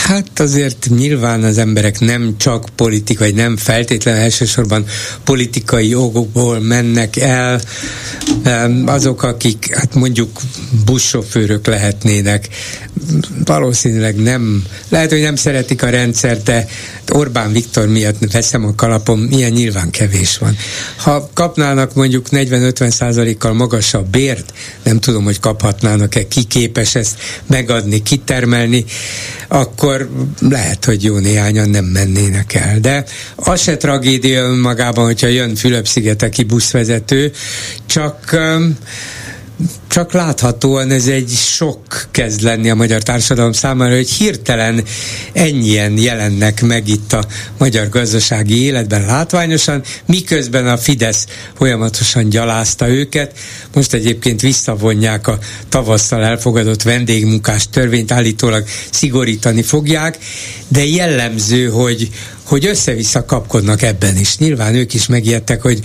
Hát azért nyilván az emberek nem csak politikai, nem feltétlen elsősorban politikai okokból mennek el, azok, akik hát mondjuk buszsofőrök lehetnének, valószínűleg nem, lehet, hogy nem szeretik a rendszert, de Orbán Viktor miatt veszem a kalapom, ilyen nyilván kevés van. Ha kapnának mondjuk 40-50 százalékkal magasabb bért, nem tudom, hogy kaphatnának-e, ki képes ezt megadni, kitermelni, akkor lehet, hogy jó néhányan nem mennének el. De az se tragédia önmagában, hogyha jön Fülöp-szigeteki buszvezető, csak csak láthatóan ez egy sok kezd lenni a magyar társadalom számára, hogy hirtelen ennyien jelennek meg itt a magyar gazdasági életben látványosan, miközben a Fidesz folyamatosan gyalázta őket. Most egyébként visszavonják a tavasszal elfogadott vendégmunkás törvényt, állítólag szigorítani fogják, de jellemző, hogy, hogy össze-vissza kapkodnak ebben is. Nyilván ők is megijedtek, hogy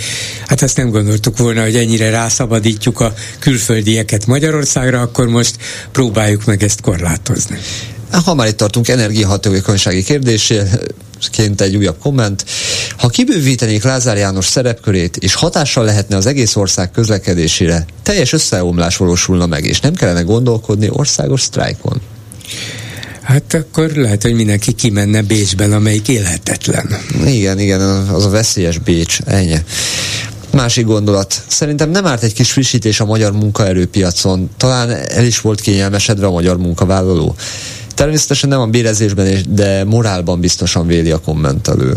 hát azt nem gondoltuk volna, hogy ennyire rászabadítjuk a külföldieket Magyarországra, akkor most próbáljuk meg ezt korlátozni. Ha már itt tartunk energiahatékonysági kérdésként egy újabb komment. Ha kibővítenék Lázár János szerepkörét, és hatással lehetne az egész ország közlekedésére, teljes összeomlás valósulna meg, és nem kellene gondolkodni országos sztrájkon. Hát akkor lehet, hogy mindenki kimenne Bécsben, amelyik élhetetlen. Igen, igen, az a veszélyes Bécs, ennyi. Másik gondolat. Szerintem nem árt egy kis frissítés a magyar munkaerőpiacon. Talán el is volt kényelmesedve a magyar munkavállaló. Természetesen nem a bérezésben, de morálban biztosan véli a kommentelő.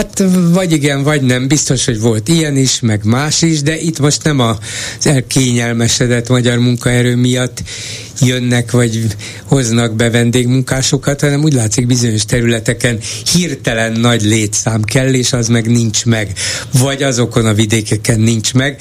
Hát vagy igen, vagy nem. Biztos, hogy volt ilyen is, meg más is, de itt most nem az elkényelmesedett magyar munkaerő miatt jönnek, vagy hoznak be vendégmunkásokat, hanem úgy látszik bizonyos területeken hirtelen nagy létszám kell, és az meg nincs meg. Vagy azokon a vidékeken nincs meg.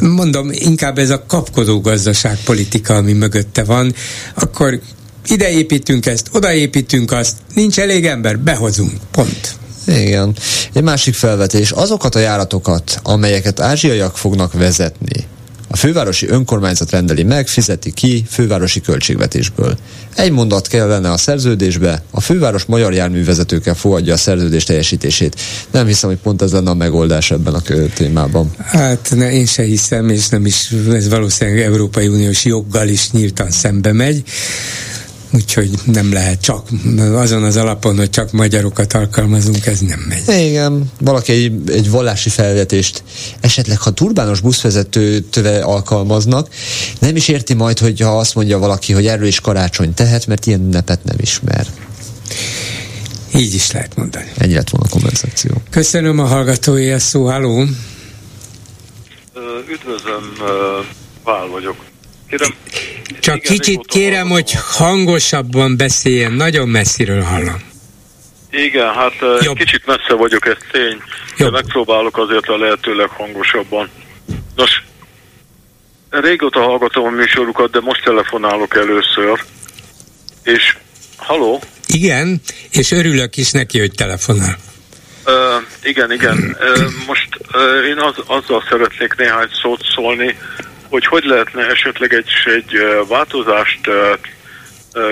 Mondom, inkább ez a kapkodó gazdaságpolitika, ami mögötte van, akkor ide építünk ezt, oda építünk azt, nincs elég ember, behozunk, pont. Igen. Egy másik felvetés, azokat a járatokat, amelyeket ázsiaiak fognak vezetni, a fővárosi önkormányzat rendeli meg, fizeti ki fővárosi költségvetésből. Egy mondat kellene a szerződésbe, a főváros magyar járművezetőkkel fogadja a szerződés teljesítését. Nem hiszem, hogy pont ez lenne a megoldás ebben a témában. Hát ne, én se hiszem, és nem is, ez valószínűleg Európai Uniós joggal is nyíltan szembe megy úgyhogy nem lehet csak azon az alapon, hogy csak magyarokat alkalmazunk, ez nem megy. Igen, valaki egy, egy vallási felvetést, esetleg ha turbános buszvezetőt alkalmaznak, nem is érti majd, hogyha azt mondja valaki, hogy erről is karácsony tehet, mert ilyen ünnepet nem ismer. Így is lehet mondani. Ennyi lett volna a konverzáció. Köszönöm a hallgatói a szó. Halló! Üdvözlöm, Pál vagyok. Kérem, Csak igen, kicsit kérem, hogy hangosabban beszéljen, nagyon messziről hallom. Igen, hát Jobb. kicsit messze vagyok, ez tény, Jobb. de megpróbálok azért a lehetőleg hangosabban. Nos, régóta hallgatom a műsorukat, de most telefonálok először, és haló? Igen, és örülök is neki, hogy telefonál. Uh, igen, igen. Uh, most uh, én az, azzal szeretnék néhány szót szólni, hogy hogy lehetne esetleg egy, egy változást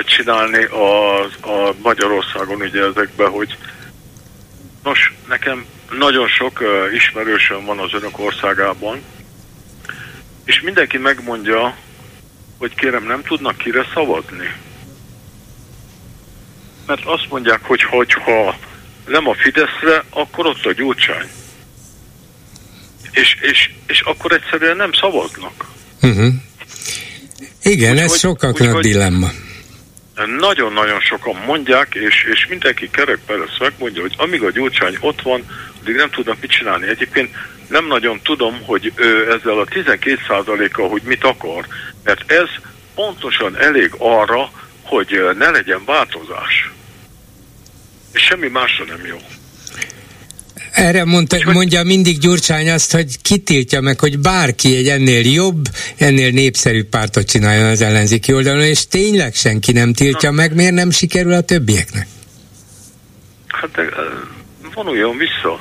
csinálni a, a Magyarországon ugye ezekben, hogy nos, nekem nagyon sok ismerősöm van az önök országában, és mindenki megmondja, hogy kérem, nem tudnak kire szavazni. Mert azt mondják, hogy ha nem a Fideszre, akkor ott a gyurcsány. És, és, és akkor egyszerűen nem szavaznak. Uh-huh. Igen, úgy, ez hogy, sokaknak úgy, dilemma. Nagyon-nagyon sokan mondják, és, és mindenki kerekben ezt megmondja, hogy amíg a gyurcsány ott van, addig nem tudnak mit csinálni. Egyébként nem nagyon tudom, hogy ő ezzel a 12%-kal, hogy mit akar, mert ez pontosan elég arra, hogy ne legyen változás. És semmi másra nem jó. Erre mondta, mondja mindig Gyurcsány azt, hogy kitiltja meg, hogy bárki egy ennél jobb, ennél népszerűbb pártot csináljon az ellenzéki oldalon, és tényleg senki nem tiltja meg, miért nem sikerül a többieknek? Hát de, vonuljon vissza.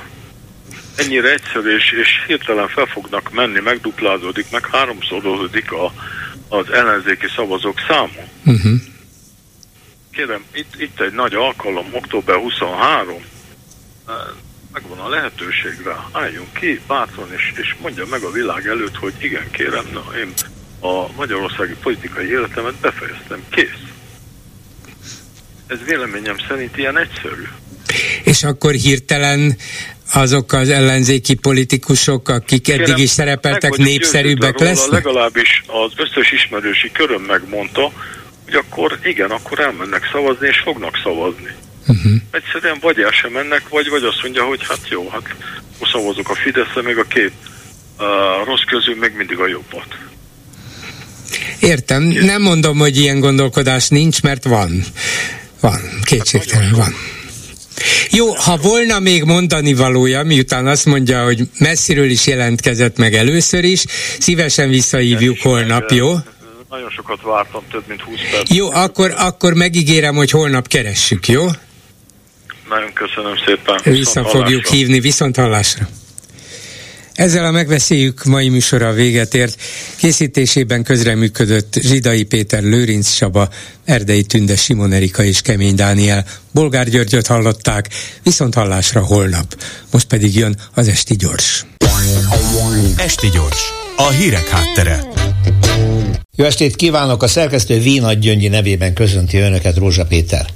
Ennyire egyszerű, és, és hirtelen fel fognak menni, megduplázódik, meg háromszorozódik a, az ellenzéki szavazók száma. Uh-huh. Kérem, itt, itt egy nagy alkalom, október 23 megvan a lehetőség rá, álljunk ki bátran, és, és mondja meg a világ előtt, hogy igen, kérem, na, én a magyarországi politikai életemet befejeztem, kész. Ez véleményem szerint ilyen egyszerű. És akkor hirtelen azok az ellenzéki politikusok, akik Kérem, eddig is szerepeltek, népszerűbbek lesznek? Legalábbis az összes ismerősi köröm megmondta, hogy akkor igen, akkor elmennek szavazni, és fognak szavazni. Uh-huh. Egyszerűen vagy el sem mennek, vagy, vagy azt mondja, hogy hát jó, hát szavazok a Fideszre, még a két uh, rossz közül még mindig a jobbat. Értem, nem mondom, hogy ilyen gondolkodás nincs, mert van. Van, kétségtelen hát van. Jó, ha volna még mondani valója, miután azt mondja, hogy messziről is jelentkezett meg először is, szívesen visszahívjuk holnap, jó? Nagyon sokat vártam, több mint 20 perc. Jó, akkor, akkor megígérem, hogy holnap keressük, jó? Nagyon köszönöm szépen. Vissza fogjuk hívni, viszont hallásra. Ezzel a megbeszéljük mai műsora véget ért. Készítésében közreműködött Zsidai Péter, Lőrinc Saba, Erdei Tünde, Simon Erika és Kemény Dániel. Bolgár Györgyöt hallották, viszont hallásra holnap. Most pedig jön az Esti Gyors. Esti Gyors, a hírek háttere. Jó estét kívánok! A szerkesztő Vínagy Gyöngyi nevében köszönti Önöket Rózsa Péter.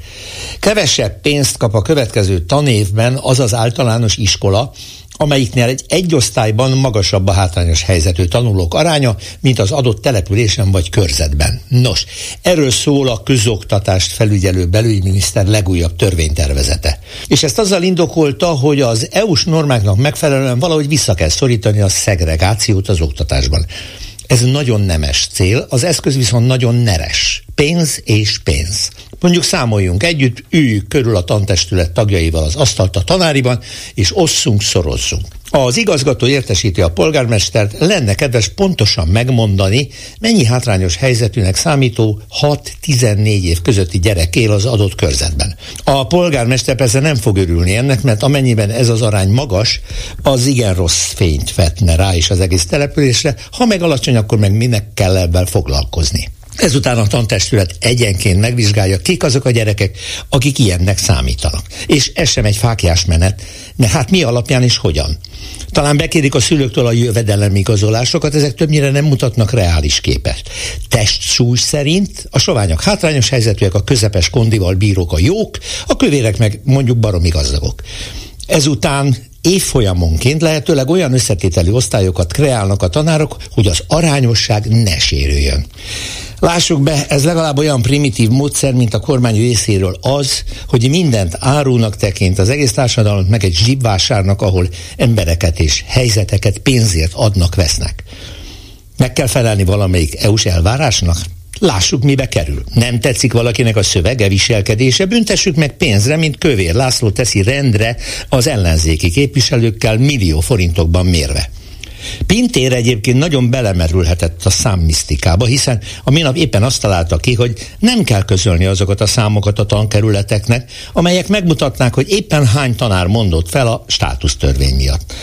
Kevesebb pénzt kap a következő tanévben az az általános iskola, amelyiknél egy egy osztályban magasabb a hátrányos helyzetű tanulók aránya, mint az adott településen vagy körzetben. Nos, erről szól a közoktatást felügyelő belügyminiszter legújabb törvénytervezete. És ezt azzal indokolta, hogy az EU-s normáknak megfelelően valahogy vissza kell szorítani a szegregációt az oktatásban. Ez nagyon nemes cél, az eszköz viszont nagyon neres. Pénz és pénz. Mondjuk számoljunk együtt, üljük körül a tantestület tagjaival az asztalt a tanáriban, és osszunk, szorozzunk. Az igazgató értesíti a polgármestert, lenne kedves pontosan megmondani, mennyi hátrányos helyzetűnek számító 6-14 év közötti gyerek él az adott körzetben. A polgármester persze nem fog örülni ennek, mert amennyiben ez az arány magas, az igen rossz fényt vetne rá is az egész településre, ha meg alacsony, akkor meg minek kell ebben foglalkozni. Ezután a tantestület egyenként megvizsgálja, kik azok a gyerekek, akik ilyennek számítanak. És ez sem egy fákjás menet, de hát mi alapján és hogyan? Talán bekérik a szülőktől a jövedelemigazolásokat, ezek többnyire nem mutatnak reális képet. Testsúly szerint a soványok hátrányos helyzetűek, a közepes kondival bírók a jók, a kövérek meg mondjuk baromi gazdagok. Ezután évfolyamonként lehetőleg olyan összetételi osztályokat kreálnak a tanárok, hogy az arányosság ne sérüljön. Lássuk be, ez legalább olyan primitív módszer, mint a kormány részéről az, hogy mindent árunak tekint az egész társadalom, meg egy zsibvásárnak, ahol embereket és helyzeteket pénzért adnak, vesznek. Meg kell felelni valamelyik EU-s elvárásnak? Lássuk, mibe kerül. Nem tetszik valakinek a szövege, viselkedése, büntessük meg pénzre, mint Kövér László teszi rendre az ellenzéki képviselőkkel millió forintokban mérve. Pintér egyébként nagyon belemerülhetett a számmisztikába, hiszen a minap éppen azt találta ki, hogy nem kell közölni azokat a számokat a tankerületeknek, amelyek megmutatnák, hogy éppen hány tanár mondott fel a státusztörvény miatt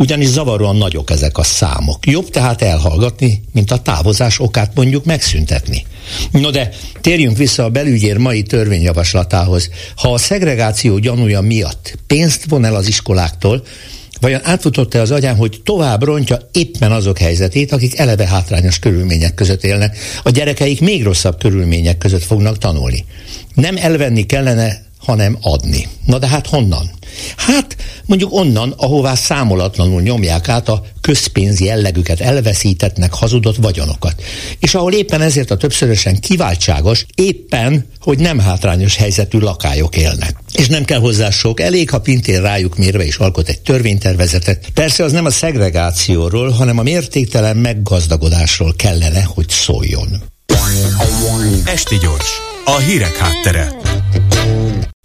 ugyanis zavaróan nagyok ezek a számok. Jobb tehát elhallgatni, mint a távozás okát mondjuk megszüntetni. No de térjünk vissza a belügyér mai törvényjavaslatához. Ha a szegregáció gyanúja miatt pénzt von el az iskoláktól, Vajon átfutott-e az agyán, hogy tovább rontja éppen azok helyzetét, akik eleve hátrányos körülmények között élnek, a gyerekeik még rosszabb körülmények között fognak tanulni. Nem elvenni kellene, hanem adni. Na de hát honnan? Hát mondjuk onnan, ahová számolatlanul nyomják át a közpénz jellegüket elveszítettnek hazudott vagyonokat. És ahol éppen ezért a többszörösen kiváltságos, éppen, hogy nem hátrányos helyzetű lakályok élnek. És nem kell hozzá sok, elég, ha Pintér rájuk mérve is alkot egy törvénytervezetet. Persze az nem a szegregációról, hanem a mértéktelen meggazdagodásról kellene, hogy szóljon. Esti gyors, a hírek háttere.